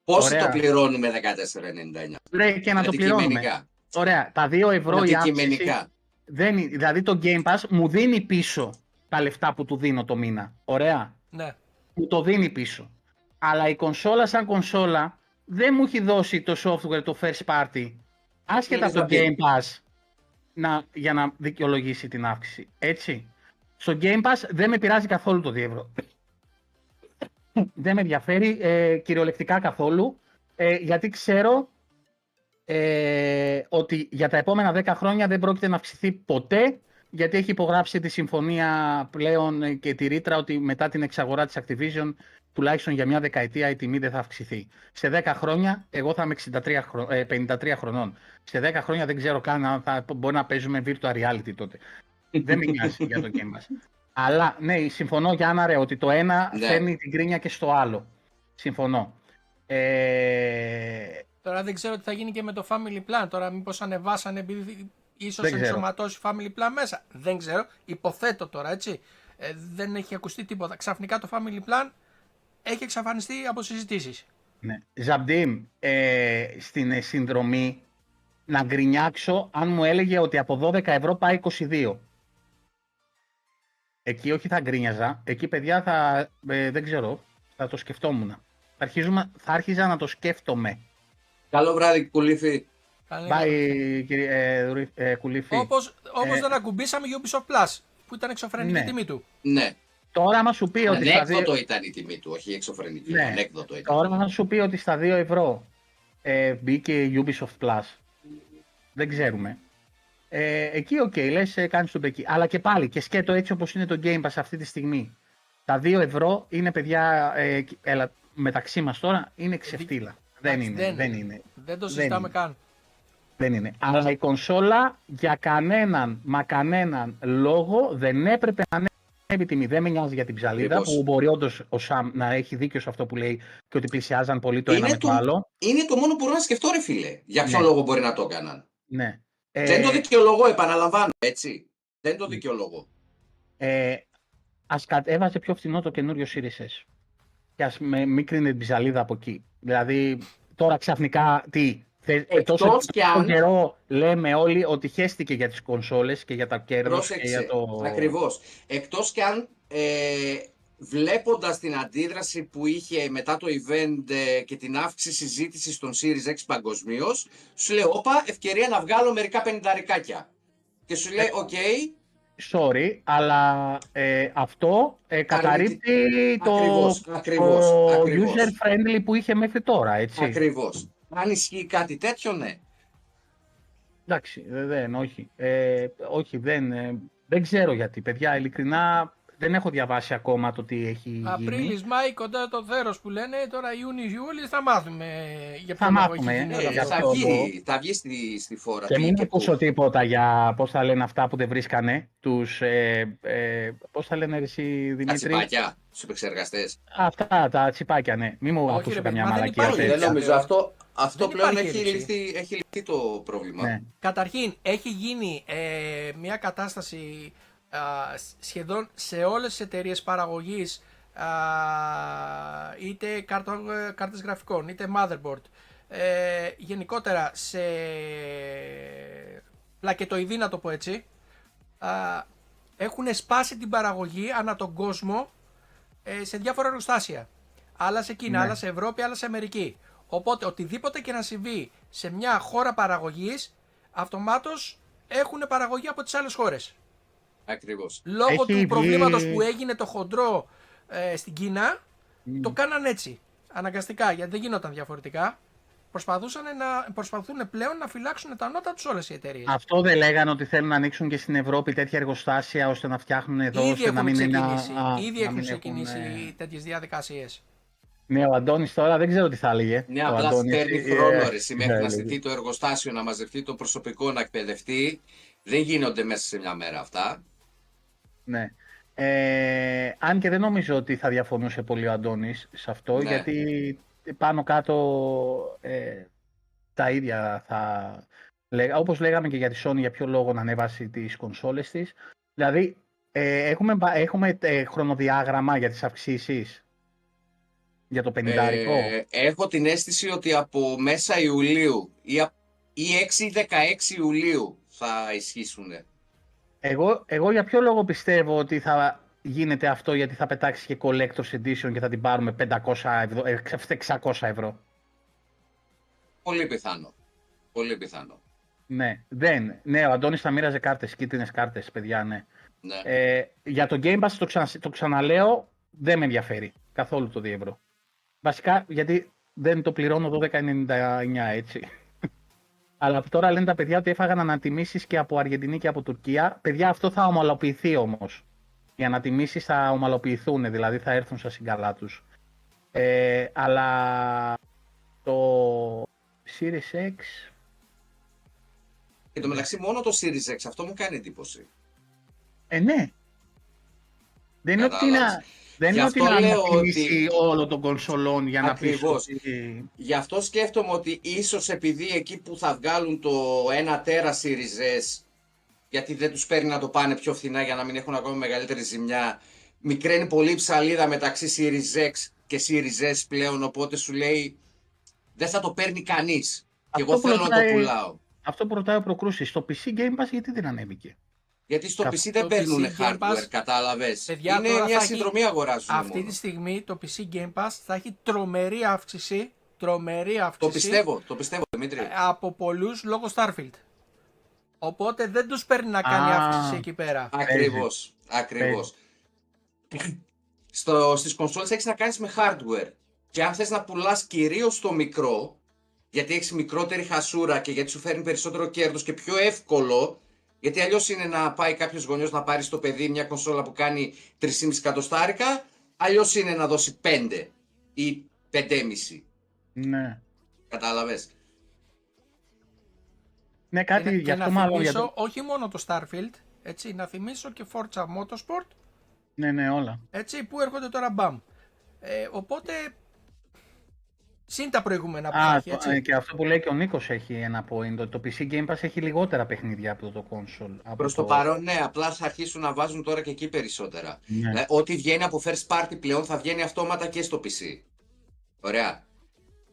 πόσο Ωραία. το πληρώνουμε 14,99. Ρε, και να το πληρώνουμε. Αντικειμενικά. Ωραία. Τα 2 ευρώ η αύξηση... Αντικειμενικά. Δεν, είναι- δηλαδή το Game Pass μου δίνει πίσω τα λεφτά που του δίνω το μήνα. Ωραία. Ναι. Μου το δίνει πίσω. Αλλά η κονσόλα σαν κονσόλα δεν μου έχει δώσει το software, το first party, άσχετα Είναι από το στα Game Pass, να, για να δικαιολογήσει την αύξηση. Έτσι. Στο Game Pass δεν με πειράζει καθόλου το 2 ευρώ. δεν με ενδιαφέρει ε, κυριολεκτικά καθόλου, ε, γιατί ξέρω ε, ότι για τα επόμενα 10 χρόνια δεν πρόκειται να αυξηθεί ποτέ γιατί έχει υπογράψει τη συμφωνία πλέον ε, και τη ρήτρα ότι μετά την εξαγορά της Activision τουλάχιστον για μια δεκαετία η τιμή δεν θα αυξηθεί. Σε 10 χρόνια, εγώ θα είμαι 63 χρο- ε, 53 χρονών. Σε 10 χρόνια δεν ξέρω καν αν θα μπορεί να παίζουμε virtual reality τότε. δεν με νοιάζει για το Game Pass. Αλλά ναι, συμφωνώ Γιάννα ρε, ότι το ένα Ναι. φέρνει την κρίνια και στο άλλο. Συμφωνώ. Ε, Τώρα δεν ξέρω τι θα γίνει και με το Family Plan. Τώρα μήπως ανεβάσανε επειδή ίσως Δεν ξέρω. ενσωματώσει Family Plan μέσα. Δεν ξέρω. Υποθέτω τώρα, έτσι. Ε, δεν έχει ακουστεί τίποτα. Ξαφνικά το Family Plan έχει εξαφανιστεί από συζητήσεις. Ναι. Ζαμπτίμ, ε, στην ε, συνδρομή να γκρινιάξω αν μου έλεγε ότι από 12 ευρώ πάει 22. Εκεί όχι θα γκρίνιαζα. Εκεί παιδιά θα, ε, δεν ξέρω, θα το σκεφτόμουν. Θα, αρχίζουμε, θα άρχιζα να το σκέφτομαι. Καλό βράδυ, κουλήφι. Καλή- Πάει κύριε ε, Δουρή- ε, Κουλήφη. Όπως, όπως Ε, δεν ακουμπήσαμε Ubisoft Plus, που ήταν εξωφρενική Ναι. η τιμή του. Ναι. Τώρα άμα σου πει ότι στα δύο... Ανέκδοτο ήταν η τιμή του, όχι εξωφρενική. Ναι. Ανέκδοτο ήταν. Τώρα να σου πει ότι στα 2 ευρώ ε, μπήκε η Ubisoft Plus. Δεν ξέρουμε. Ε, εκεί, οκ, λες, ε, κάνεις τον πεκί. Αλλά και πάλι, και σκέτο έτσι όπως είναι το Game Pass αυτή τη στιγμή. Τα 2 ευρώ είναι, παιδιά, ε, κ- έλα, μεταξύ μας τώρα, είναι ξεφτύλα. Δεν Εντάξει, είναι, δεν είναι. Δεν το Δεν συζητάμε είναι. καν. Δεν είναι. Αλλά η κονσόλα για κανέναν, μα κανέναν λόγο δεν έπρεπε να ανέβει τιμή. Δεν με νοιάζει για την ψαλίδα Ακριβώς. που μπορεί όντως ο Σαμ να έχει δίκιο σε αυτό που λέει και ότι πλησιάζαν πολύ το Είναι ένα με το το- άλλο. Είναι το μόνο που μπορώ να σκεφτώ, ρε φίλε. Για ποιο Ναι. λόγο μπορεί να το έκαναν. Ναι. Δεν το δικαιολογώ, επαναλαμβάνω, έτσι. Δεν το δικαιολογώ. ε, ας κατέβαζε πιο φθηνό το καινούριο Series S. Και ας με, μην κρίνει την ψαλίδα από εκεί. Δηλαδή, τώρα ξαφνικά, τι, θε, Εκτός τόσο, κι τόσο αν- καιρό λέμε όλοι ότι χέστηκε για τις κονσόλες και για τα κέρδη και Πρόσεξε. για το... Ακριβώς. Εκτός κι αν ε, βλέποντας την αντίδραση που είχε μετά το event ε, και την αύξηση συζήτηση των Series X παγκοσμίως, σου λέει, όπα, ευκαιρία να βγάλω μερικά πενηνταρικάκια. Και σου Ε, λέει, OK, Sorry, αλλά ε, αυτό ε, καταρρύπτει το, Ακριβώς, ακριβώς, το ακριβώς. user friendly που είχε μέχρι τώρα, έτσι. ακριβώς. Αν ισχύει κάτι τέτοιο, ναι. Εντάξει, ε, δεν, όχι. Ε, όχι, δεν, ε, δεν ξέρω γιατί. Παιδιά, ειλικρινά δεν έχω διαβάσει ακόμα το τι έχει γίνει. Απρίλης, Μάη, κοντά το δέρος που λένε, τώρα Ιούνιος, Ιούλη θα μάθουμε για ποιο Θα λόγο μάθουμε, έχει γίνει ε, όλο Ε, για αυτό. θα, αυτό βγει, θα βγει στη, στη φόρα. Και τι μην και πού. ακούσω τίποτα για πώς θα λένε αυτά που δεν βρίσκανε. Τους, ε, ε, πώς θα λένε εσύ Τα Δημήτρη. τσιπάκια στου επεξεργαστές. Αυτά τα τσιπάκια, ναι. Μην μου Όχι, ακούσω ρε καμιά παιδί, μα δεν μαλακία υπάρχει, Όχι, τέτοια. δεν νομίζω. Αυτό, αυτό Δεν πλέον υπάρχει έχει έλλειψη. λυθεί, έχει λυθεί το πρόβλημα. Ναι. Καταρχήν, έχει γίνει ε, μια κατάσταση α, σχεδόν σε όλες τις εταιρείες παραγωγής α, είτε κάρτο, ε, κάρτες γραφικών, είτε motherboard. Ε, γενικότερα σε πλακετοειδή να το πω έτσι, α, έχουν σπάσει την παραγωγή ανά τον κόσμο ε, σε διάφορα εργοστάσια. Άλλα σε Κίνα, Ναι. άλλα σε Ευρώπη, άλλα σε Αμερική. Οπότε οτιδήποτε και να συμβεί σε μια χώρα παραγωγής, αυτομάτως έχουν παραγωγή από τις άλλες χώρες. Ακριβώς. Λόγω Έχει του βγει- προβλήματος που έγινε το χοντρό ε, στην Κίνα, το κάναν έτσι. Αναγκαστικά, γιατί δεν γινόταν διαφορετικά. Προσπαθούσαν να, προσπαθούν πλέον να φυλάξουν τα νότα τους όλες οι εταιρείες. Αυτό δεν λέγανε ότι θέλουν να ανοίξουν και στην Ευρώπη τέτοια εργοστάσια ώστε να φτιάχνουν εδώ Ήδη ώστε να έχουν μην είναι. ξεκινήσει, α, ήδη να έχουν μην ξεκινήσει έχουν, ε, τέτοιες διαδικασίες. Ναι, ο Αντώνης τώρα δεν ξέρω τι θα έλεγε. Ναι, Ο απλά Αντώνης, παίρνει ε, χρόνο ε, ρε, εσύ, μέχρι ναι, να ναι. στηθεί το εργοστάσιο, να μαζευτεί το προσωπικό, να εκπαιδευτεί. Δεν γίνονται μέσα σε μια μέρα αυτά. Ναι. Ε, αν και δεν νομίζω ότι θα διαφωνούσε πολύ ο Αντώνης σε αυτό, Ναι. γιατί πάνω κάτω ε, τα ίδια θα λέγα. Όπως λέγαμε και για τη Sony, για ποιο λόγο να ανέβασει τις κονσόλες της. Δηλαδή, ε, έχουμε, βα- έχουμε ε, χρονοδιάγραμμα για τις αυξήσεις; Για το 50 Ε, έχω την αίσθηση ότι από μέσα Ιουλίου ή, α- ή 6 ή 16 Ιουλίου θα ισχύσουν. Εγώ, εγώ για ποιο λόγο πιστεύω ότι θα γίνεται αυτό, γιατί θα πετάξει και Collector's Edition και θα την πάρουμε 500 ευρώ, ε, 600 ευρώ; Πολύ πιθανό. Πολύ πιθανό. Ναι, δεν. Ναι, ο Αντώνης θα μοίραζε κάρτες, κίτρινες κάρτες, παιδιά, ναι. Ναι. Ε, για το Game Pass το, ξανα, το ξαναλέω, δεν με ενδιαφέρει καθόλου το 2 ευρώ. Βασικά, γιατί δεν το πληρώνω 12,99 έτσι. [LAUGHS] Αλλά τώρα λένε τα παιδιά ότι έφαγαν ανατιμήσεις και από Αργεντινή και από Τουρκία. Παιδιά, αυτό θα ομαλοποιηθεί όμως. Οι ανατιμήσεις θα ομαλοποιηθούν, δηλαδή θα έρθουν στα συγκαλά τους. Ε, αλλά το Series X Και το μεταξύ μόνο το Series X, αυτό μου κάνει εντύπωση. Ε, ναι. Δεν είναι ότι είναι, Κατάλαβες. Δεν Γι' είναι ότι αυτό είναι λέω ανακοίνηση ότι- όλων των κονσολών για να πεις Ακριβώς. ότι... Γι' αυτό σκέφτομαι ότι ίσως επειδή εκεί που θα βγάλουν το 1 τέρα Series S, γιατί δεν τους παίρνει να το πάνε πιο φθηνά για να μην έχουν ακόμα μεγαλύτερη ζημιά, μικραίνει πολύ η ψαλίδα μεταξύ Series X και Series S πλέον, οπότε σου λέει δεν θα το παίρνει κανείς. Και Αυτό εγώ που θέλω να το ρωτάει- πουλάω. Αυτό που ρωτάει ο Προκρούσης, στο PC Game Pass γιατί δεν ανέβηκε; Γιατί στο Κα- PC δεν το παίρνουν PC Game hardware, Pass, κατάλαβες. παιδιά, Είναι τώρα μια θα έχει- συνδρομή αγοράζουν Αυτή μόνο. τη στιγμή το PC Game Pass θα έχει τρομερή αύξηση, τρομερή Το αύξηση πιστεύω, το πιστεύω, Δημήτρη. ε, από πολλούς λόγω Starfield. Οπότε δεν τους παίρνει να κάνει Α. αύξηση εκεί πέρα. Ακριβώς, ακριβώς. Στο, στις κονσόλες έχεις να κάνεις με hardware. Και αν θες να πουλάς κυρίως το μικρό, γιατί έχεις μικρότερη χασούρα και γιατί σου φέρνει περισσότερο κέρδος και πιο εύκολο, γιατί αλλιώς είναι να πάει κάποιος γονιός να πάρει στο παιδί μια κονσόλα που κάνει 3,5 εκατοστάρικα, αλλιώς είναι να δώσει 5 ή 5,5. Ναι. Κατάλαβες. Ναι, κάτι και, γι' και αυτό να μάλλον. θυμίσω Για το... όχι μόνο το Starfield, έτσι, να θυμίσω και Forza Motorsport, Ναι, ναι, όλα. έτσι, που έρχονται τώρα μπαμ. Ε, οπότε, συν τα προηγούμενα που Α, έχει, το- έτσι. ε, και αυτό που λέει και ο Νίκος έχει ένα point, ότι το PC Game Pass έχει λιγότερα παιχνίδια από το console. Από Προς το παρόν, ναι, απλά θα αρχίσουν να βάζουν τώρα και εκεί περισσότερα. Ναι. Ε, ό,τι βγαίνει από first party πλέον θα βγαίνει αυτόματα και στο PC. Ωραία.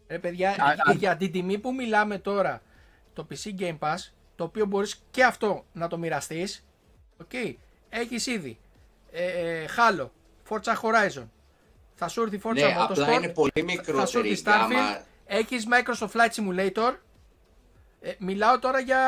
Ρε παιδιά, Α, α. για την τιμή που μιλάμε τώρα, το PC Game Pass, το οποίο μπορείς και αυτό να το μοιραστείς, okay, έχεις ήδη ε, ε, Halo, Forza Horizon, θα σου έρθει Forza ναι, απλά Motorsport, είναι πολύ θα σου μικρότερη έρθει η γκάμα. Starfield, έχεις Microsoft Flight Simulator, ε, μιλάω τώρα για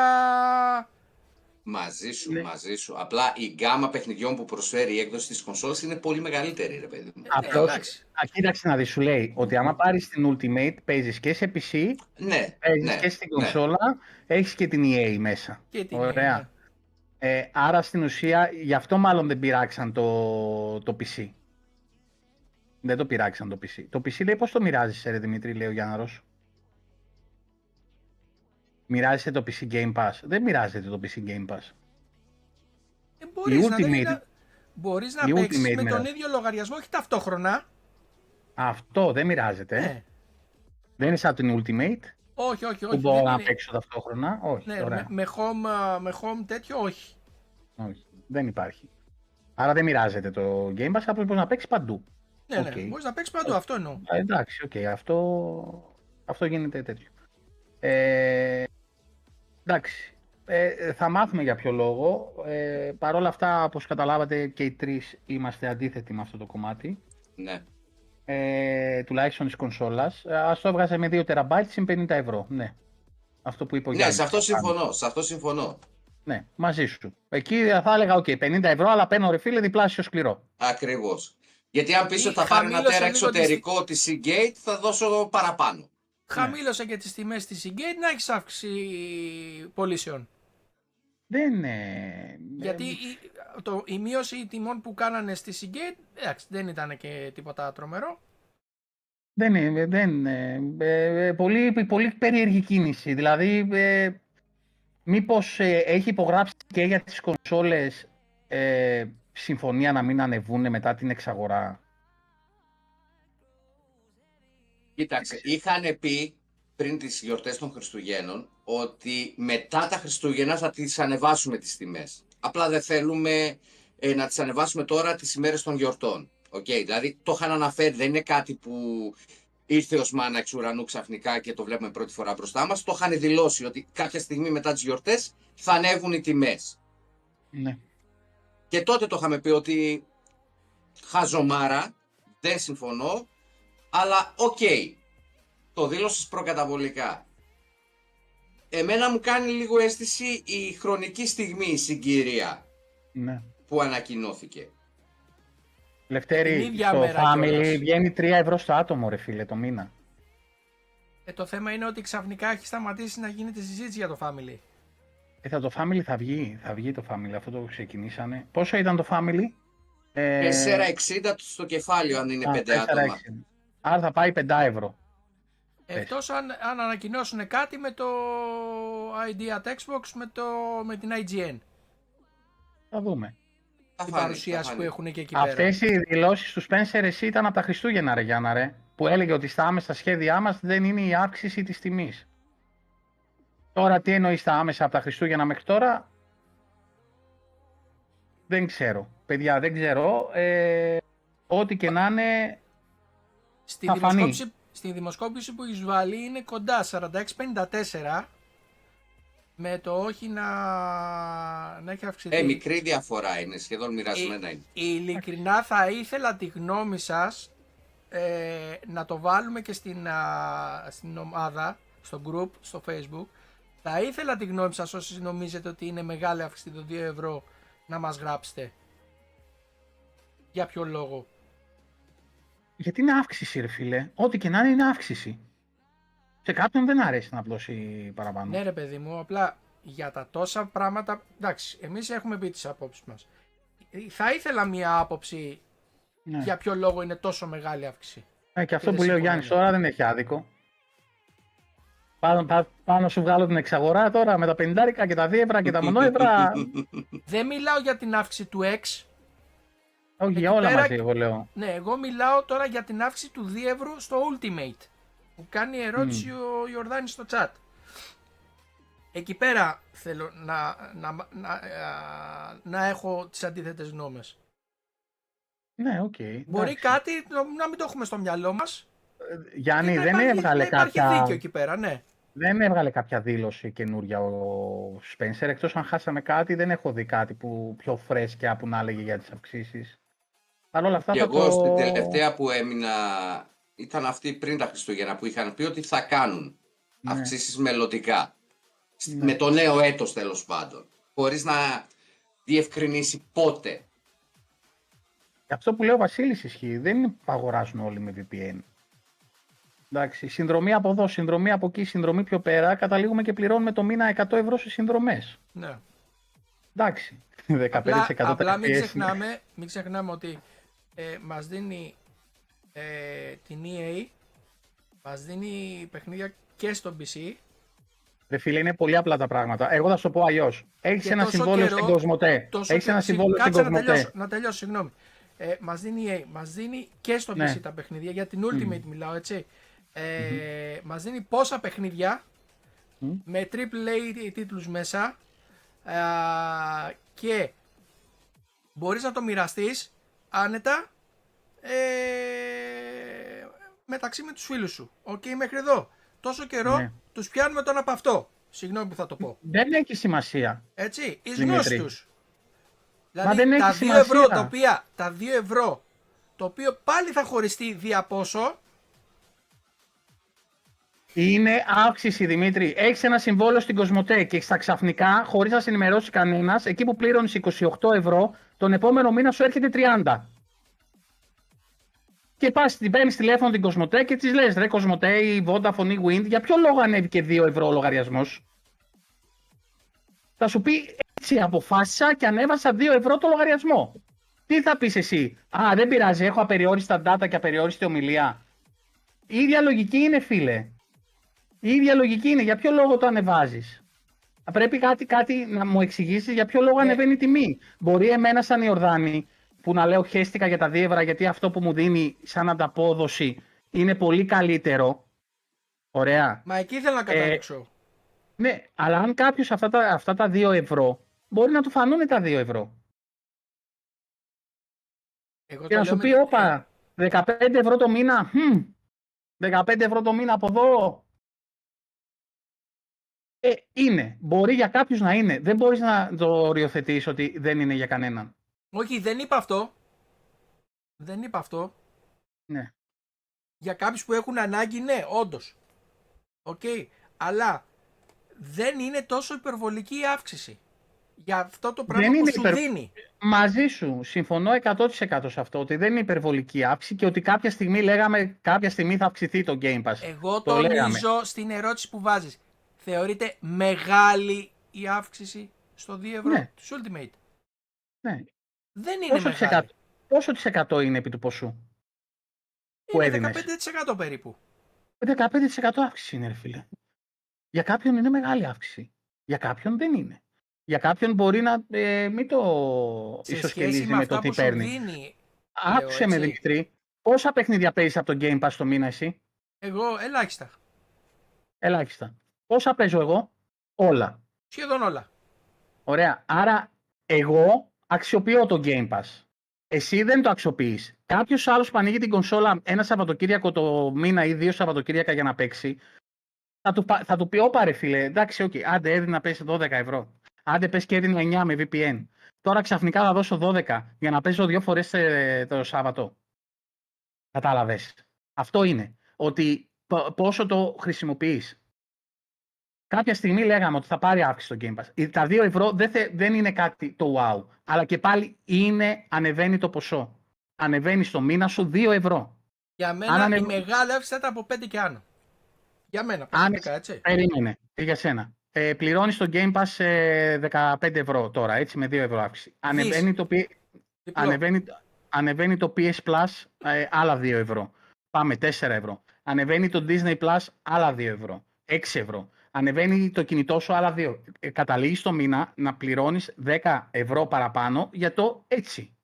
Μαζί σου, Ναι. μαζί σου. Απλά η γκάμα παιχνιδιών που προσφέρει η έκδοση της κονσόλας είναι πολύ μεγαλύτερη, ρε παιδί μου. Απλώς, εντάξει. α, κοίταξε να δεις, σου λέει ότι άμα πάρεις την Ultimate παίζεις και σε PC, Ναι, παίζεις ναι, και στην ναι. κονσόλα, έχεις και την EA μέσα. Και την Ωραία. ναι. Ε, άρα στην ουσία, γι' αυτό μάλλον δεν πειράξαν το, το PC. Δεν το πειράξαν το PC. Το PC λέει πώς το μοιράζεσαι ρε Δημήτρη, λέει ο Γιάνναρος; Μοιράζεσαι το PC Game Pass. Δεν μοιράζεται το PC Game Pass. Ε, μπορείς, να, Ultimate- να, μπορείς να η παίξεις Ultimate με τον μοιράζεται. ίδιο λογαριασμό, όχι ταυτόχρονα. Αυτό δεν μοιράζεται. Ναι. Δεν είναι σαν την Ultimate Όχι, όχι, που όχι. μπορώ δεν να είναι- παίξω ταυτόχρονα. Όχι, Ναι, ωραία. με, με, home, α, με home τέτοιο, όχι. Όχι, δεν υπάρχει. Άρα δεν μοιράζεται το Game Pass, απλώς μπορείς να παίξεις παντού. Ναι, Οκ. ναι. Μπορείς να παίξεις παντού, αυτό εννοώ. Α, εντάξει, οκ, αυτό, αυτό γίνεται τέτοιο. Ε, εντάξει, ε, θα μάθουμε για ποιο λόγο. Ε, Παρ' όλα αυτά, όπως καταλάβατε και οι τρεις είμαστε αντίθετοι με αυτό το κομμάτι. ναι. Ε, τουλάχιστον της κονσόλας. Ε, Ας το έβγαζε με 2 TB είναι 50 ευρώ. Ναι. Αυτό που είπε ο Ναι, Γιάννης. σε αυτό συμφωνώ. Σε αυτό συμφωνώ. Ναι, μαζί σου. Εκεί θα έλεγα, οκ, 50 ευρώ, αλλά παίρνω ρε φίλε διπλάσιο σκληρό. Ακριβώς. Γιατί αν πεις Ή ότι θα πάρει ένα χαμήλωσε τέρα λίγο τις- εξωτερικό της Seagate, θα δώσω παραπάνω. Χαμήλωσε και τις τιμές της Seagate να έχεις αύξηση πωλήσεων. Δεν ε, Γιατί η, το, η μείωση τιμών που κάνανε στη Seagate, εντάξει, δεν ήταν και τίποτα τρομερό. Δεν είναι, δεν είναι. Ε, ε, πολύ, πολύ περίεργη κίνηση. Δηλαδή, ε, μήπως ε, έχει υπογράψει και για τις κονσόλες ε, συμφωνία να μην ανεβούν μετά την εξαγορά. Κοίταξε, είχαν πει πριν τις γιορτές των Χριστουγέννων ότι μετά τα Χριστούγεννα θα τις ανεβάσουμε τις τιμές. Απλά δεν θέλουμε ε, να τις ανεβάσουμε τώρα τις ημέρες των γιορτών. Οκ, δηλαδή το είχαν αναφέρει, δεν είναι κάτι που ήρθε ως μάννα εξ ουρανού ξαφνικά και το βλέπουμε πρώτη φορά μπροστά μας. Το είχαν δηλώσει ότι κάποια στιγμή μετά τις γιορτές θα ανέβουν οι τιμές. Ναι. Και τότε το είχαμε πει ότι χαζομάρα, δεν συμφωνώ, αλλά οκ, το δήλωσες προκαταβολικά. Εμένα μου κάνει λίγο αίσθηση η χρονική στιγμή, η συγκυρία ναι. που ανακοινώθηκε. Λευτέρη, Την ίδια στο μέρα Family κιόλας. βγαίνει 3 ευρώ στο άτομο, ρε φίλε, το μήνα. Ε, το θέμα είναι ότι ξαφνικά έχει σταματήσει να γίνεται συζήτηση για το Family. Ε, θα το Family θα βγει, θα βγει το Family, αυτό το ξεκινήσανε. Πόσο ήταν το Family? Ε, 4,60 στο κεφάλαιο αν είναι α, 5 άτομα. 4,60. Άρα θα πάει 5 ευρώ. Εκτός αν, αν ανακοινώσουν κάτι με το ID at Xbox με, το, με την IGN. Θα δούμε. Θα Την φανεί, θα παρουσίαση φανεί. που έχουν και εκεί πέρα. Αυτές οι δηλώσεις του Spencer εσύ ήταν από τα Χριστούγεννα ρε Γιάννα ρε, που έλεγε ότι στα άμεσα σχέδιά μας δεν είναι η αύξηση της τιμής. Τώρα τι εννοείς στα άμεσα από τα Χριστούγεννα μέχρι τώρα, δεν ξέρω. Παιδιά, δεν ξέρω. Ε, ό,τι και να είναι, Στη θα φανεί. δημοσκόπηση, στη δημοσκόπηση που έχεις βάλει είναι κοντά 46-54 με το όχι να, να έχει αυξηθεί. Ε, μικρή διαφορά είναι, σχεδόν μοιρασμένα Ε, είναι. Ειλικρινά θα ήθελα τη γνώμη σας ε, να το βάλουμε και στην, α, στην ομάδα, στο group, στο facebook. Θα ήθελα τη γνώμη σας όσοι νομίζετε ότι είναι μεγάλη αύξηση των 2 ευρώ να μας γράψετε. Για ποιο λόγο; γιατί είναι αύξηση ρε φίλε. Ό,τι και να είναι είναι αύξηση. Σε κάποιον δεν αρέσει να απλώσει παραπάνω. Ναι ρε παιδί μου, απλά για τα τόσα πράγματα, εντάξει, εμείς έχουμε πει τις απόψεις μας. Ε, Θα ήθελα μία άποψη Ναι. για ποιο λόγο είναι τόσο μεγάλη αύξηση. Ε, και αυτό δεν που λέει ο συμφωνώ, Γιάννης ναι. τώρα δεν έχει άδικο. Πάνω, πά- πάνω σου βγάλω την εξαγορά τώρα με τα 50 και τα 2 ευρώ και τα μονόευρα. [LAUGHS] Δεν μιλάω για την αύξηση του X, Όχι, Εκεί για όλα πέρα- μαζί εγώ λέω. Ναι, εγώ μιλάω τώρα για την αύξηση του 2 ευρώ στο Ultimate. Που κάνει ερώτηση ο Ιορδάνης στο chat. Εκεί πέρα θέλω να, να, να, α, να έχω τις αντίθετες γνώμες. Ναι, οκ. Μπορεί εντάξει. κάτι να- να μην το έχουμε στο μυαλό μας. Γιάννη, και να δεν υπάρχει- έβγαλε, να υπάρχει κάποια, δίκιο εκεί πέρα, ναι. δεν έβγαλε κάποια δήλωση καινούρια ο Σπένσερ. Εκτός αν χάσαμε κάτι, δεν έχω δει κάτι που πιο φρέσκια που να έλεγε για τις αυξήσεις. Παρ' όλα αυτά Και θα εγώ το... στην τελευταία που έμεινα ήταν αυτή πριν τα Χριστούγεννα που είχαν πει ότι θα κάνουν Ναι. αυξήσεις μελλοντικά. Σ- Ναι. Με το νέο έτος τέλος πάντων. χωρίς να διευκρινίσει πότε. Και αυτό που λέει ο Βασίλης ισχύει. Δεν είναι που αγοράζουν όλοι με VPN. Εντάξει, συνδρομή από εδώ, συνδρομή από εκεί, συνδρομή πιο πέρα. Καταλήγουμε και πληρώνουμε το μήνα 100 ευρώ σε συνδρομές. Ναι. Εντάξει. 15% Απλά, τα απλά μην, FPS. ξεχνάμε, μην ξεχνάμε ότι ε, μας δίνει ε, την EA, μας δίνει παιχνίδια και στο PC Ρε φίλε, είναι πολύ απλά τα πράγματα. Εγώ θα σου το πω αλλιώς. Έχεις Και ένα τόσο συμβόλαιο καιρό- στην Κοσμοτέ. τόσο Έχεις ένα και- συμβόλαιο στην Κάτσε να τελειώσω, Κοσμοτέ. να τελειώσω, συγγνώμη. Ε, μας δίνει η EA, μας δίνει και στο Ναι. PC τα παιχνίδια, για την Ultimate μιλάω, έτσι. Ε, Μας δίνει πόσα παιχνίδια Μμ. με AAA τίτλους μέσα ε, και μπορείς να το μοιραστείς άνετα ε, μεταξύ με τους φίλους σου. Οκ, μέχρι εδώ. Τόσο καιρό Ναι. τους πιάνουμε τον από αυτό. Συγγνώμη που θα το πω. Δεν έχει σημασία. Έτσι, εις Δημήτρη. γνώση τους. Δηλαδή δεν έχει τα 2 σημασία. ευρώ τα οποία, τα 2 ευρώ, το οποίο πάλι θα χωριστεί δια πόσο, Είναι αύξηση, Δημήτρη. Έχεις ένα συμβόλαιο στην Κοσμοτέ και στα ξαφνικά, χωρίς να σε ενημερώσει κανένας, εκεί που πλήρωνες 28 ευρώ, τον επόμενο μήνα σου έρχεται 30. Και πας την παίρνεις τηλέφωνο την Κοσμοτέ και της λες: Ρε Κοσμοτέ ή Vodafone ή Wind, για ποιο λόγο ανέβηκε 2 ευρώ ο λογαριασμός; Θα σου πει έτσι αποφάσισα και ανέβασα 2 ευρώ το λογαριασμό. Τι θα πεις εσύ, Α, δεν πειράζει, έχω απεριόριστα data και απεριόριστη ομιλία. Η ίδια λογική είναι, φίλε. Η ίδια λογική είναι. Για ποιο λόγο το ανεβάζεις; Πρέπει κάτι, κάτι να μου εξηγήσεις για ποιο λόγο Ναι. ανεβαίνει η τιμή. Μπορεί εμένα, σαν Ιορδάνη, που να λέω χέστηκα για τα 2 ευρώ, γιατί αυτό που μου δίνει σαν ανταπόδοση είναι πολύ καλύτερο. Ωραία. μα εκεί ήθελα να Ε, καταλήξω. Ναι, αλλά αν κάποιος αυτά, τα- αυτά τα 2 ευρώ μπορεί να του φανούν τα 2 ευρώ. Εγώ Και το να λέω σου με πει, την- όπα, 15 ευρώ το μήνα. Χμ, 15 ευρώ το μήνα από εδώ. Ε, είναι. Μπορεί για κάποιους να είναι. Δεν μπορείς να το οριοθετείς ότι δεν είναι για κανέναν. Όχι, δεν είπα αυτό. Δεν είπα αυτό. Ναι. Για κάποιους που έχουν ανάγκη, ναι, όντως. Οκ. Αλλά δεν είναι τόσο υπερβολική η αύξηση. Για αυτό το πράγμα Δεν που είναι σου υπερ- δίνει. Μαζί σου. Συμφωνώ 100% σε αυτό. Ότι δεν είναι υπερβολική αύξηση και ότι κάποια στιγμή λέγαμε κάποια στιγμή θα αυξηθεί το Game Pass. Εγώ Το λέγαμε. τονίζω στην ερώτηση που βάζεις. Θεωρείται μεγάλη η αύξηση στο 2 ευρώ Ναι. του Ultimate. Ναι. Δεν είναι Πόσο, της μεγάλη. εκατό, πόσο της εκατό είναι επί του ποσού. που Είναι έδινες; 15% περίπου. 15% αύξηση είναι, ρε φίλε. Για κάποιον είναι μεγάλη αύξηση. Για κάποιον δεν είναι. Για κάποιον μπορεί να ε, μην το Σε ισοσκελίζει σχέση με με το αυτά τι που σου παίρνει. δίνει. Άκουσε λέω με, έτσι. Δημητρή. Πόσα παιχνίδια παίζεις από το Game Pass το μήνα εσύ; Εγώ ελάχιστα. Ελάχιστα. Πόσα παίζω εγώ; Όλα. Σχεδόν όλα. Ωραία. Άρα εγώ αξιοποιώ το Game Pass. Εσύ δεν το αξιοποιείς. Κάποιος άλλος που ανοίγει την κονσόλα ένα Σαββατοκύριακο το μήνα ή δύο Σαββατοκύριακα για να παίξει, θα του, πα- θα του πει: Όπα ρε φίλε, εντάξει, οκ, άντε έδινα να πέσει 12 ευρώ. Άντε πες και έδινα 9 με VPN. Τώρα ξαφνικά θα δώσω 12 για να παίζω δύο φορές ε, το Σάββατο. Κατάλαβες. Αυτό είναι. Ότι πο- πόσο το χρησιμοποιείς. Κάποια στιγμή λέγαμε ότι θα πάρει αύξηση το Game Pass. Ε, Τα 2 ευρώ δεν, θε- δεν είναι κάτι το wow. Αλλά και πάλι είναι, ανεβαίνει το ποσό. Ανεβαίνει στο μήνα σου 2 ευρώ. Για μένα Αν η ανεβ- μεγάλη αύξηση θα ήταν από 5 και άνω. Για μένα, Αν- προσωπικά, έτσι. Περίμενε. ε, Για σένα. Ε, πληρώνεις το Game Pass ε, 15 ευρώ τώρα, έτσι, με 2 ευρώ αύξηση. Ανεβαίνει το, πι- Διπλό. ανεβαίνει, ανεβαίνει το PS Plus ε, άλλα 2 ευρώ. Πάμε 4 ευρώ. Ανεβαίνει το Disney Plus άλλα 2 ευρώ. 6 ευρώ. Ανεβαίνει το κινητό σου άλλα 2. Ε, καταλήγεις το μήνα να πληρώνεις 10 ευρώ παραπάνω για το έτσι.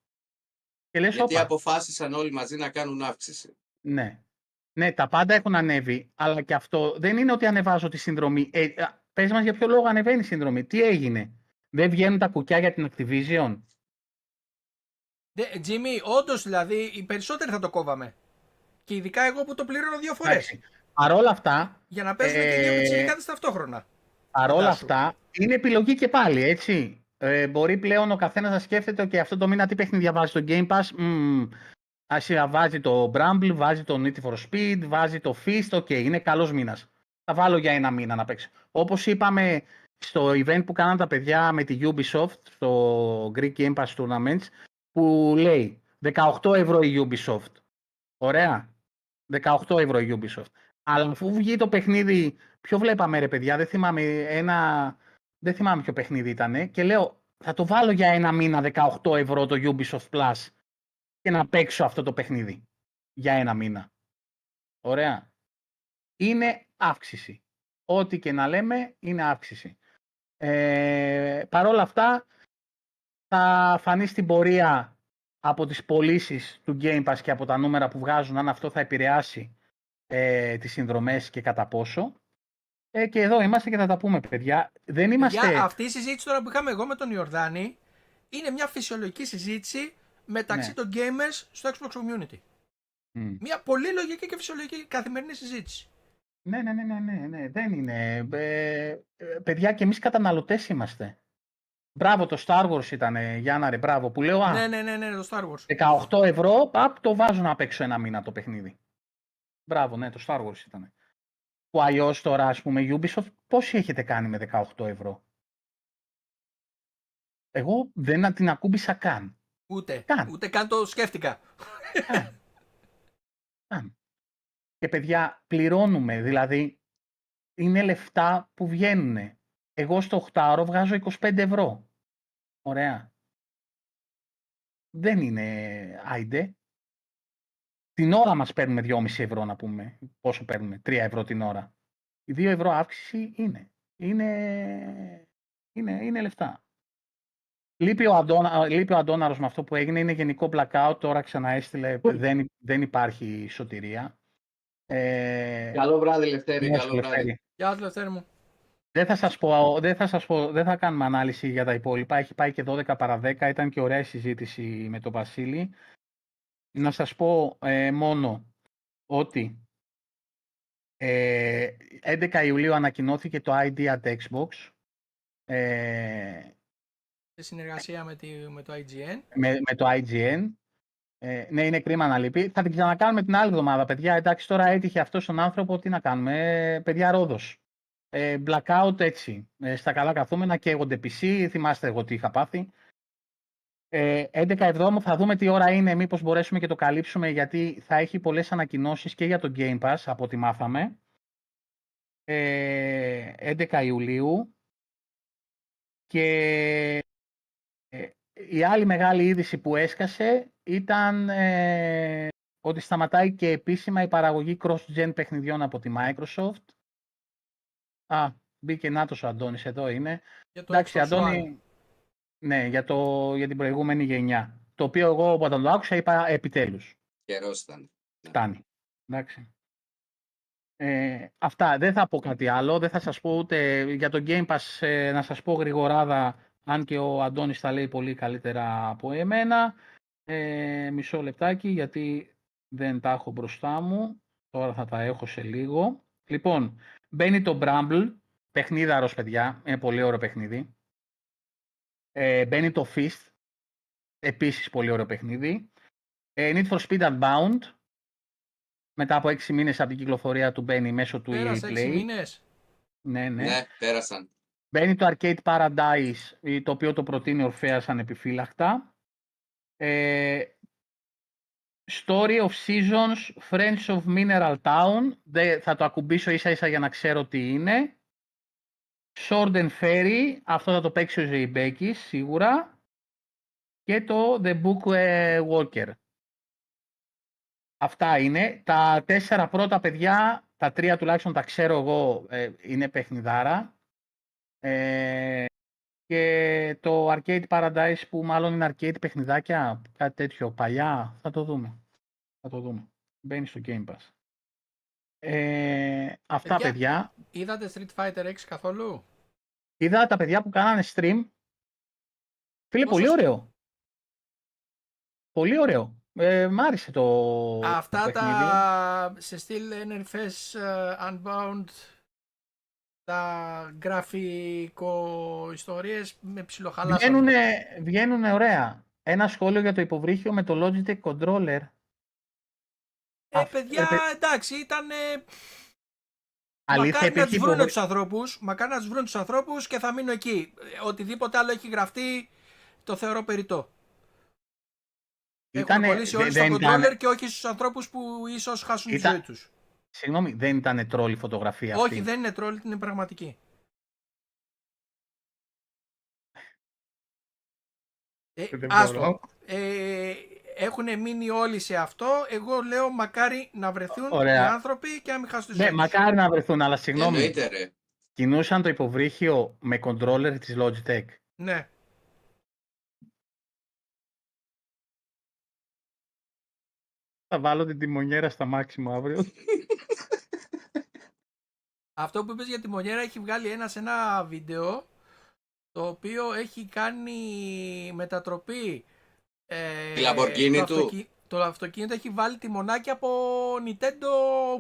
Και λες, Γιατί όπα, αποφάσισαν όλοι μαζί να κάνουν αύξηση. ναι. Ναι, τα πάντα έχουν ανέβει, αλλά και αυτό δεν είναι ότι ανεβάζω τη συνδρομή. Ε, α, πες μας για ποιο λόγο ανεβαίνει η συνδρομή. Τι έγινε; Δεν βγαίνουν τα κουκιά για την Activision; Δε- Τζίμι, όντως δηλαδή οι περισσότεροι θα το κόβαμε. Και ειδικά εγώ που το πλήρωνω δύο φορές. Εντάξει. Παρόλα αυτά, Για να παίζουμε και Ε, δύο πιτσιρικάδες ταυτόχρονα. παρόλα Φαντάσου. αυτά, είναι επιλογή και πάλι, έτσι. Ε, μπορεί πλέον ο καθένας να σκέφτεται ότι αυτό το μήνα τι παιχνίδια βάζει στο Game Pass; Μμμ, ας βάζει το Bramble, βάζει το Need for Speed, βάζει το Fist. Οκ, είναι καλός μήνας. Θα βάλω για ένα μήνα να παίξω. Όπως είπαμε στο event που κάναν τα παιδιά με τη Ubisoft, στο Greek Game Pass Tournaments, που λέει 18 ευρώ η Ubisoft. Ωραία. 18 ευρώ η Ubisoft. Αλλά αφού βγει το παιχνίδι, ποιο βλέπαμε ρε παιδιά, δεν θυμάμαι ένα... Δεν θυμάμαι ποιο παιχνίδι ήταν και λέω θα το βάλω για ένα μήνα 18 ευρώ το Ubisoft Plus και να παίξω αυτό το παιχνίδι για ένα μήνα. Ωραία. Είναι αύξηση. Ό,τι και να λέμε είναι αύξηση. Ε, Παρ' όλα αυτά θα φανεί στην πορεία από τις πωλήσεις του Game Pass και από τα νούμερα που βγάζουν αν αυτό θα επηρεάσει ε, τις συνδρομές και κατά πόσο. Ε, και εδώ είμαστε και θα τα πούμε παιδιά. Δεν είμαστε... Για αυτή η συζήτηση τώρα που είχαμε εγώ με τον Ιορδάνη είναι μια φυσιολογική συζήτηση μεταξύ Ναι. των gamers στο Xbox Community. Μμ. Μια πολύ λογική και φυσιολογική καθημερινή συζήτηση. Ναι, ναι, ναι, ναι, ναι, ναι, δεν είναι. Ε, ε, παιδιά και εμείς καταναλωτές είμαστε. Μπράβο, το Star Wars ήταν, Γιάννα ρε, μπράβο, που λέω, α, Ναι, ναι, ναι, ναι, το Star Wars. 18 ευρώ, απ, το βάζω να παίξω ένα μήνα το παιχνίδι. Μπράβο, ναι, το Star Wars ήταν. Που αλλιώς τώρα, ας πούμε, Ubisoft, πόσοι έχετε κάνει με 18 ευρώ; Εγώ δεν την ακούμπησα καν. Ούτε, Καν. ούτε καν το σκέφτηκα. Καν. Καν. Και παιδιά, πληρώνουμε, δηλαδή, είναι λεφτά που βγαίνουν. Εγώ στο 8ωρο βγάζω 25 ευρώ. Ωραία. Δεν είναι άιντε. Την ώρα μας παίρνουμε 2,5 ευρώ να πούμε. Πόσο παίρνουμε, 3 ευρώ την ώρα. Η 2 ευρώ αύξηση είναι. Είναι, είναι, είναι λεφτά. Λείπει ο, Αντώνα, λείπει ο Αντώναρος με αυτό που έγινε. Είναι γενικό blackout. Τώρα ξαναέστειλε. Δεν, δεν υπάρχει σωτηρία. Ε, Καλό βράδυ, Λευτέρη. γεια σου, Καλό βράδυ. Λευτέρη. Γεια σου, Λευτέρη μου. Δεν θα σας πω, δεν θα σας πω, δεν θα κάνουμε ανάλυση για τα υπόλοιπα. Έχει πάει και 12 παρα 10. Ήταν και ωραία η συζήτηση με τον Βασίλη. Να σας πω ε, μόνο ότι ε, 11 Ιουλίου ανακοινώθηκε το ID at Xbox ε, Σε συνεργασία με, τη, με το IGN. με, με το IGN. Ε, ναι, είναι κρίμα να λείπει. Θα την ξανακάνουμε την άλλη εβδομάδα, παιδιά. Εντάξει, τώρα έτυχε αυτός στον άνθρωπο. Τι να κάνουμε. Ε, παιδιά, Ρόδος. Ε, blackout έτσι. Ε, στα καλά καθούμενα καίγονται PC. Θυμάστε εγώ τι είχα πάθει. Ε, 11 Εβδόμου θα δούμε τι ώρα είναι, μήπως μπορέσουμε και το καλύψουμε, γιατί θα έχει πολλές ανακοινώσεις και για το Game Pass, από ό,τι μάθαμε. Ε, 11 Ιουλίου. Και ε, η άλλη μεγάλη είδηση που έσκασε ήταν ε, ότι σταματάει και επίσημα η παραγωγή cross-gen παιχνιδιών από τη Microsoft. Α, μπήκε νάτος ο Αντώνης, εδώ είναι. Για το Εντάξει, Xbox Αντώνη, ναι, για, το, για την προηγούμενη γενιά. Το οποίο εγώ όταν το άκουσα είπα επιτέλους. Καιρός ήταν. Φτάνει. Εντάξει. Ε, αυτά. Δεν θα πω κάτι άλλο. Δεν θα σας πω ούτε για το Game Pass ε, να σας πω γρηγοράδα αν και ο Αντώνης τα λέει πολύ καλύτερα από εμένα. Ε, μισό λεπτάκι γιατί δεν τα έχω μπροστά μου. Τώρα θα τα έχω σε λίγο. Λοιπόν, μπαίνει το Bramble. Παιχνίδαρος, παιδιά. Είναι πολύ ωραίο παιχνίδι. Ε, μπαίνει το Fist. Επίσης πολύ ωραίο παιχνίδι. Ε, Need for Speed Unbound. Μετά από 6 μήνες από την κυκλοφορία του μπαίνει μέσω του EA Πέρασε 6 Play. μήνες. Ναι, ναι. Ναι, πέρασαν. Μπαίνει το Arcade Paradise, ε, το οποίο το προτείνει ορφέας ανεπιφύλακτα. Ε, Story of Seasons, Friends of Mineral Town. Δεν, θα το ακουμπήσω ίσα ίσα για να ξέρω τι είναι. Sword and Fairy, αυτό θα το παίξει ο Ζεϊμπέκης, σίγουρα. Και το The Book ε, Walker. Αυτά είναι. Τα τέσσερα πρώτα παιδιά, τα τρία τουλάχιστον τα ξέρω εγώ, ε, είναι παιχνιδάρα. Ε, και το Arcade Paradise που μάλλον είναι arcade παιχνιδάκια, κάτι τέτοιο παλιά, θα το δούμε. Θα το δούμε. Μπαίνει στο Game Pass. Ε, αυτά Παιδιά. παιδιά. Είδατε Street Fighter 6 καθόλου; Είδα τα παιδιά που κάνανε stream. Φίλε, Πόσο πολύ σ- ωραίο. Πολύ ωραίο. Ε, μ' άρεσε το, Αυτά το παιχνίδι. τα σε στυλ NRFS ε, Unbound τα γραφικό ιστορίες με ψιλοχαλάσανε. Βγαίνουνε, βγαίνουνε ωραία. Ένα σχόλιο για το υποβρύχιο με το Logitech Controller. Ε, Αυ- παιδιά, ε, παι- εντάξει, ήταν. Αλήθεια μακάρι να υπήρχε τους βρουν υποβρύ- τους ανθρώπους, μακάρι να τους βρουν τους ανθρώπους και θα μείνω εκεί. Ε, Οτιδήποτε άλλο έχει γραφτεί το θεωρώ περιττό. Έχουν Ήτανε- κολλήσει όλοι δε- στο δεν ήταν- controller και όχι στους ανθρώπους που ίσως χάσουν Ήταν- τη ζωή τους. Συγγνώμη, δεν ήταν τρόλ η φωτογραφία αυτή; Όχι, δεν είναι τρόλ, είναι πραγματική. Ε, Δεν άστο. μπορώ. Ε, έχουν μείνει όλοι σε αυτό. Εγώ λέω μακάρι να βρεθούν Ωραία. οι άνθρωποι και να μην χάσουν τη ζωή Ναι, τους. μακάρι να βρεθούν, αλλά συγγνώμη. Εννοείται ρε. Κινούσαν το υποβρύχιο με controller της Logitech. Ναι. Θα βάλω την τιμονιέρα στα μάξιμο αύριο. Αυτό που είπες για τη Μονιέρα έχει βγάλει ένα σε ένα βίντεο το οποίο έχει κάνει μετατροπή ε, Τη Lamborghini το, του. αυτοκι- το αυτοκίνητο έχει βάλει τη μονάκι από Nintendo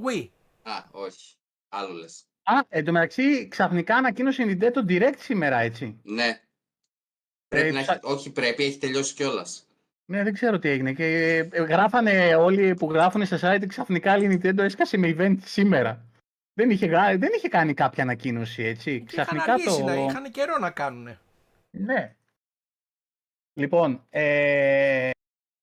Wii. Α, όχι. Άλλο λες. Α, εν τω μεταξύ ξαφνικά ανακοίνωσε η Nintendo Direct σήμερα, έτσι. Ναι. Πρέπει να ψα- έχει... Όχι πρέπει, έχει τελειώσει κιόλας. Ναι, δεν ξέρω τι έγινε. Και ε, γράφανε όλοι που γράφουν σε site ξαφνικά η Nintendo έσκασε με event σήμερα. Δεν είχε, γρα- δεν είχε κάνει κάποια ανακοίνωση, έτσι. Και είχαν Ξαφνικά αργήσει, το... να, είχαν καιρό να κάνουν. Ναι. Λοιπόν, ε,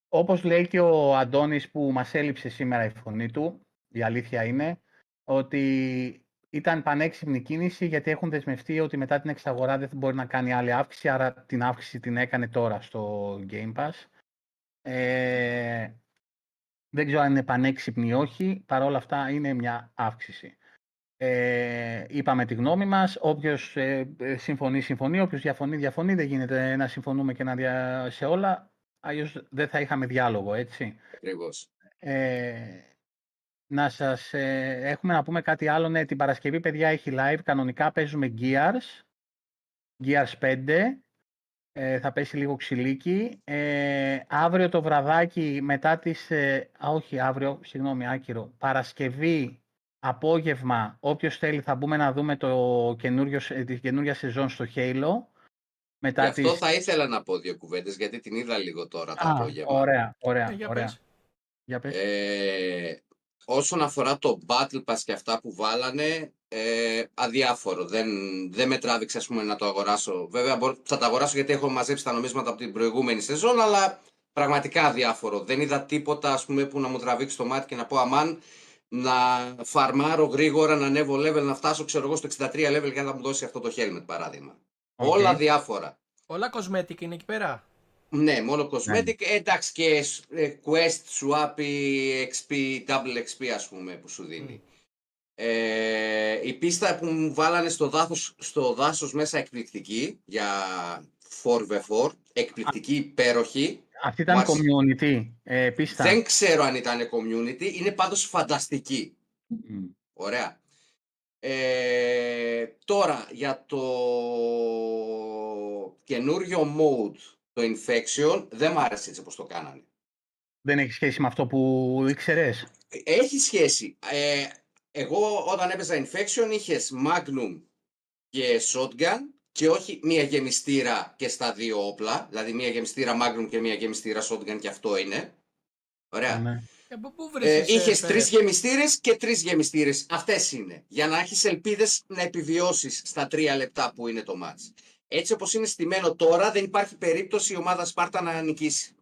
όπως λέει και ο Αντώνης που μας έλειψε σήμερα η φωνή του, η αλήθεια είναι ότι ήταν πανέξυπνη κίνηση γιατί έχουν δεσμευτεί ότι μετά την εξαγορά δεν μπορεί να κάνει άλλη αύξηση, άρα την αύξηση την έκανε τώρα στο Game Pass. Ε, δεν ξέρω αν είναι πανέξυπνη ή όχι, παρόλα αυτά είναι μια αύξηση. Ε, είπαμε τη γνώμη μας, όποιος ε, ε, συμφωνεί, συμφωνεί, όποιος διαφωνεί, διαφωνεί, δεν γίνεται να συμφωνούμε και να δια... σε όλα, αλλιώς δεν θα είχαμε διάλογο, έτσι. Ακριβώς. Ε, να σας ε, έχουμε να πούμε κάτι άλλο, ναι, την Παρασκευή, παιδιά, έχει live, κανονικά παίζουμε Gears, Gears 5, ε, θα πέσει λίγο ξυλίκι. Ε, αύριο το βραδάκι μετά τις... Ε, α, όχι, αύριο, συγγνώμη, άκυρο. Παρασκευή, απόγευμα, όποιος θέλει θα μπούμε να δούμε το καινούριο, σε- τη καινούργια σεζόν στο Halo. Γι' Μετά αυτό τις... θα ήθελα να πω δύο κουβέντες, γιατί την είδα λίγο τώρα το Α, απόγευμα. ωραία, ωραία, Ε, για ωραία. πες. Για πες. Ε, όσον αφορά το Battle Pass και αυτά που βάλανε, ε, αδιάφορο. Δεν, δεν με τράβηξε ας πούμε, να το αγοράσω. Βέβαια μπορώ- θα το αγοράσω γιατί έχω μαζέψει τα νομίσματα από την προηγούμενη σεζόν, αλλά πραγματικά αδιάφορο. Δεν είδα τίποτα ας πούμε, που να μου τραβήξει το μάτι και να πω αμάν να φαρμάρω γρήγορα, να ανέβω level, να φτάσω ξέρω εγώ στο 63 level για να μου δώσει αυτό το helmet παράδειγμα. Οκ. Όλα διάφορα. Όλα cosmetic είναι εκεί πέρα; Ναι, μόνο cosmetic. Ε, εντάξει και ε, quest, swap, XP, double XP ας πούμε που σου δίνει. Ε, η πίστα που μου βάλανε στο, δάθος, στο δάσος μέσα εκπληκτική για 4v4, εκπληκτική, υπέροχη. Αυτή ήταν Μάλιστα. community, ε, πίστα. Δεν ξέρω αν ήταν community, είναι πάντως φανταστική. Μμ. Ωραία. Ε, τώρα για το καινούριο mode, το infection, δεν μ' άρεσε έτσι όπως το κάνανε. Δεν έχει σχέση με αυτό που ήξερες; Έχει σχέση. Ε, εγώ όταν έπαιζα infection είχες magnum και shotgun και όχι μία γεμιστήρα και στα δύο όπλα. Δηλαδή μία γεμιστήρα magnum και μία γεμιστήρα shotgun και αυτό είναι. Ωραία. Ναι. Ε, πού- πού Ε, βρίσκεις, ε, είχες Πέρε; τρεις γεμιστήρες και τρεις γεμιστήρες. Αυτές είναι. Για να έχεις ελπίδες να επιβιώσεις στα τρία λεπτά που είναι το match. Έτσι όπως είναι στημένο τώρα δεν υπάρχει περίπτωση η ομάδα Σπάρτα να νικήσει.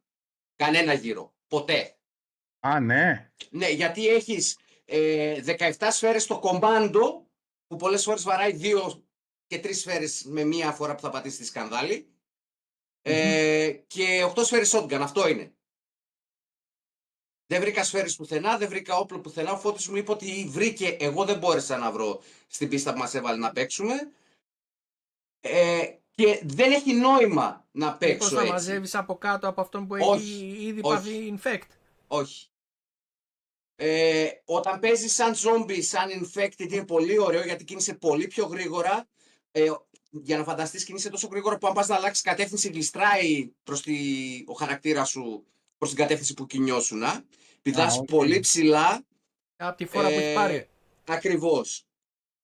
Κανένα γύρο. Ποτέ. Α, ναι. Ναι, γιατί έχεις ε, 17 σφαίρες στο κομπάντο που πολλές φορές βαράει δύο και τρεις σφαίρες με μία φορά που θα πατήσει τη σκανδάλη ε, και 8 σφαίρες shotgun. Αυτό είναι. Δεν βρήκα σφαίρες πουθενά, δεν βρήκα όπλο πουθενά. Ο Φώτης μου είπε ότι βρήκε, εγώ δεν μπόρεσα να βρω στην πίστα που μας έβαλε να παίξουμε. Ε, και δεν έχει νόημα να Μήπως παίξω θα έτσι. μαζεύεις από κάτω από αυτόν που Όχι, έχει ήδη όχι. πάθει infect; Όχι. Ε, όταν παίζει σαν zombie, σαν infected είναι πολύ ωραίο γιατί κίνησε πολύ πιο γρήγορα. Ε, για να φανταστείς κινείσαι τόσο γρήγορα που αν πας να αλλάξεις κατεύθυνση γλιστράει προς τη, ο χαρακτήρας σου προς την κατεύθυνση που κινιόσουν. Πηδάς οκ. πολύ ψηλά, Από τη φορά που έχει Ε, πάρει. ακριβώς.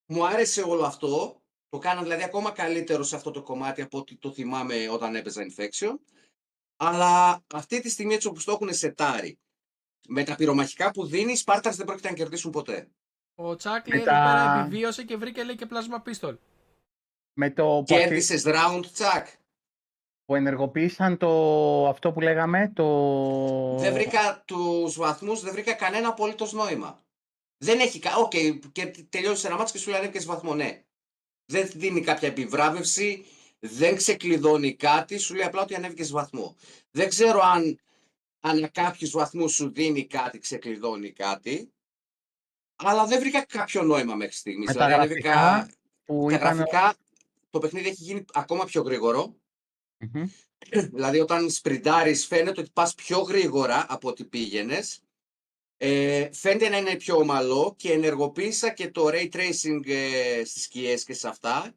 Μου άρεσε όλο αυτό. Το κάνω δηλαδή ακόμα καλύτερο σε αυτό το κομμάτι από ό,τι το θυμάμαι όταν έπαιζα Infection. Αλλά αυτή τη στιγμή έτσι όπως το έχουν σετάρει, με τα πυρομαχικά που δίνει, οι Spartans δεν πρόκειται να κερδίσουν ποτέ. Ο Τσακ λέει Με εδώ τα- πέρα επιβίωσε και βρήκε λέει και plasma pistol. Με το που, αυτοί- Κέρδισες round, τσακ. που ενεργοποίησαν το, αυτό που λέγαμε, το... Δεν βρήκα τους βαθμούς, δεν βρήκα κανένα απολύτως νόημα. Δεν έχει. κα- Οκ, έχει τελειώσει ένα μάτσο και σου λέει ανέβηκε βαθμό, ναι. Δεν δίνει κάποια επιβράβευση, δεν ξεκλειδώνει κάτι, σου λέει απλά ότι ανέβηκες βαθμό. Δεν ξέρω αν ανά κάποιους βαθμούς σου δίνει κάτι, ξεκλειδώνει κάτι. Αλλά δεν βρήκα κάποιο νόημα μέχρι στιγμής. Με τα γραφικά που τα ήταν... γραφικά, το παιχνίδι έχει γίνει ακόμα πιο γρήγορο. Μμμ. [CLEARS THROAT] Δηλαδή όταν σπριντάρεις φαίνεται ότι πας πιο γρήγορα από ό,τι πήγαινες. Ε, φαίνεται να είναι πιο ομαλό και ενεργοποίησα και το Ray Tracing ε, στις σκιές και σε αυτά.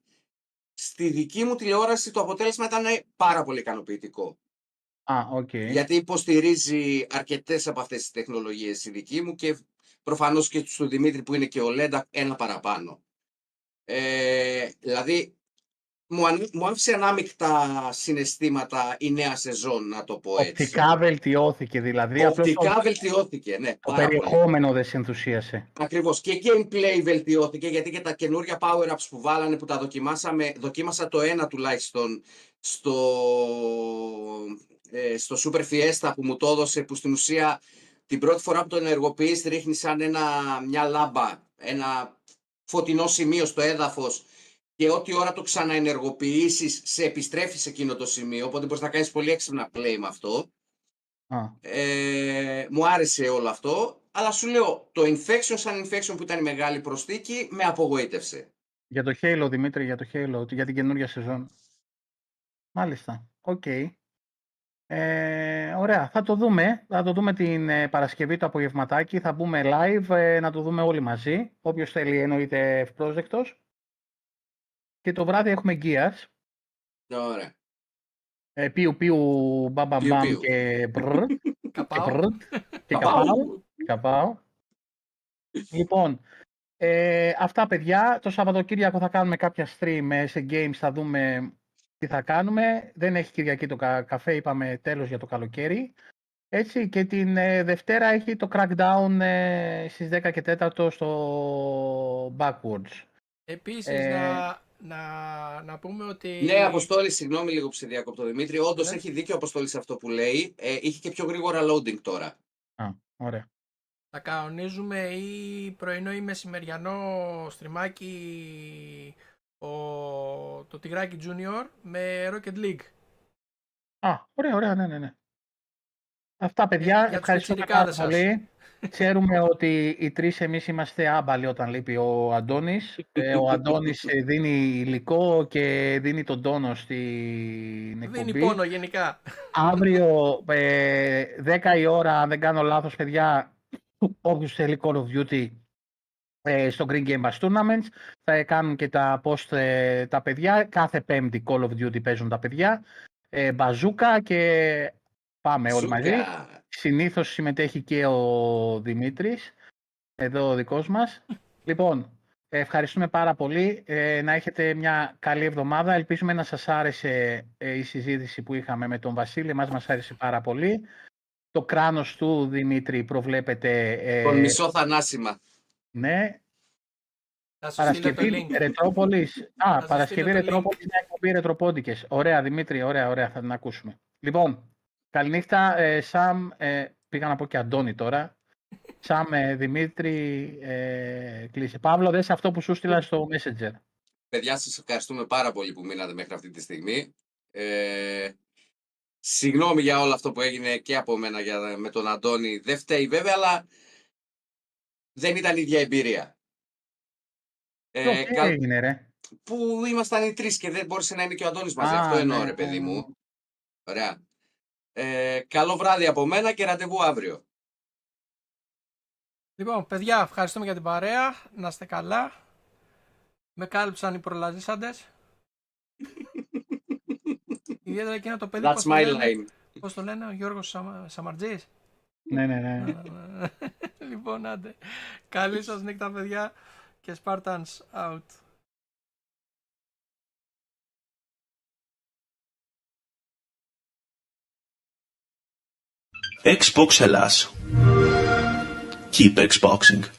Στη δική μου τηλεόραση το αποτέλεσμα ήταν πάρα πολύ ικανοποιητικό. Α, οκ. Γιατί υποστηρίζει αρκετές από αυτές τις τεχνολογίες η δική μου και προφανώς και του Δημήτρη που είναι και ο Λέντα ένα παραπάνω. Ε, δηλαδή μου, αν- μου άφησε ανάμεικτα συναισθήματα η νέα σεζόν, να το πω έτσι. Οπτικά βελτιώθηκε δηλαδή, απλώς Οπτικά το, βελτιώθηκε, ναι. το πάρα πολύ. περιεχόμενο δεν σε ενθουσίασε. Ακριβώς. Και gameplay βελτιώθηκε γιατί και τα καινούρια power-ups που βάλανε που τα δοκιμάσαμε, δοκίμασα το ένα τουλάχιστον στο, ε, στο Super Fiesta που μου το έδωσε που στην ουσία την πρώτη φορά που το ενεργοποιείς ρίχνει σαν ένα, μια λάμπα, ένα φωτεινό σημείο στο έδαφος και ό,τι ώρα το ξαναενεργοποιήσεις σε επιστρέφεις σε εκείνο το σημείο, οπότε μπορείς να κάνεις πολύ έξυπνα play με αυτό. Α, Ε, μου άρεσε όλο αυτό, αλλά σου λέω, το infection σαν infection που ήταν η μεγάλη προσθήκη με απογοήτευσε. για το Halo, Δημήτρη, για το Halo, για την καινούργια σεζόν. Μάλιστα. Οκ. Ε, ωραία. Θα το δούμε. Θα το δούμε την ε, Παρασκευή το απογευματάκι. Θα μπούμε live ε, να το δούμε όλοι μαζί. Όποιος θέλει εννοείται ευπρόσδεκτος. Και το βράδυ έχουμε Gears. Ωραία. Ε, πιου πιου, μπαμ Πιου, μπαμ πιου. και μπρρ. [LAUGHS] και Καπάω. μπρρ. και Καπάου. καπάω. Καπάω. Λοιπόν, ε, αυτά παιδιά. Το Σαββατοκύριακο θα κάνουμε κάποια stream ε, σε games, θα δούμε τι θα κάνουμε. Δεν έχει Κυριακή το κα- καφέ, είπαμε τέλος για το καλοκαίρι. Έτσι, και την ε, Δευτέρα έχει το crackdown ε, στις 10 και 4 στο Backwards. Επίσης Ε, να, να, να πούμε ότι... Ναι, Αποστόλη, συγγνώμη λίγο που σε διακόπτω, Δημήτρη. Όντως Ναι. έχει δίκιο ο Αποστόλης σε αυτό που λέει. Ε, είχε και πιο γρήγορα loading τώρα. Α, ωραία. Θα κανονίζουμε ή πρωινό ή μεσημεριανό στριμάκι ο, το Τιγράκι Junior με Rocket League. Α, ωραία, ωραία, ναι, ναι, ναι. Αυτά, παιδιά, τους ευχαριστούμε πάρα πιτσιρικάδες πολύ. Ξέρουμε ότι οι τρεις εμείς είμαστε άμπαλοι όταν λείπει ο Αντώνης. Ε, ο Αντώνης ε, δίνει υλικό και δίνει τον τόνο στην εκπομπή. Δίνει πόνο γενικά. Αύριο, ε, 10 η ώρα, αν δεν κάνω λάθος, παιδιά, όποιος θέλει Call of Duty ε, στο Green Game Bash Tournaments, θα κάνουν και τα post ε, τα παιδιά. Κάθε πέμπτη Call of Duty παίζουν τα παιδιά. Ε, μπαζούκα και πάμε όλοι μαζί. Σούκα. Συνήθως συμμετέχει και ο Δημήτρης, εδώ ο δικός μας. Λοιπόν, ευχαριστούμε πάρα πολύ. Ε, να έχετε μια καλή εβδομάδα. Ελπίζουμε να σας άρεσε ε, η συζήτηση που είχαμε με τον Βασίλη. Μας μας άρεσε πάρα πολύ. Το κράνος του Δημήτρη προβλέπεται... ε, Τον μισό θανάσιμα. ναι, Θα σου στείλω το Παρασκευή link. Ρετρόπολης. Α, Θα σας Παρασκευή στείλω το link. Ρετρόπολης, μια εκπομπή Ρετροπόντικες. Ωραία, Δημήτρη, ωραία, ωραία, θα την ακούσουμε. Λοιπόν, καληνύχτα, ε, Σαμ, ε, πήγα να πω και Αντώνη τώρα. [LAUGHS] Σαμ, ε, Δημήτρη, ε, κλείσε. Παύλο, δες αυτό που σου στείλα στο Messenger. Παιδιά, σας ευχαριστούμε πάρα πολύ που μείνατε μέχρι αυτή τη στιγμή. Ε, συγγνώμη για όλο αυτό που έγινε και από μένα για, με τον Αντώνη. Δεν φταίει βέβαια, αλλά δεν ήταν η ίδια εμπειρία. Ε, Τι καλ- έγινε, ρε. που ήμασταν οι τρεις και δεν μπόρεσε να είναι και ο Αντώνης μαζί. Α, αυτό εννοώ, ναι, ρε παιδί ναι, ναι. μου. Ωραία. Ε, καλό βράδυ από μένα και ραντεβού αύριο. Λοιπόν, παιδιά, ευχαριστούμε για την παρέα. Να είστε καλά. Με κάλυψαν οι προλαζήσαντες. [LAUGHS] Ιδιαίτερα εκείνο το παιδί, That's πώς το, my λένε, line. πώς το λένε, ο Γιώργος Σαμα... Σαμαρτζής. Ναι, ναι, ναι. [LAUGHS] λοιπόν, άντε. Καλή σας νύχτα, παιδιά. Και Spartans out. Xbox Hellas. Keep Xboxing.